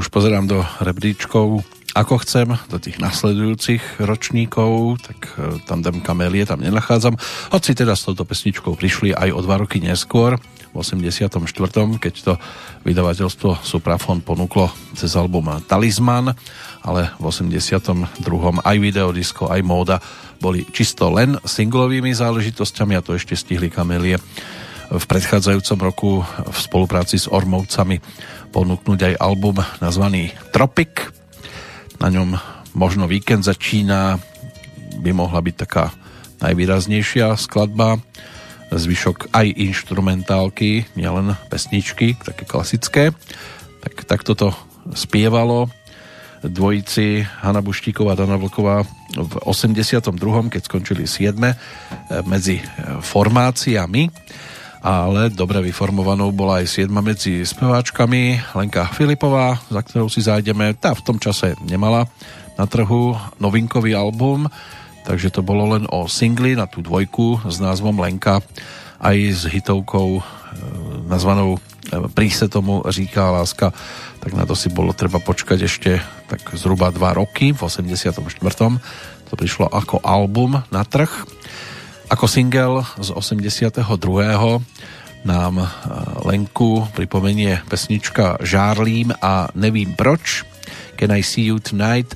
Pozerám do rebríčkov, ako chcem, do tých nasledujúcich ročníkov, tak e, tandem kamelie tam nenachádzam. Hoci teda s touto pesničkou prišli aj o dva roky neskôr, v 84., keď to vydavateľstvo Suprafon ponúklo cez album Talisman, ale v 82. aj videodisko, aj móda boli čisto len singlovými záležitosťami a to ešte stihli kamelie v predchádzajúcom roku v spolupráci s Ormovcami ponúknuť aj album nazvaný Tropic. Na ňom možno víkend začína, by mohla byť taká najvýraznejšia skladba. Zvyšok aj instrumentálky, nielen pesničky, také klasické. Tak, tak toto spievalo dvojici Hanna Buštíková a Dana Vlková v 82., keď skončili 7. medzi formáciami ale dobre vyformovanou bola aj 7 medzi speváčkami Lenka Filipová, za ktorou si zájdeme. Tá v tom čase nemala na trhu novinkový album, takže to bolo len o singli na tú dvojku s názvom Lenka aj s hitovkou e, nazvanou e, Príse tomu říká láska, tak na to si bolo treba počkať ešte tak zhruba 2 roky, v 84. To prišlo ako album na trh. Ako single z 82. nám e, Lenku pripomenie pesnička Žárlím a nevím proč. Can I see you tonight?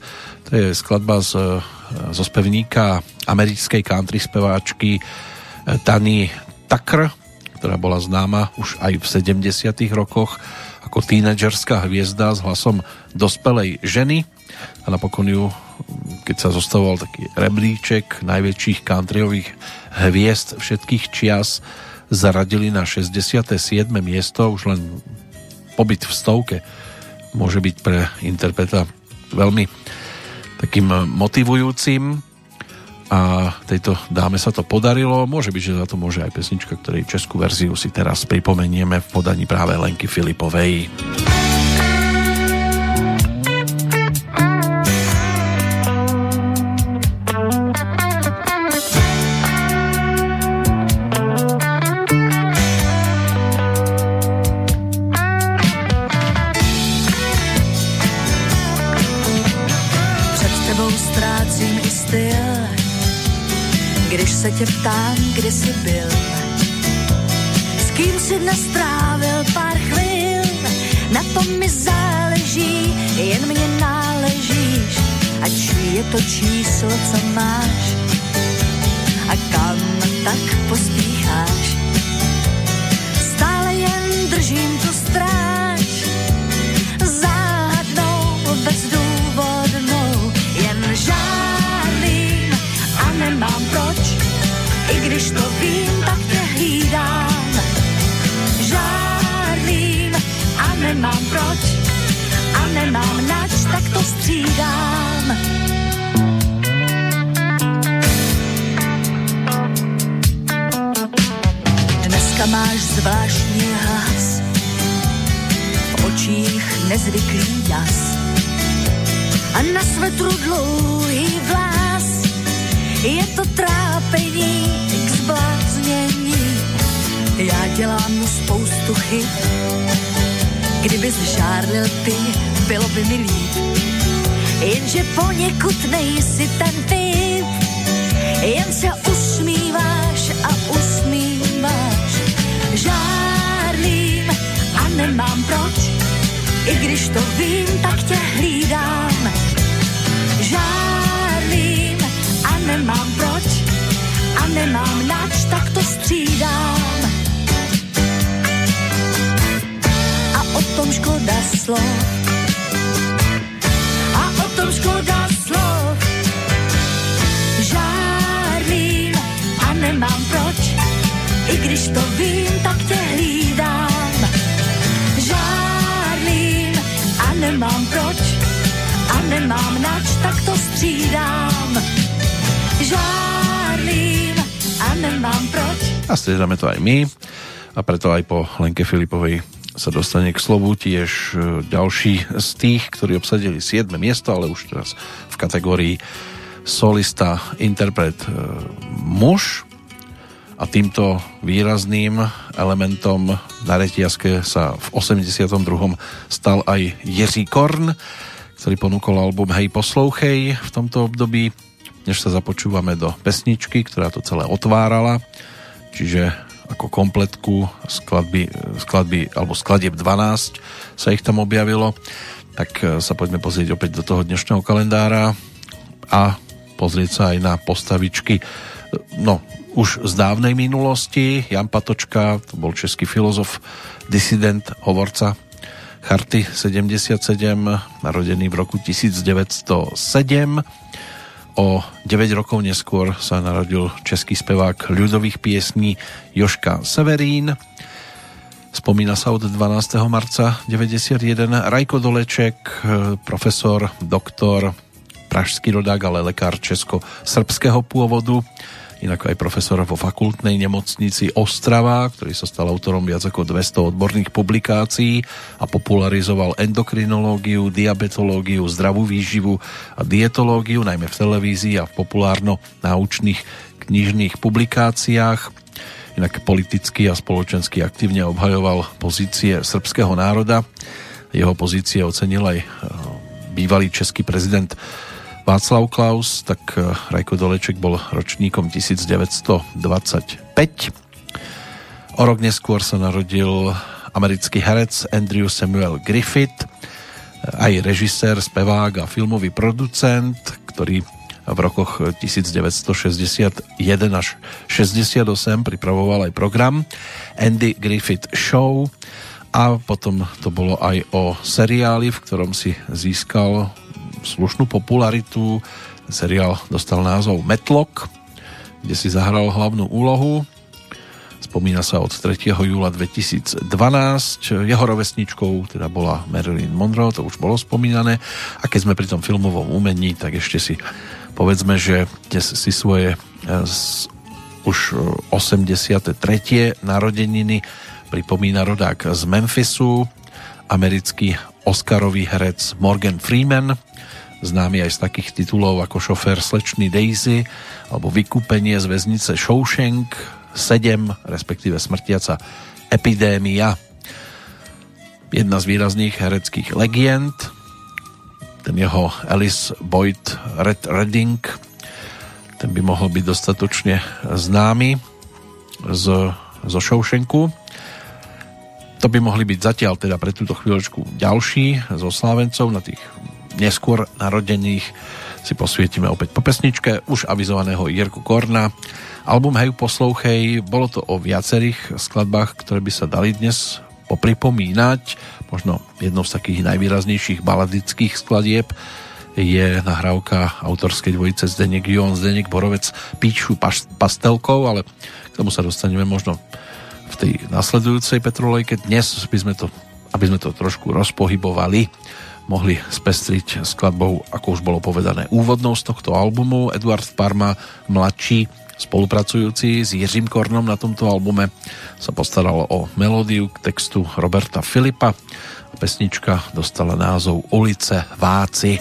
To je skladba z, e, zo spevníka americkej country speváčky e, Tany Tucker, ktorá bola známa už aj v 70. rokoch ako tínedžerská hviezda s hlasom dospelej ženy a napokon ju keď sa zostavoval taký rebríček najväčších countryových hviezd všetkých čias zaradili na 67. miesto, už len pobyt v stovke môže byť pre interpreta veľmi takým motivujúcim a tejto dáme sa to podarilo. Môže byť, že za to môže aj pesnička, ktorej českú verziu si teraz pripomenieme v podaní práve Lenky Filipovej. Tě ptám, kde jsi byl. S kým si dnes strávil pár chvil, na tom mi záleží, jen mě náležíš, ať je to číslo, co máš a kam tak pospícháš. Máš zvláštní hlas, v očích nezvyklý jas. A na svetru dlouhý vlás je to trápení k zbláznění. Já dělám spoustu chyb, kdyby žárlil ty, bylo by mi líp. Jenže poněkud nejsi ten typ, jen se nemám proč, i když to vím, tak tě hlídám. Žárlím nemám proč a nemám nač, tak to střídám. A o tom škoda slov. A o tom škoda slov. Žárlím a nemám proč, i když to vím, tak tě hlídám. Nemám proč a nemám nač, tak to střídám žárlím a nemám proč. A striedame to aj my a preto aj po Lenke Filipovej sa dostane k slovu tiež e, ďalší z tých, ktorí obsadili 7. miesto, ale už teraz v kategórii solista, interpret e, muž a týmto výrazným elementom na retiaske sa v 82. stal aj Jiří Korn, ktorý ponúkol album Hej poslouchej v tomto období než sa započúvame do pesničky, ktorá to celé otvárala, čiže ako kompletku skladby, skladby alebo skladieb 12 sa ich tam objavilo, tak e, sa poďme pozrieť opäť do toho dnešného kalendára a pozrieť sa aj na postavičky no, už z dávnej minulosti. Jan Patočka, to bol český filozof, disident, hovorca Charty 77, narodený v roku 1907 O 9 rokov neskôr sa narodil český spevák ľudových piesní Joška Severín. Spomína sa od 12. marca 91 Rajko Doleček, profesor, doktor, pražský rodák, ale lekár česko-srbského pôvodu, inak aj profesor vo fakultnej nemocnici Ostrava, ktorý sa stal autorom viac ako 200 odborných publikácií a popularizoval endokrinológiu, diabetológiu, zdravú výživu a dietológiu, najmä v televízii a v populárno-náučných knižných publikáciách. Inak politicky a spoločensky aktívne obhajoval pozície srbského národa. Jeho pozície ocenil aj eh, bývalý český prezident Václav Klaus, tak eh, Rajko Doleček bol ročníkom 1925. O rok neskôr sa narodil americký herec Andrew Samuel Griffith, aj režisér, spevák a filmový producent, ktorý v rokoch 1961 až 68 pripravoval aj program Andy Griffith Show a potom to bolo aj o seriáli, v ktorom si získal slušnú popularitu. Seriál dostal názov Metlock, kde si zahral hlavnú úlohu. Spomína sa od 3. júla 2012. Jeho rovesničkou teda bola Marilyn Monroe, to už bolo spomínané. A keď sme pri tom filmovom umení, tak ešte si povedzme, že dnes si svoje eh, už 83. narodeniny pripomína rodák z Memphisu, americký Oscarový herec Morgan Freeman, známy aj z takých titulov ako šofér slečny Daisy alebo Vykúpenie z väznice Shawshank 7, respektíve Smrtiaca epidémia. Jedna z výrazných hereckých legend, ten jeho Alice Boyd Red Redding, ten by mohol byť dostatočne známy z, zo Shawshanku. To by mohli byť zatiaľ teda pre túto chvíľočku ďalší zo Slávencov na tých neskôr narodených si posvietime opäť po pesničke už avizovaného Jirku Korna. Album Heju poslouchej, bolo to o viacerých skladbách, ktoré by sa dali dnes popripomínať. Možno jednou z takých najvýraznejších baladických skladieb je nahrávka autorskej dvojice Zdeněk Jon, Zdeněk Borovec píšu pastelkou, ale k tomu sa dostaneme možno v tej nasledujúcej petrolejke. Dnes by sme to, aby sme to trošku rozpohybovali, mohli spestriť skladbou, ako už bolo povedané, úvodnou z tohto albumu. Eduard Parma, mladší, spolupracujúci s Jiřím Kornom na tomto albume, sa postaral o melódiu k textu Roberta Filipa. Pesnička dostala názov Ulice Váci.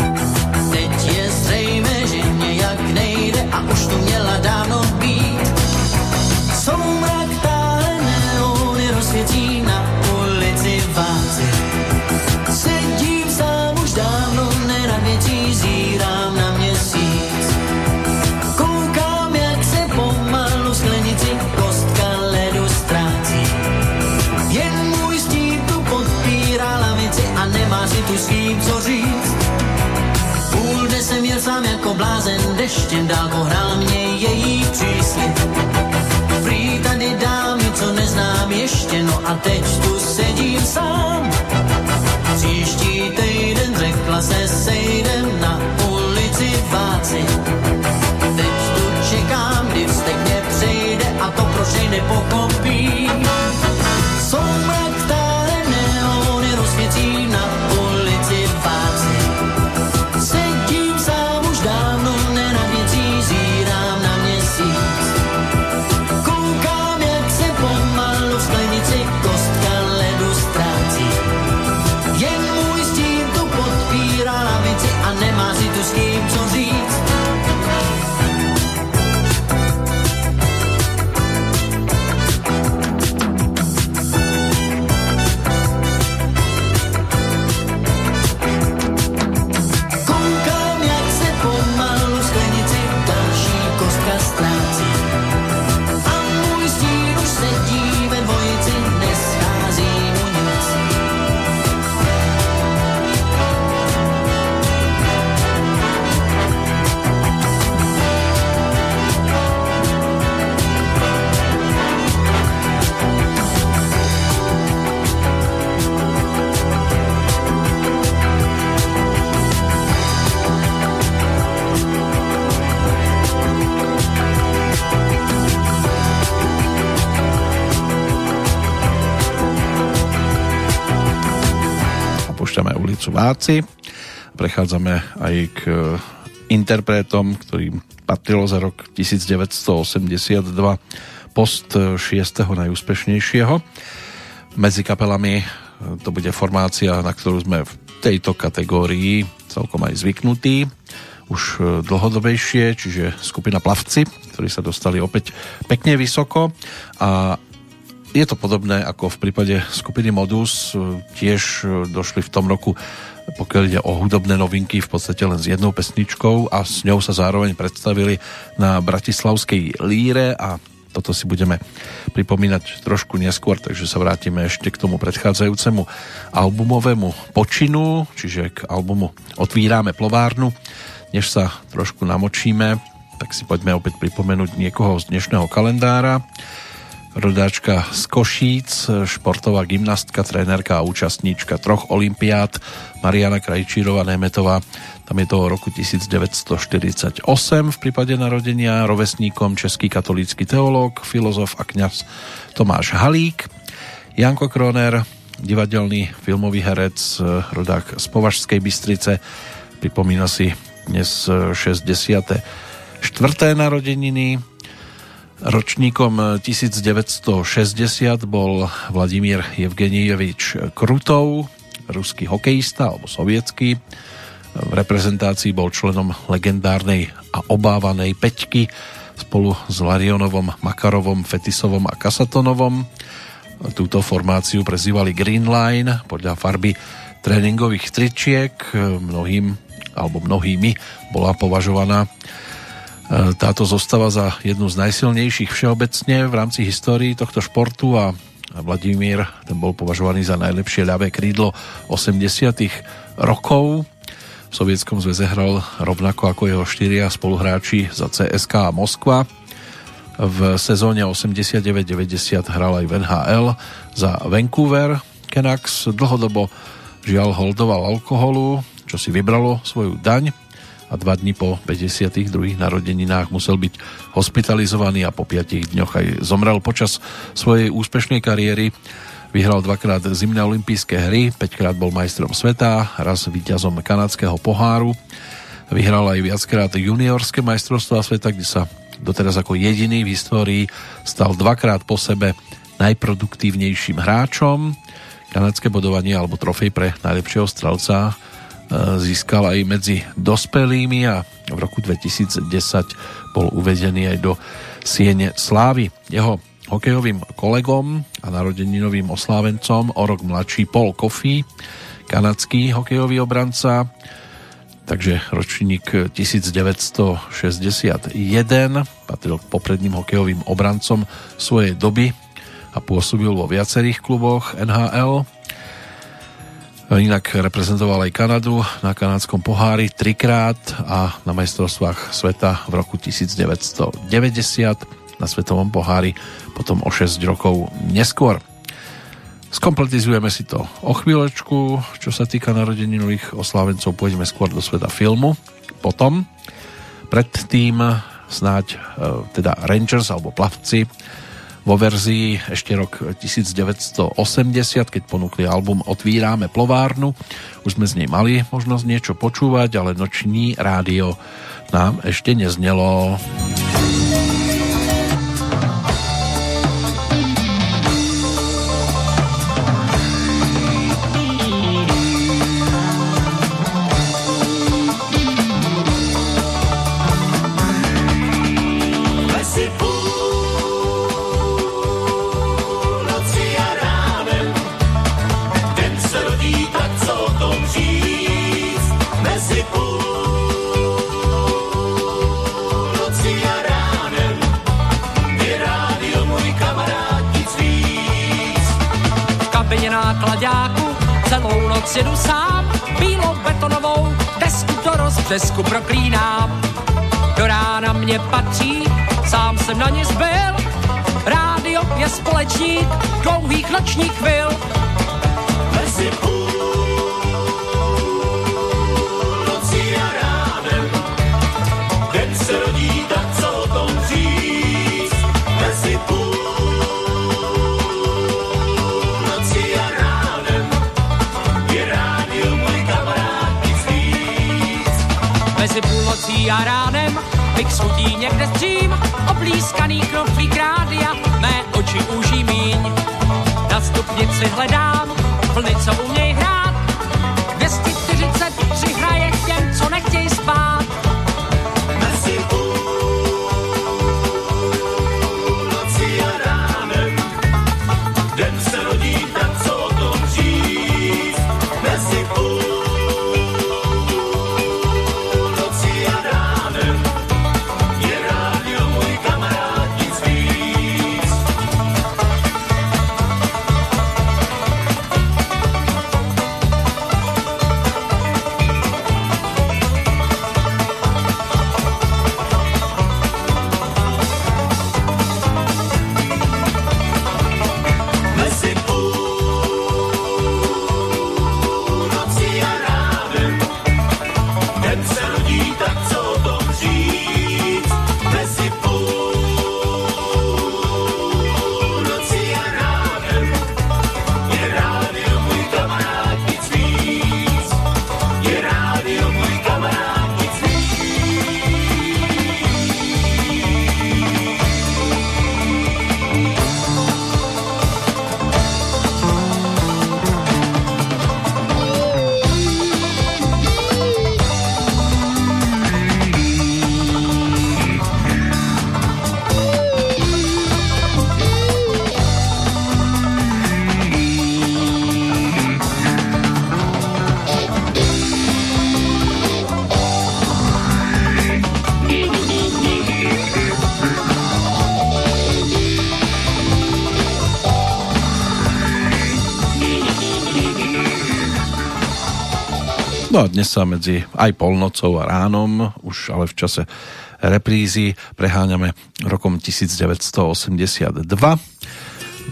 blázen deštěm dál pohrál mě její příslip. Prý tady dámy, co neznám ještě, no a teď tu sedím sám. Příští týden řekla se sejdem na ulici Váci. Teď tu čekám, kdy vztek mě přejde a to prošej nepochopím. Jsou Prechádzame aj k e, interpretom, ktorým patrilo za rok 1982 post 6. najúspešnejšieho. Medzi kapelami e, to bude formácia, na ktorú sme v tejto kategórii celkom aj zvyknutí už e, dlhodobejšie, čiže skupina Plavci, ktorí sa dostali opäť pekne vysoko a je to podobné ako v prípade skupiny Modus, tiež došli v tom roku pokiaľ ide o hudobné novinky v podstate len s jednou pesničkou a s ňou sa zároveň predstavili na Bratislavskej líre a toto si budeme pripomínať trošku neskôr, takže sa vrátime ešte k tomu predchádzajúcemu albumovému počinu, čiže k albumu Otvírame plovárnu. Než sa trošku namočíme, tak si poďme opäť pripomenúť niekoho z dnešného kalendára rodáčka z Košíc, športová gymnastka, trénerka a účastníčka troch olimpiád, Mariana Krajčírová Nemetová, tam je to roku 1948 v prípade narodenia, rovesníkom český katolícky teológ, filozof a kňaz Tomáš Halík, Janko Kroner, divadelný filmový herec, rodák z Považskej Bystrice, pripomína si dnes 64. narodeniny, Ročníkom 1960 bol Vladimír Evgeniejevič Krutov, ruský hokejista alebo sovietský. V reprezentácii bol členom legendárnej a obávanej Peťky spolu s Larionovom, Makarovom, Fetisovom a Kasatonovom. Túto formáciu prezývali Green Line podľa farby tréningových tričiek. Mnohým alebo mnohými bola považovaná táto zostava za jednu z najsilnejších všeobecne v rámci histórii tohto športu a Vladimír ten bol považovaný za najlepšie ľavé krídlo 80 rokov. V Sovietskom zväze hral rovnako ako jeho štyria spoluhráči za CSK a Moskva. V sezóne 89-90 hral aj v NHL za Vancouver Canucks. Dlhodobo žiaľ holdoval alkoholu, čo si vybralo svoju daň a dva dní po 52. narodeninách musel byť hospitalizovaný a po 5 dňoch aj zomrel počas svojej úspešnej kariéry. Vyhral dvakrát zimné olympijské hry, 5 krát bol majstrom sveta, raz víťazom kanadského poháru. Vyhral aj viackrát juniorské majstrovstvá sveta, kde sa doteraz ako jediný v histórii stal dvakrát po sebe najproduktívnejším hráčom. Kanadské bodovanie alebo trofej pre najlepšieho strelca získal aj medzi dospelými a v roku 2010 bol uvedený aj do Siene Slávy. Jeho hokejovým kolegom a narodeninovým oslávencom o rok mladší Paul Coffey, kanadský hokejový obranca, takže ročník 1961, patril k popredným hokejovým obrancom svojej doby a pôsobil vo viacerých kluboch NHL Inak reprezentoval aj Kanadu na kanadskom pohári trikrát a na majstrovstvách sveta v roku 1990 na svetovom pohári potom o 6 rokov neskôr. Skompletizujeme si to o chvíľočku, čo sa týka narodeninových oslávencov, pôjdeme skôr do sveta filmu. Potom, predtým snáď e, teda Rangers alebo plavci vo verzii ešte rok 1980, keď ponúkli album Otvírame plovárnu. Už sme z nej mali možnosť niečo počúvať, ale noční rádio nám ešte neznelo. Jedu sám, bílou betonovou desku do rozbřesku proklínám. Do rána mě patří, sám jsem na ně zbyl, rádio je společník dlouhých nočních chvil. Mezi nocí a ránem, bych schutí někde střím, oblízkaný knoflík rádia, mé oči uží míň. Na stupnici hledám vlny, co uměj hrát, No a dnes sa medzi aj polnocou a ránom, už ale v čase reprízy, preháňame rokom 1982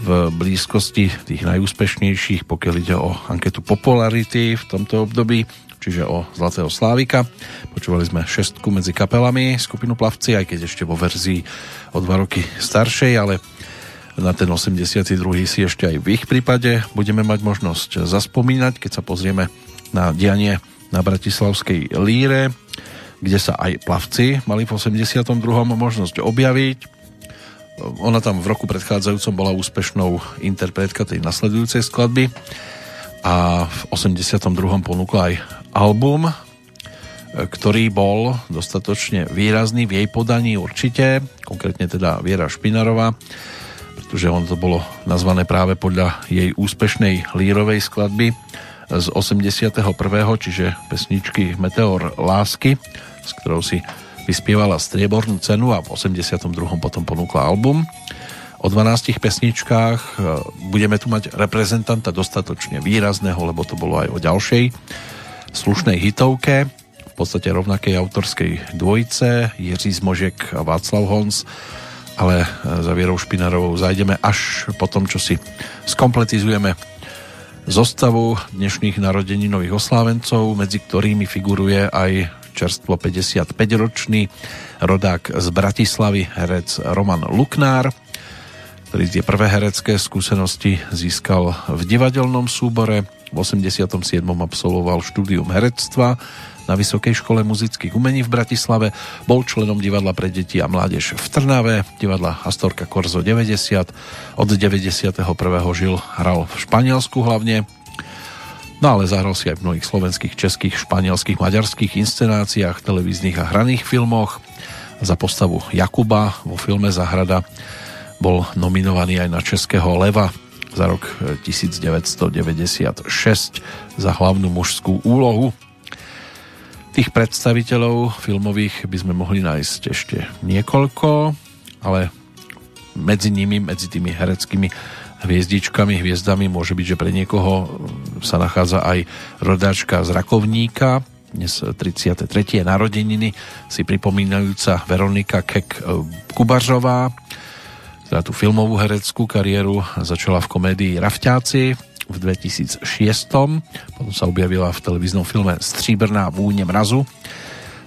v blízkosti tých najúspešnejších, pokiaľ ide o anketu Popularity v tomto období, čiže o Zlatého Slávika. Počúvali sme šestku medzi kapelami skupinu Plavci, aj keď ešte vo verzii o dva roky staršej, ale na ten 82. si ešte aj v ich prípade budeme mať možnosť zaspomínať, keď sa pozrieme na dianie na Bratislavskej líre, kde sa aj plavci mali v 82. možnosť objaviť. Ona tam v roku predchádzajúcom bola úspešnou interpretka tej nasledujúcej skladby a v 82. ponúkla aj album, ktorý bol dostatočne výrazný v jej podaní určite, konkrétne teda Viera Špinarová, pretože on to bolo nazvané práve podľa jej úspešnej lírovej skladby z 81. čiže pesničky Meteor lásky, s ktorou si vyspievala striebornú cenu a v 82. potom ponúkla album. O 12 pesničkách e, budeme tu mať reprezentanta dostatočne výrazného, lebo to bolo aj o ďalšej slušnej hitovke, v podstate rovnakej autorskej dvojice, Jiří Zmožek a Václav Hons, ale e, za Vierou Špinarovou zajdeme až po tom, čo si skompletizujeme zostavu dnešných narodeninových oslávencov, medzi ktorými figuruje aj čerstvo 55-ročný rodák z Bratislavy, herec Roman Luknár, ktorý tie prvé herecké skúsenosti získal v divadelnom súbore. V 87. absolvoval štúdium herectva na Vysokej škole muzických umení v Bratislave. Bol členom divadla pre deti a mládež v Trnave, divadla Astorka Korzo 90. Od 91. žil, hral v Španielsku hlavne. No ale zahral si aj v mnohých slovenských, českých, španielských, maďarských inscenáciách, televíznych a hraných filmoch. Za postavu Jakuba vo filme Zahrada bol nominovaný aj na Českého leva za rok 1996 za hlavnú mužskú úlohu. Tých predstaviteľov filmových by sme mohli nájsť ešte niekoľko, ale medzi nimi, medzi tými hereckými hviezdičkami, hviezdami môže byť, že pre niekoho sa nachádza aj rodáčka z Rakovníka, dnes 33. narodeniny si pripomínajúca Veronika Kek Kubařová, teda tú filmovú hereckú kariéru začala v komédii Rafťáci v 2006. Potom sa objavila v televíznom filme Stříbrná vúne mrazu.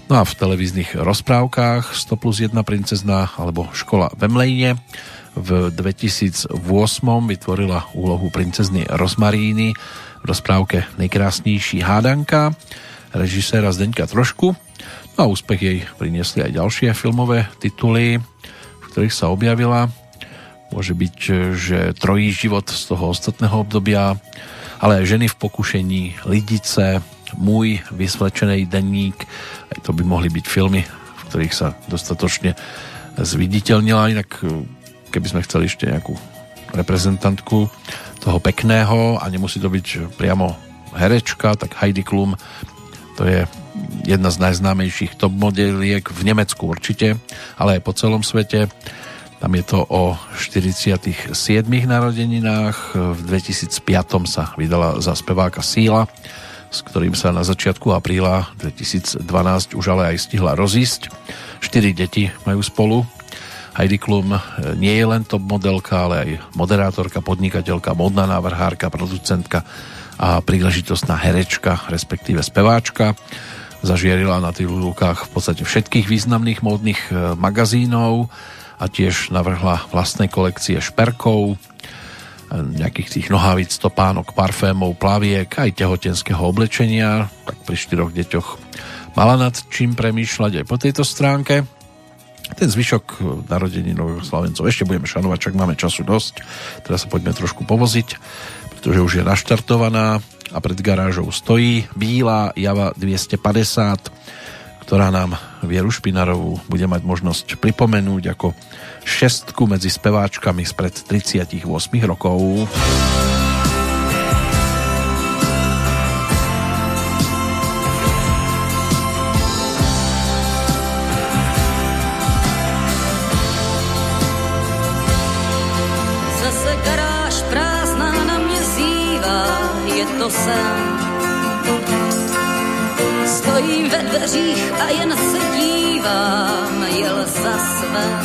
No a v televíznych rozprávkách 100 plus 1 princezna alebo Škola v Mlejne v 2008 vytvorila úlohu princezny Rozmaríny v rozprávke Nejkrásnější hádanka režiséra Zdeňka Trošku. a úspech jej priniesli aj ďalšie filmové tituly, v ktorých sa objavila. Môže byť, že trojí život z toho ostatného obdobia, ale ženy v pokušení, Lidice, Môj vysvlečený denník, aj to by mohli byť filmy, v ktorých sa dostatočne zviditeľnila, inak keby sme chceli ešte nejakú reprezentantku toho pekného a nemusí to byť priamo herečka, tak Heidi Klum to je jedna z najznámejších top modeliek v Nemecku určite, ale aj po celom svete. Tam je to o 47 narodeninách. V 2005 sa vydala za speváka Síla, s ktorým sa na začiatku apríla 2012 už ale aj stihla rozísť. Štyri deti majú spolu. Heidi Klum nie je len top modelka, ale aj moderátorka, podnikateľka, modná návrhárka, producentka a príležitostná herečka, respektíve speváčka zažierila na titulkách v podstate všetkých významných módnych e, magazínov a tiež navrhla vlastné kolekcie šperkov, nejakých tých nohavíc, topánok, parfémov, plaviek, aj tehotenského oblečenia, tak pri štyroch deťoch mala nad čím premýšľať aj po tejto stránke. Ten zvyšok narodení nových Slavencov ešte budeme šanovať, čak máme času dosť. Teraz sa poďme trošku povoziť, pretože už je naštartovaná a pred garážou stojí Bílá Java 250, ktorá nám Vieru Špinarovú bude mať možnosť pripomenúť ako šestku medzi speváčkami spred 38 rokov. Ve dveřích a jen se dívám, jel za své.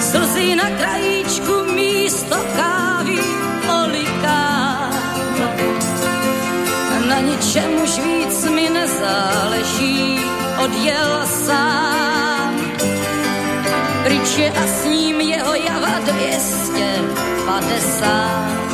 Slzy na krajíčku místo kávy olikám. Na ničem už víc mi nezáleží, odjel sám. Pryč je a s ním jeho java 250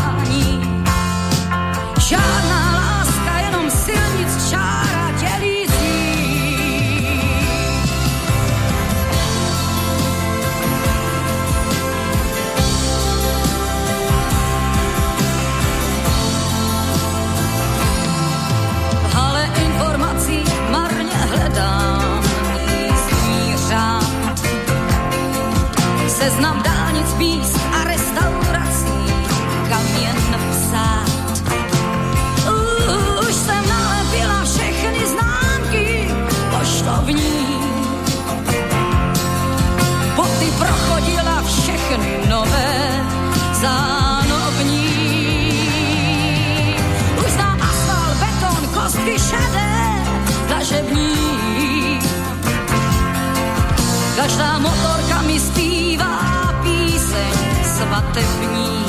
Každá motorka mi zpívá píseň svatební.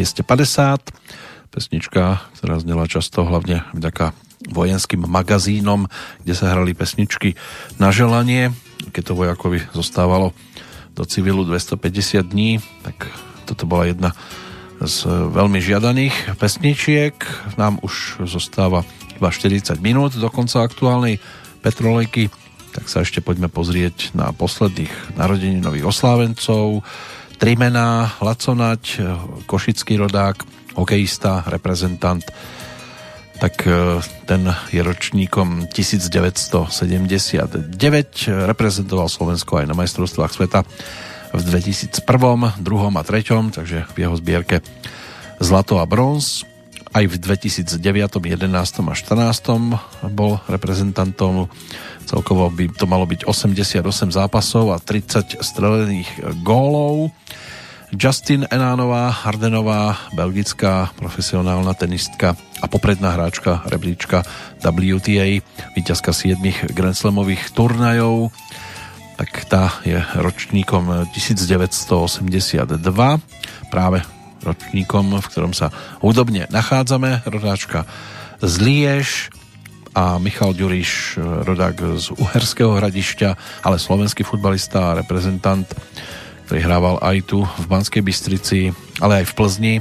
250. Pesnička, ktorá znela často hlavne vďaka vojenským magazínom, kde sa hrali pesničky na želanie. Keď to vojakovi zostávalo do civilu 250 dní, tak toto bola jedna z veľmi žiadaných pesničiek. Nám už zostáva iba 40 minút do konca aktuálnej Petrolejky, tak sa ešte poďme pozrieť na posledných narodeninových oslávencov. Trimená, Laconať, košický rodák, hokejista, reprezentant, tak e, ten je ročníkom 1979, reprezentoval Slovensko aj na majstrovstvách sveta v 2001, 2 a 3, takže v jeho zbierke zlato a bronz. Aj v 2009, 11 a 14 bol reprezentantom. Celkovo by to malo byť 88 zápasov a 30 strelených gólov. Justin Enánová, Hardenová, belgická profesionálna tenistka a popredná hráčka rebríčka WTA, víťazka 7 Grand Slamových turnajov, tak tá je ročníkom 1982, práve ročníkom, v ktorom sa hudobne nachádzame, rodáčka z Liež a Michal Ďuriš, rodák z Uherského hradišťa, ale slovenský futbalista a reprezentant ktorý hrával aj tu v Banskej Bystrici, ale aj v Plzni,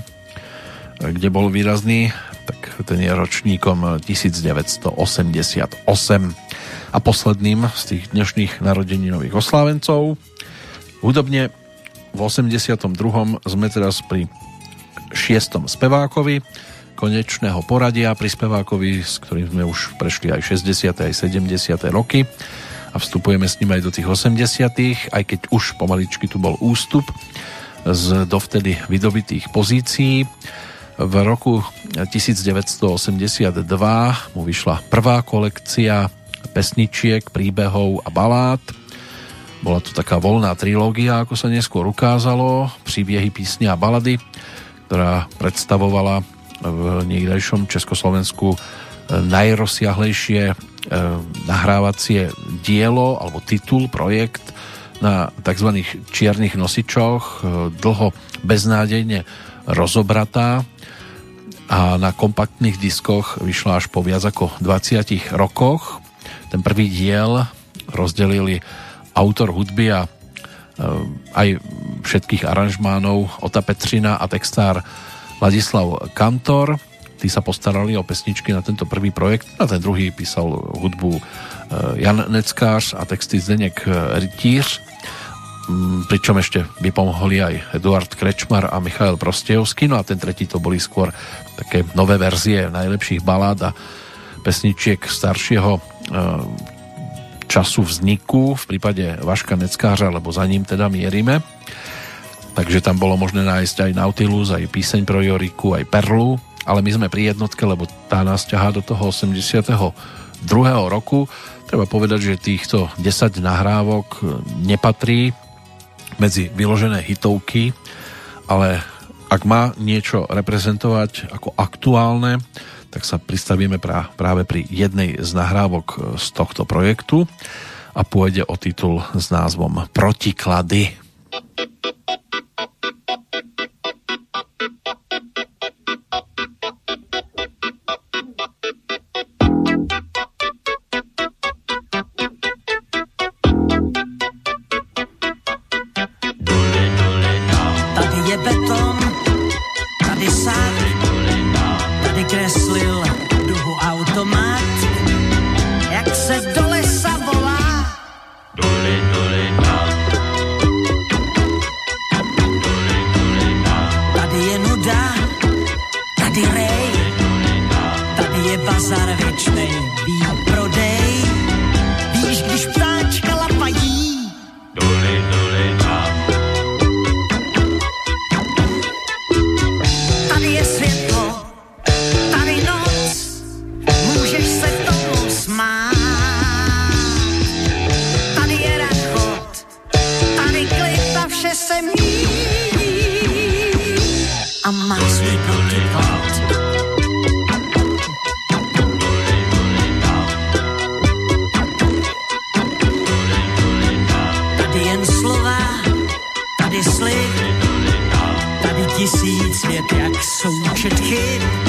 kde bol výrazný, tak ten je ročníkom 1988 a posledným z tých dnešných narodeninových oslávencov. Hudobne v 82. sme teraz pri spevákovi konečného poradia pri spevákovi, s ktorým sme už prešli aj 60. aj 70. roky a vstupujeme s ním aj do tých 80 aj keď už pomaličky tu bol ústup z dovtedy vydobitých pozícií. V roku 1982 mu vyšla prvá kolekcia pesničiek, príbehov a balád. Bola to taká voľná trilógia, ako sa neskôr ukázalo, príbiehy, písne a balady, ktorá predstavovala v niekdejšom Československu najrozsiahlejšie E, nahrávacie dielo alebo titul, projekt na tzv. čiernych nosičoch, e, dlho beznádejne rozobratá a na kompaktných diskoch vyšla až po viac ako 20 rokoch. Ten prvý diel rozdelili autor hudby a e, aj všetkých aranžmánov Ota Petřina a textár Ladislav Kantor. Tí sa postarali o pesničky na tento prvý projekt. Na ten druhý písal hudbu e, Jan Neckář a texty Zdeněk Rytíř. Mm, pričom ešte by pomohli aj Eduard Krečmar a Michael Prostejovský, no a ten tretí to boli skôr také nové verzie najlepších balád a pesničiek staršieho e, času vzniku v prípade Vaška Neckářa, lebo za ním teda mierime. Takže tam bolo možné nájsť aj Nautilus, aj píseň pro Joriku, aj Perlu, ale my sme pri jednotke, lebo tá nás ťahá do toho 82. roku. Treba povedať, že týchto 10 nahrávok nepatrí medzi vyložené hitovky, ale ak má niečo reprezentovať ako aktuálne, tak sa pristavíme práve pri jednej z nahrávok z tohto projektu a pôjde o titul s názvom Protiklady. tisíc svět jak součet chyb.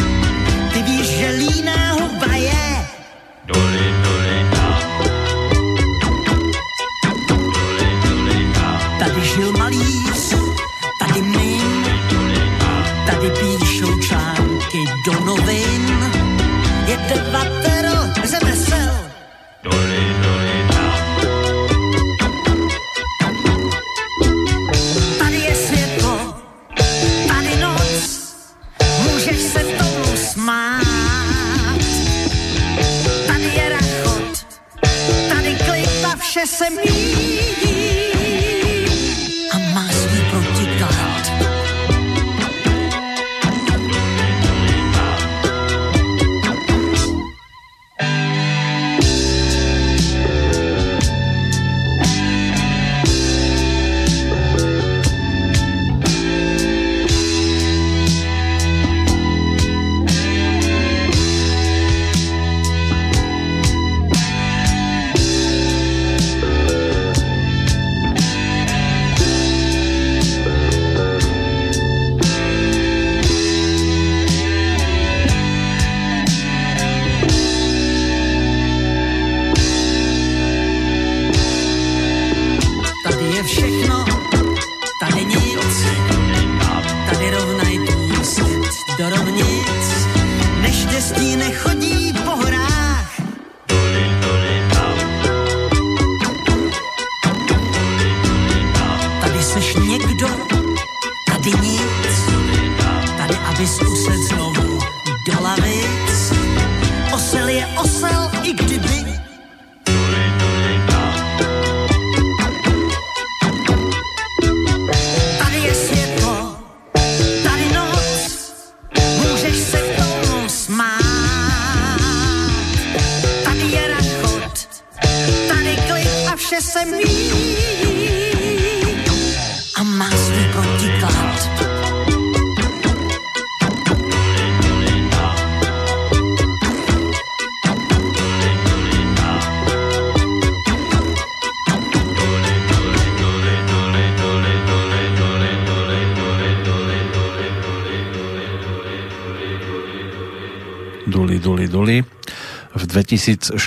2004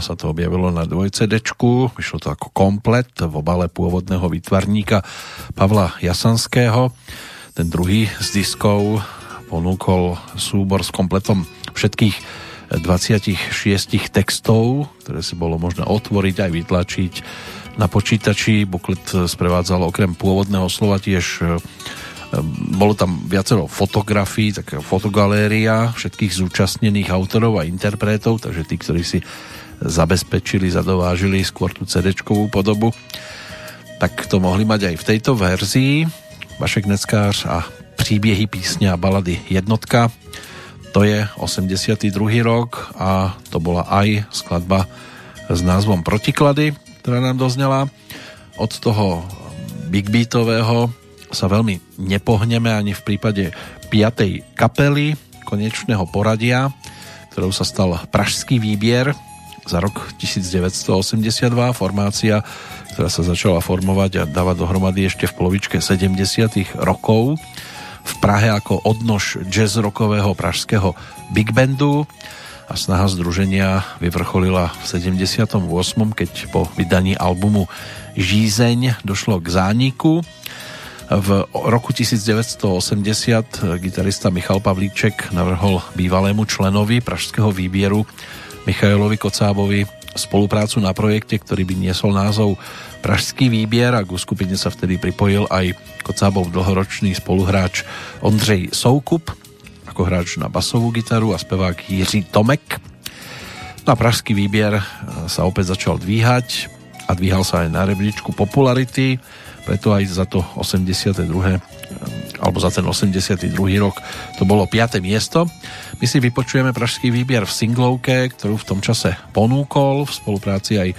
sa to objavilo na 2 CD, vyšlo to ako komplet v obale pôvodného výtvarníka Pavla Jasanského. Ten druhý z diskov ponúkol súbor s kompletom všetkých 26 textov, ktoré si bolo možné otvoriť aj vytlačiť na počítači. Buklet sprevádzal okrem pôvodného slova tiež bolo tam viacero fotografií, taká fotogaléria všetkých zúčastnených autorov a interpretov, takže tí, ktorí si zabezpečili, zadovážili skôr tú cd podobu, tak to mohli mať aj v tejto verzii. Vašek Neckář a príbiehy písne a balady jednotka. To je 82. rok a to bola aj skladba s názvom Protiklady, ktorá nám doznela. Od toho big beatového sa veľmi nepohneme ani v prípade 5. kapely konečného poradia, ktorou sa stal Pražský výbier za rok 1982, formácia, ktorá sa začala formovať a dávať dohromady ešte v polovičke 70. rokov v Prahe ako odnož jazz rockového pražského big bandu a snaha združenia vyvrcholila v 78. keď po vydaní albumu Žízeň došlo k zániku v roku 1980 gitarista Michal Pavlíček navrhol bývalému členovi pražského výbieru Michailovi Kocábovi spoluprácu na projekte, ktorý by niesol názov Pražský výbier a k skupine sa vtedy pripojil aj Kocábov dlhoročný spoluhráč Ondřej Soukup ako hráč na basovú gitaru a spevák Jiří Tomek. Na Pražský výbier sa opäť začal dvíhať a dvíhal sa aj na rebríčku popularity preto aj za to 82. alebo za ten 82. rok to bolo 5. miesto. My si vypočujeme pražský výbier v singlovke, ktorú v tom čase ponúkol v spolupráci aj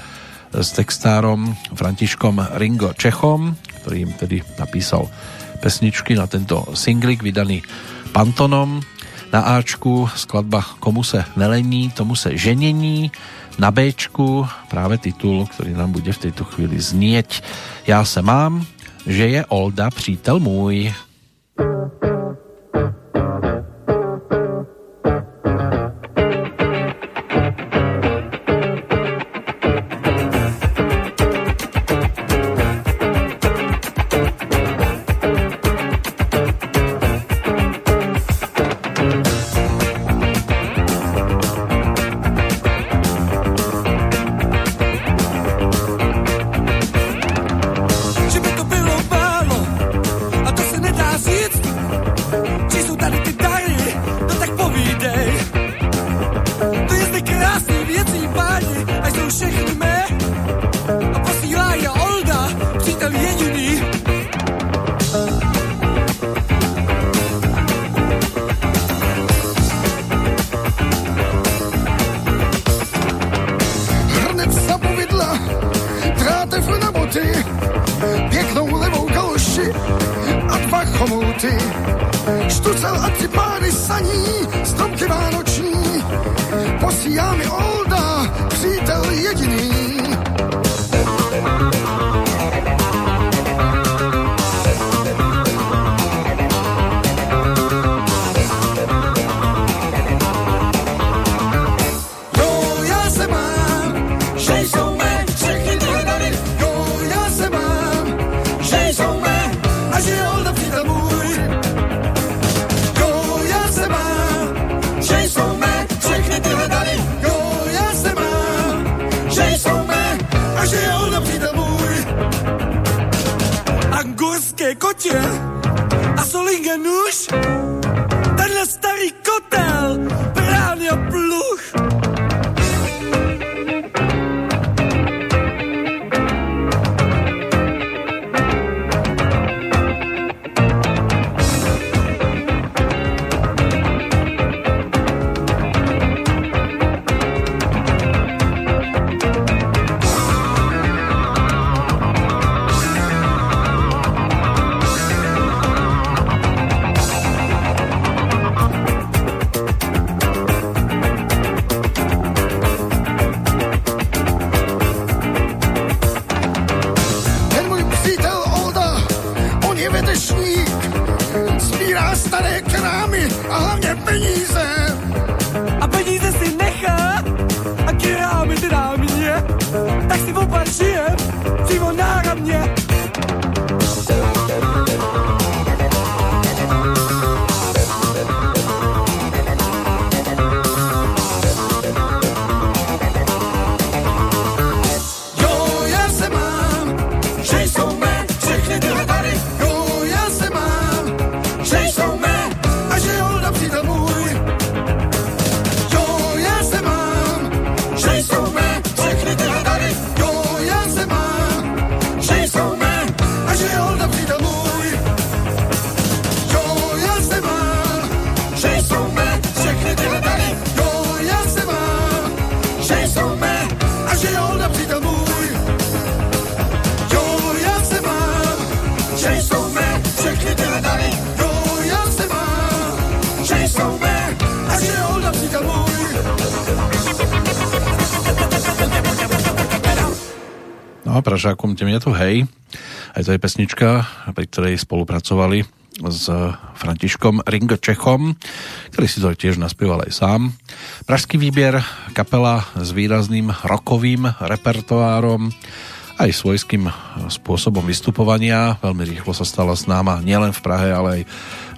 s textárom Františkom Ringo Čechom, ktorý im tedy napísal pesničky na tento singlik vydaný Pantonom. Na Ačku skladba Komu se nelení, tomu se ženení. Na Bčku práve titul, ktorý nám bude v tejto chvíli znieť Já se mám, že je Olda přítel můj. thank you a posílá je Olda, přítel jediný. Hrnec sa povidla, drátev na boty, pěknou levou galoši a dva chomouty. Štucel a tři páry saní, stromky vánoční, posílá mi Olda, přítel jediný. Pražákom tým je tu hej. Aj to je pesnička, pri ktorej spolupracovali s Františkom Ringo Čechom, ktorý si to tiež naspieval aj sám. Pražský výbier, kapela s výrazným rokovým repertoárom, aj svojským spôsobom vystupovania. Veľmi rýchlo sa stala známa nielen v Prahe, ale aj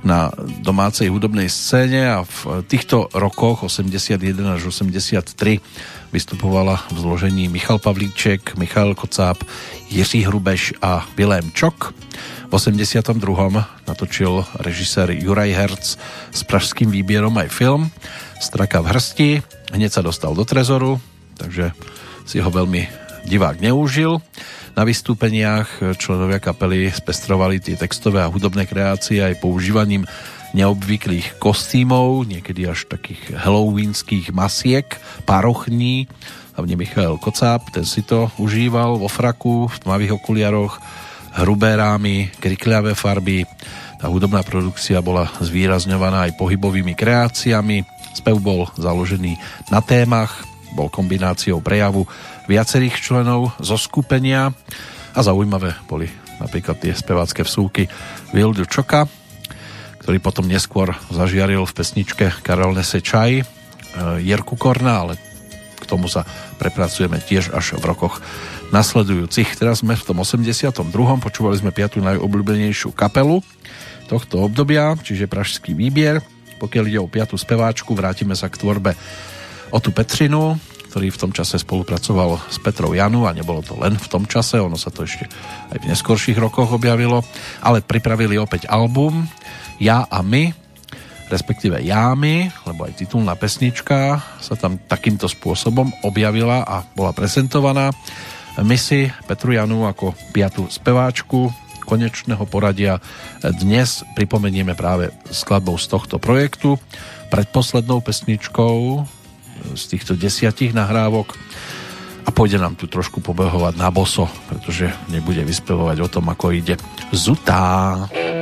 na domácej hudobnej scéne a v týchto rokoch 81 až 83 vystupovala v zložení Michal Pavlíček, Michal Kocáb, Jiří Hrubeš a Vilém Čok. V 82. natočil režisér Juraj Herc s pražským výbierom aj film Straka v hrsti. Hneď sa dostal do trezoru, takže si ho veľmi divák neužil. Na vystúpeniach členovia kapely spestrovali tie textové a hudobné kreácie aj používaním neobvyklých kostýmov, niekedy až takých halloweenských masiek, parochní. Hlavne Michael Kocáb, ten si to užíval vo fraku, v tmavých okuliaroch, hrubé rámy, krikľavé farby. Tá hudobná produkcia bola zvýrazňovaná aj pohybovými kreáciami. Spev bol založený na témach, bol kombináciou prejavu viacerých členov zo skupenia a zaujímavé boli napríklad tie spevácké vsúky Vildu Čoka, ktorý potom neskôr zažiaril v pesničke Karel Nese čaj Jerku Korna, ale k tomu sa prepracujeme tiež až v rokoch nasledujúcich. Teraz sme v tom 82. počúvali sme piatu najobľúbenejšiu kapelu tohto obdobia, čiže Pražský výbier. Pokiaľ ide o piatu speváčku, vrátime sa k tvorbe Otu Petrinu, ktorý v tom čase spolupracoval s Petrou Janu a nebolo to len v tom čase, ono sa to ešte aj v neskorších rokoch objavilo, ale pripravili opäť album Ja a my, respektíve Jámy, lebo aj titulná pesnička sa tam takýmto spôsobom objavila a bola prezentovaná. My si Petru Janu ako piatu speváčku konečného poradia dnes pripomenieme práve skladbou z tohto projektu. Predposlednou pesničkou z týchto desiatich nahrávok a pôjde nám tu trošku pobehovať na boso, pretože nebude vyspevovať o tom, ako ide Zutá. Zutá.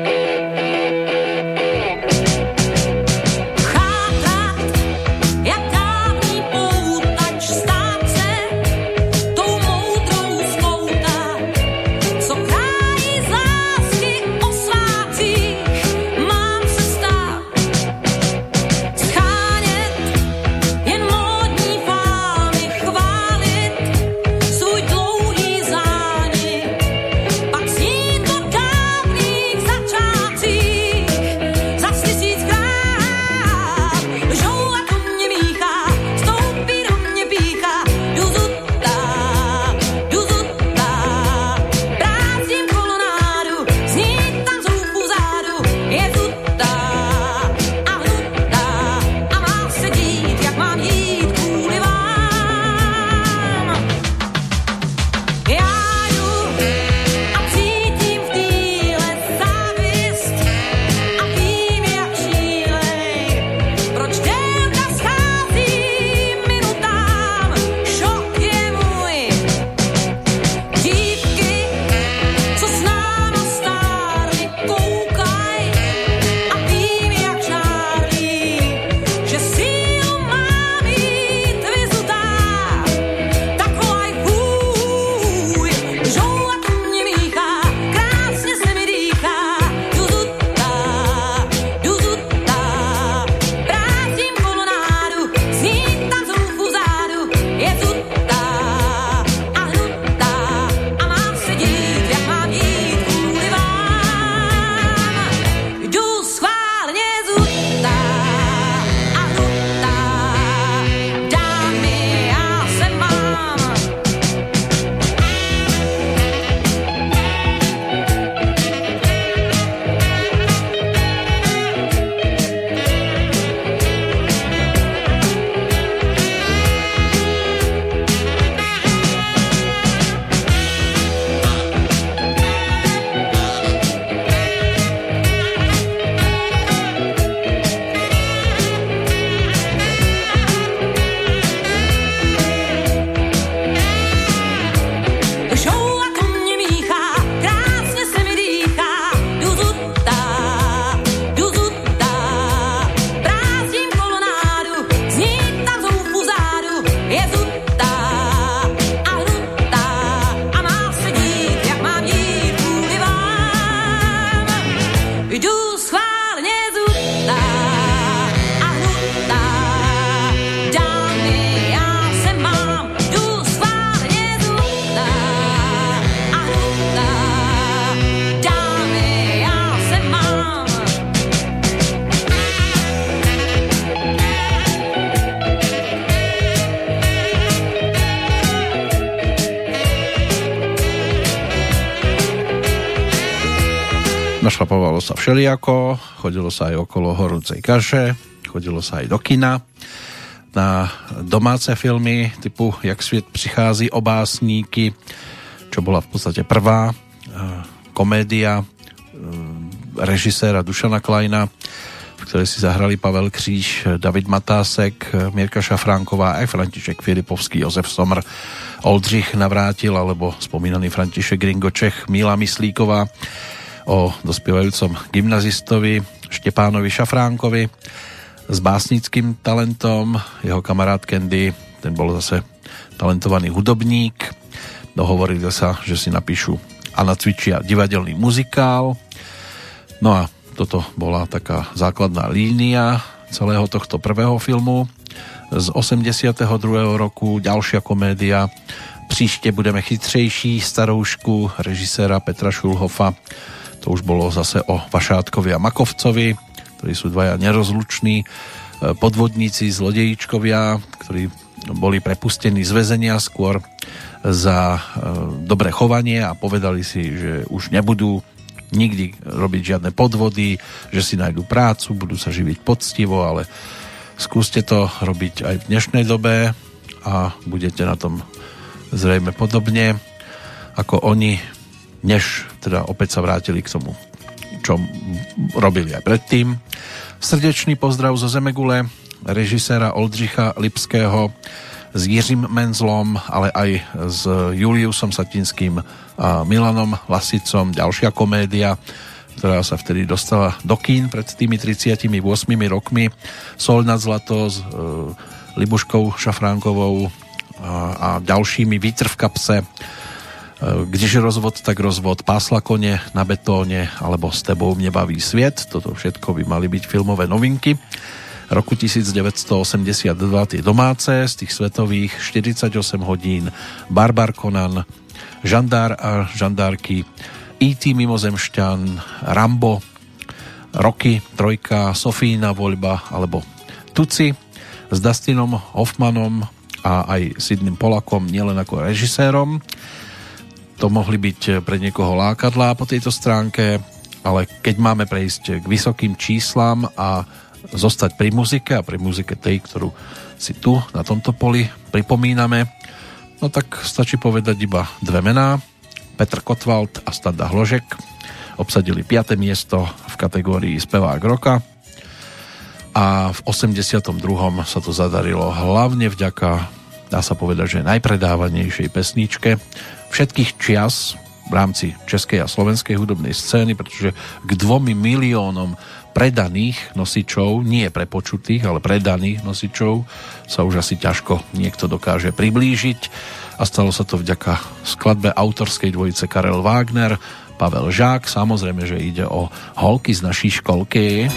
Všelijako, chodilo sa aj okolo horúcej kaše, chodilo sa aj do kina. Na domáce filmy typu Jak svět přichází o básníky, čo bola v podstate prvá eh, komédia eh, režiséra Dušana Kleina, v ktorej si zahrali Pavel Kříž, David Matásek, Mirka Šafránková aj František Filipovský, Jozef Somr, Oldřich Navrátil alebo spomínaný František Ringočech, Míla Myslíková o dospievajúcom gymnazistovi Štepánovi Šafránkovi s básnickým talentom. Jeho kamarát Kendy, ten bol zase talentovaný hudobník. Dohovorili sa, že si napíšu a nacvičia divadelný muzikál. No a toto bola taká základná línia celého tohto prvého filmu z 82. roku. Ďalšia komédia Příště budeme chytřejší staroušku režiséra Petra Šulhofa to už bolo zase o Vašátkovi a Makovcovi, ktorí sú dvaja nerozluční e, podvodníci, zlodejíčkovia, ktorí boli prepustení z väzenia skôr za e, dobré chovanie a povedali si, že už nebudú nikdy robiť žiadne podvody, že si nájdu prácu, budú sa živiť poctivo, ale skúste to robiť aj v dnešnej dobe a budete na tom zrejme podobne ako oni než teda opäť sa vrátili k tomu, čo robili aj predtým. Srdečný pozdrav zo Zemegule, režiséra Oldřicha Lipského s Jiřím Menzlom, ale aj s Juliusom Satinským a Milanom Lasicom. Ďalšia komédia, ktorá sa vtedy dostala do kín pred tými 38 rokmi. Sol nad zlato s e, Libuškou Šafránkovou a, a ďalšími Vítr v kapse Kdeže rozvod, tak rozvod, pásla kone na betóne alebo s tebou mne baví sviet. Toto všetko by mali byť filmové novinky. Roku 1982 tie domáce, z tých svetových 48 hodín, Barbar Conan, Žandár a žandárky, E.T. Mimozemšťan, Rambo, Roky, Trojka, Sofína voľba alebo Tuci s Dustinom Hoffmanom a aj Sidným Polakom nielen ako režisérom to mohli byť eh, pre niekoho lákadlá po tejto stránke, ale keď máme prejsť k vysokým číslam a zostať pri muzike a pri muzike tej, ktorú si tu na tomto poli pripomíname, no tak stačí povedať iba dve mená. Petr Kotwald a Standa Hložek obsadili 5. miesto v kategórii Spevák roka a v 82. sa to zadarilo hlavne vďaka, dá sa povedať, že najpredávanejšej pesničke všetkých čias v rámci českej a slovenskej hudobnej scény, pretože k dvomi miliónom predaných nosičov, nie prepočutých, ale predaných nosičov sa už asi ťažko niekto dokáže priblížiť a stalo sa to vďaka skladbe autorskej dvojice Karel Wagner, Pavel Žák, samozrejme, že ide o holky z našej školky.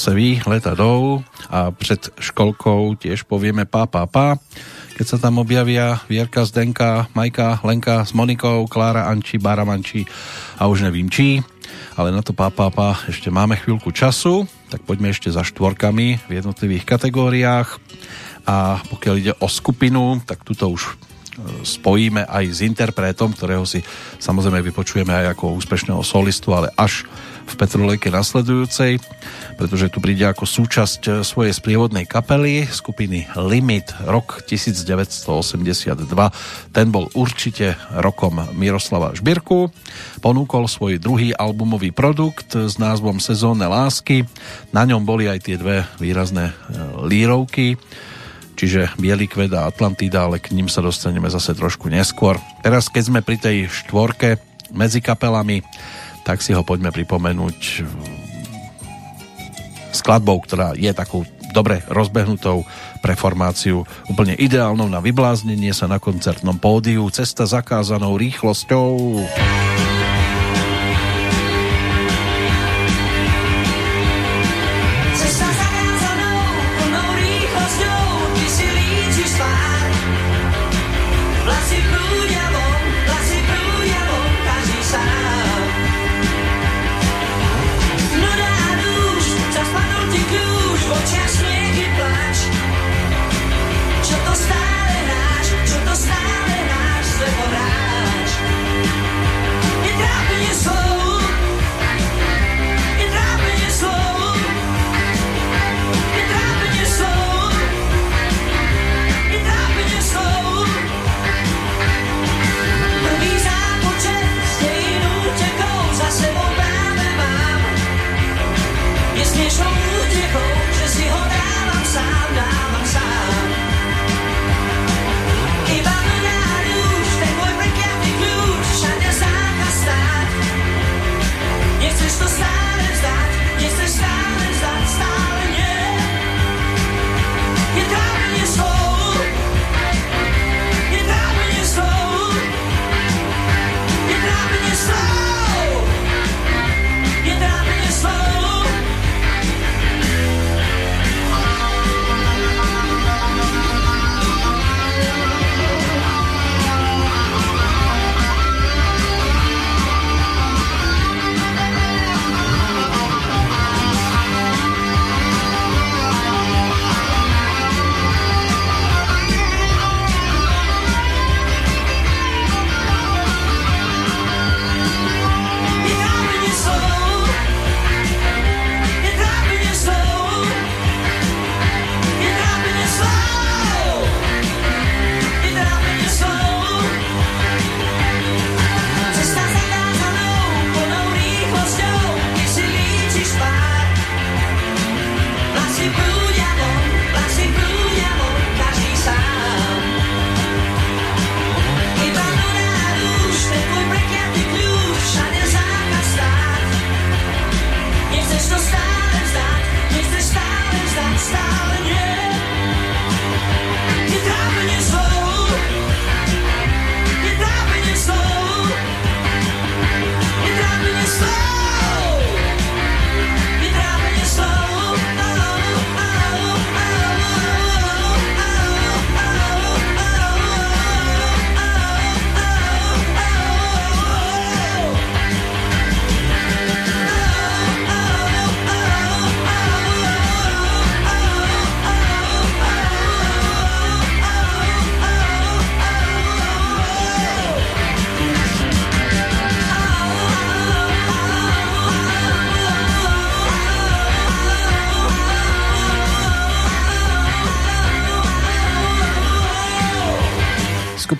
To sa ví, leta jdou a před školkou tiež povieme pá, pá, pá. Keď sa tam objavia Vierka, Zdenka, Majka, Lenka s Monikou, Klára, Anči, Bára a už nevím čí. Ale na to pá, pá, pá ešte máme chvíľku času, tak poďme ešte za štvorkami v jednotlivých kategóriách. A pokiaľ ide o skupinu, tak tuto už e, spojíme aj s interpretom, ktorého si samozrejme vypočujeme aj ako úspešného solistu, ale až v Petrolejke nasledujúcej, pretože tu príde ako súčasť e, svojej sprievodnej kapely skupiny Limit rok 1982. Ten bol určite rokom Miroslava Žbirku. Ponúkol svoj druhý albumový produkt s názvom Sezónne lásky. Na ňom boli aj tie dve výrazné e, lírovky čiže Bielý kvet a Atlantida, ale k ním sa dostaneme zase trošku neskôr. Teraz, keď sme pri tej štvorke medzi kapelami, tak si ho poďme pripomenúť skladbou, ktorá je takou dobre rozbehnutou pre formáciu úplne ideálnou na vybláznenie sa na koncertnom pódiu Cesta zakázanou rýchlosťou.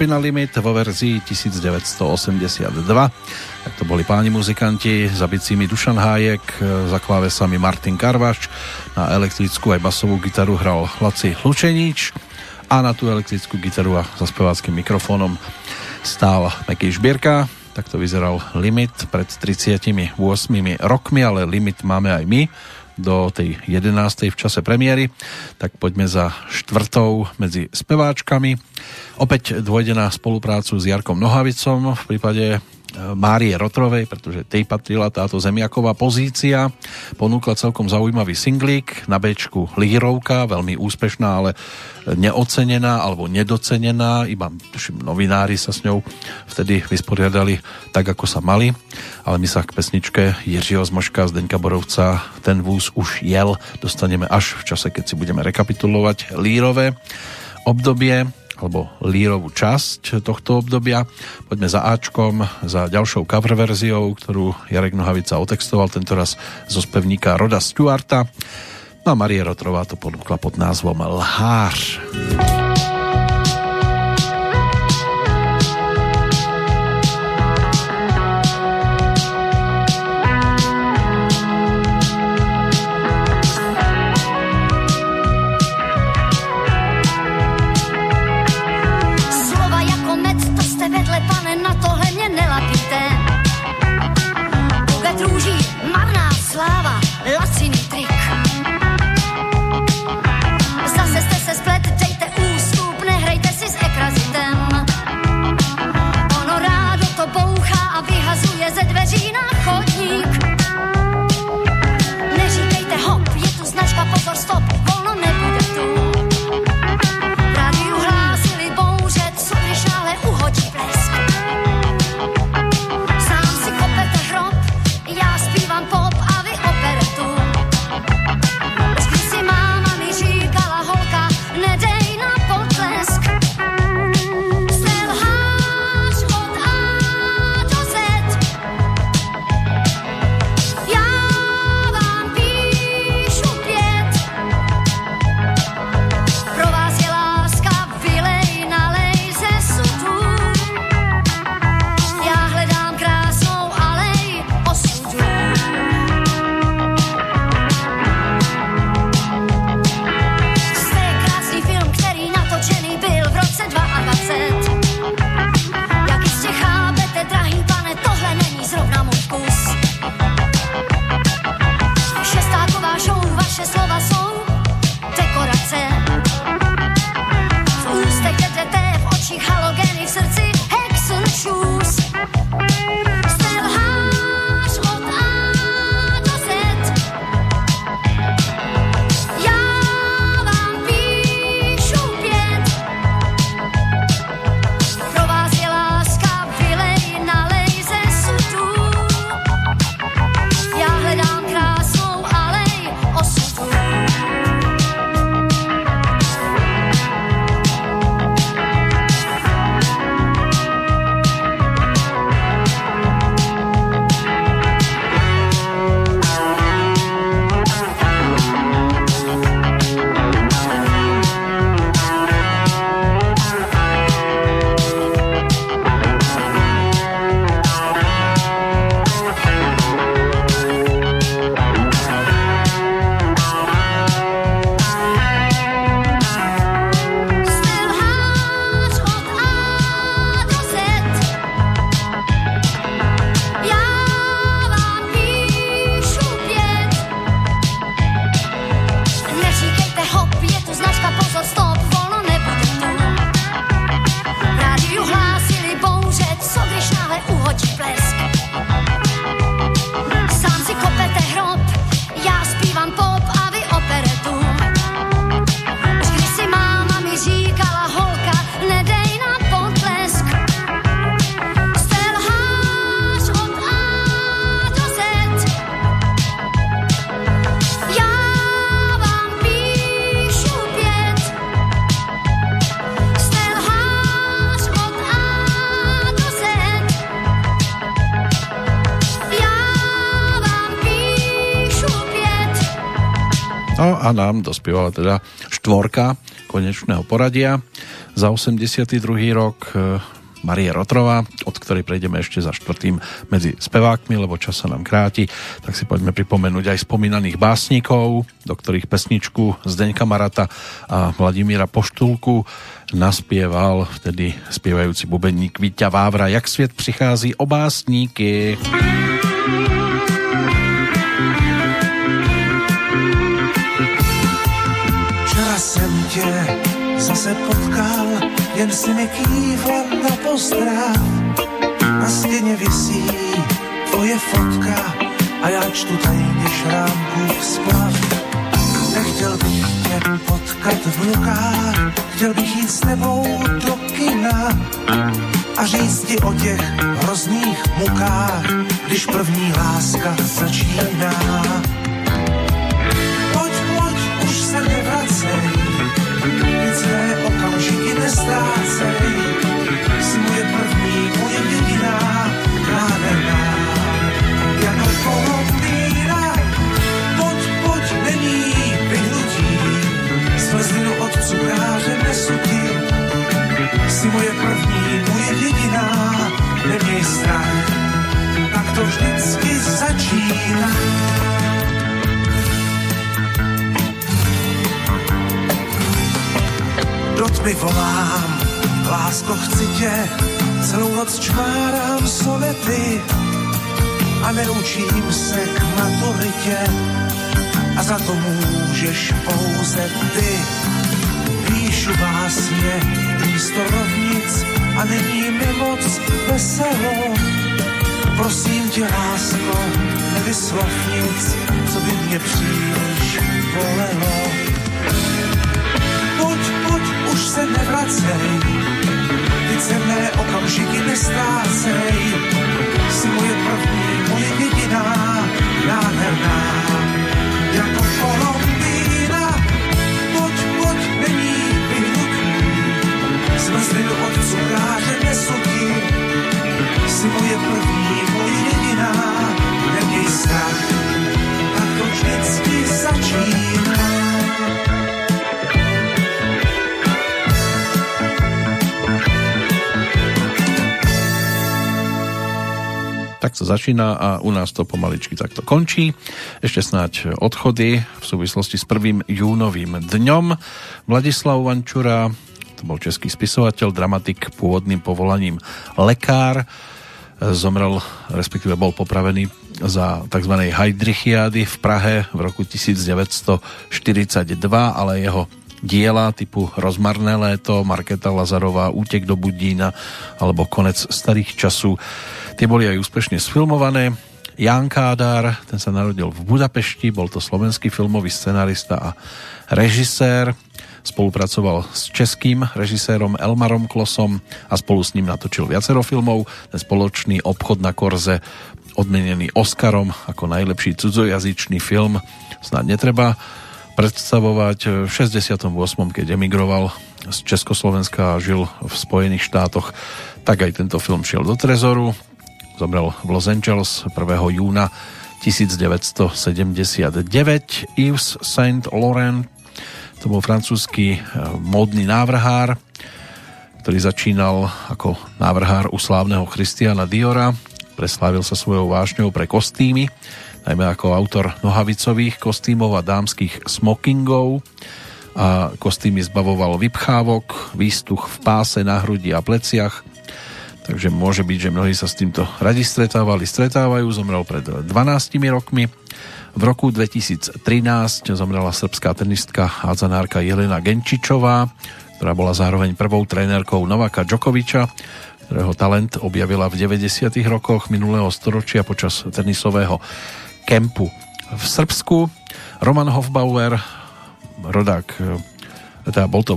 Skupina Limit vo verzii 1982. Tak to boli páni muzikanti, za bicími Dušan Hájek, za klávesami Martin Karvaš, na elektrickú aj basovú gitaru hral Laci Lučeníč a na tú elektrickú gitaru a za speváckým mikrofónom stál Meky Žbierka. Tak to vyzeral Limit pred 38 rokmi, ale Limit máme aj my do tej 11. v čase premiéry, tak poďme za štvrtou medzi speváčkami. Opäť dôjde na spoluprácu s Jarkom Nohavicom v prípade Márie Rotrovej, pretože tej patrila táto zemiaková pozícia. Ponúkla celkom zaujímavý singlík na Bčku Lírovka, veľmi úspešná, ale neocenená alebo nedocenená, iba tuším, novinári sa s ňou vtedy vysporiadali tak, ako sa mali, ale my sa k pesničke Jiřího Zmoška z Deňka Borovca ten vúz už jel, dostaneme až v čase, keď si budeme rekapitulovať Lírové obdobie alebo lírovú časť tohto obdobia. Poďme za Ačkom, za ďalšou cover verziou, ktorú Jarek Nohavica otextoval, tentoraz zo spevníka Roda Stewarta. No a Marie Rotrová to ponúkla pod názvom Lhář. Slova a nám dospievala teda štvorka konečného poradia za 82. rok e, Marie Rotrová, od ktorej prejdeme ešte za štvrtým medzi spevákmi, lebo čas sa nám kráti, tak si poďme pripomenúť aj spomínaných básnikov, do ktorých pesničku Zdeňka Marata a Vladimíra Poštulku naspieval vtedy spievajúci bubeník Víťa Vávra, jak svět přichází o básníky. Včera zase potkal, jen si kýval na pozdrav. Na stěně visí tvoje fotka a já čtu tajně šrámkův splav. Nechtěl bych tě potkat v lukách, chtěl bych jít s tebou do kina a říct ti o těch hrozných mukách, když první láska začíná. Jsi moje první, moje jediná, nádherná, jako Kolumbína. Pojď, pojď, není vyhnutí, zmrzlinu od cukráře nesutí. Jsi moje první, moje jediná, neměj strach, tak to vždycky začíná. Do tmy volám, lásko chci tě, celou noc čvárám sonety a neučím se k maturitě a za to můžeš pouze ty. Píšu básně místo rovnic a není mi moc veselo. Prosím tě, lásko, nevyslov nic, co by mě příliš bolelo. Nevracej, ty cenné okamžiky nestrácej. Jsi moje první, moje jediná, nádherná, jako Kolumbína. Pojď, pojď, není vyhnutí, zmrzlinu od cukráře nesutí. Jsi moje první, moje jediná, neměj strach, tak to vždycky začíná. Začína a u nás to pomaličky takto končí. Ešte snáď odchody v súvislosti s 1. júnovým dňom. Vladislav Vančura, to bol český spisovateľ, dramatik pôvodným povolaním lekár. Zomrel, respektíve bol popravený za tzv. Heidrichiády v Prahe v roku 1942, ale jeho diela typu Rozmarné léto, Marketa Lazarová, Útek do Budína alebo Konec starých časů Tie boli aj úspešne sfilmované. Jan Kádár, ten sa narodil v Budapešti, bol to slovenský filmový scenarista a režisér. Spolupracoval s českým režisérom Elmarom Klosom a spolu s ním natočil viacero filmov. Ten spoločný obchod na Korze odmenený Oscarom ako najlepší cudzojazyčný film snad netreba predstavovať v 68. keď emigroval z Československa a žil v Spojených štátoch, tak aj tento film šiel do trezoru. Zomrel v Los Angeles 1. júna 1979. Yves Saint Laurent, to bol francúzsky módny návrhár, ktorý začínal ako návrhár u slávneho Christiana Diora. Preslávil sa svojou vášňou pre kostýmy, najmä ako autor nohavicových kostýmov a dámskych smokingov a kostýmy zbavoval vypchávok, výstuch v páse, na hrudi a pleciach, takže môže byť, že mnohí sa s týmto radi stretávali, stretávajú, zomrel pred 12 rokmi. V roku 2013 zomrela srbská tenistka hádzanárka Jelena Genčičová, ktorá bola zároveň prvou trénerkou Novaka Djokoviča, ktorého talent objavila v 90. rokoch minulého storočia počas tenisového kempu v Srbsku. Roman Hofbauer, rodák, teda bol to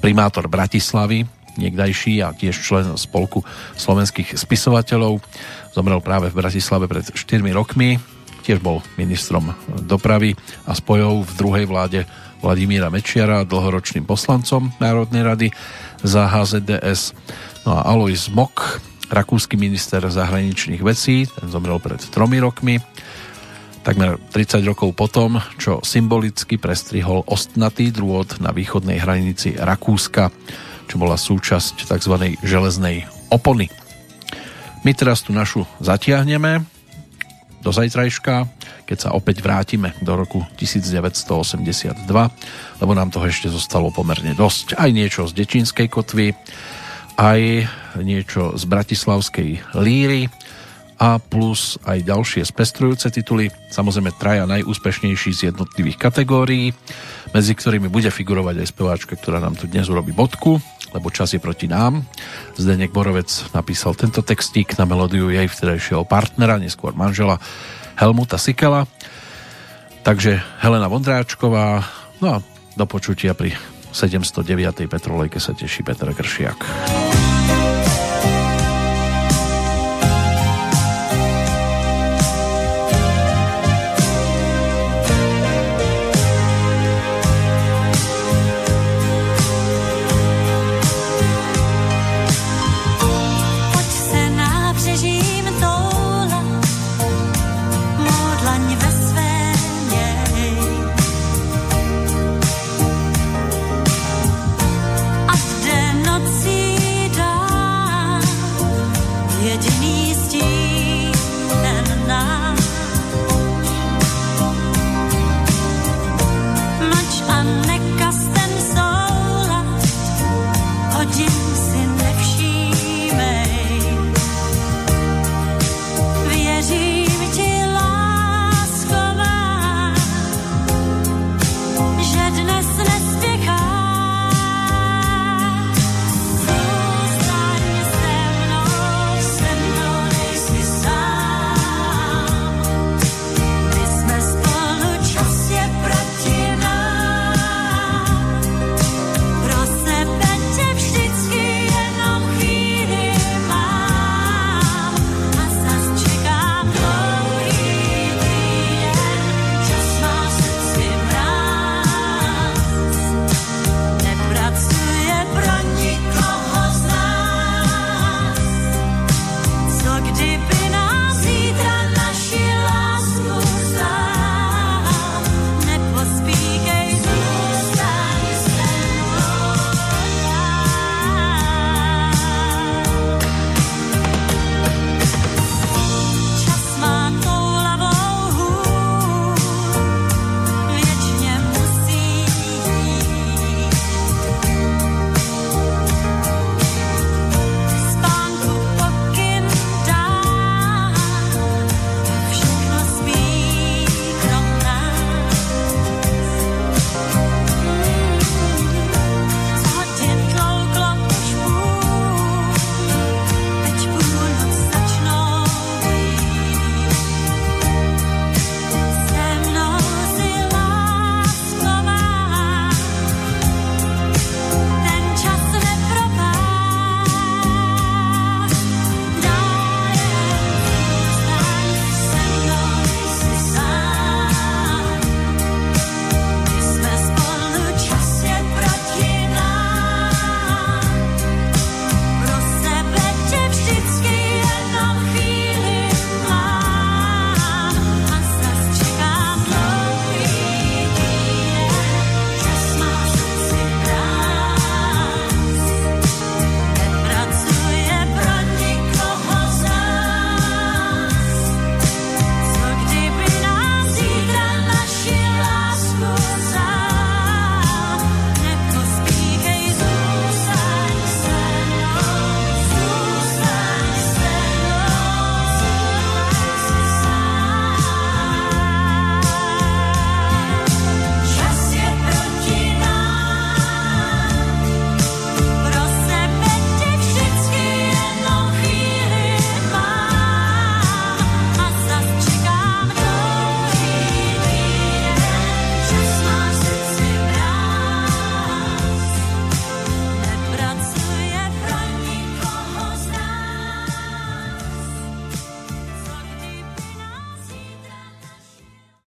primátor Bratislavy, niekdajší a tiež člen spolku slovenských spisovateľov. Zomrel práve v Bratislave pred 4 rokmi. Tiež bol ministrom dopravy a spojov v druhej vláde Vladimíra Mečiara, dlhoročným poslancom Národnej rady za HZDS. No a Alois Mok, rakúsky minister zahraničných vecí, ten zomrel pred tromi rokmi. Takmer 30 rokov potom, čo symbolicky prestrihol ostnatý drôt na východnej hranici Rakúska čo bola súčasť tzv. železnej opony. My teraz tu našu zatiahneme do zajtrajška, keď sa opäť vrátime do roku 1982, lebo nám toho ešte zostalo pomerne dosť. Aj niečo z Dečínskej kotvy, aj niečo z Bratislavskej líry a plus aj ďalšie spestrujúce tituly, samozrejme traja najúspešnejší z jednotlivých kategórií, medzi ktorými bude figurovať aj speváčka, ktorá nám tu dnes urobí bodku, lebo čas je proti nám. Zdenek Borovec napísal tento textík na melódiu jej vtedajšieho partnera, neskôr manžela Helmuta Sikela. Takže Helena Vondráčková, no a do počutia pri 709. Petrolejke sa teší Petr Kršiak.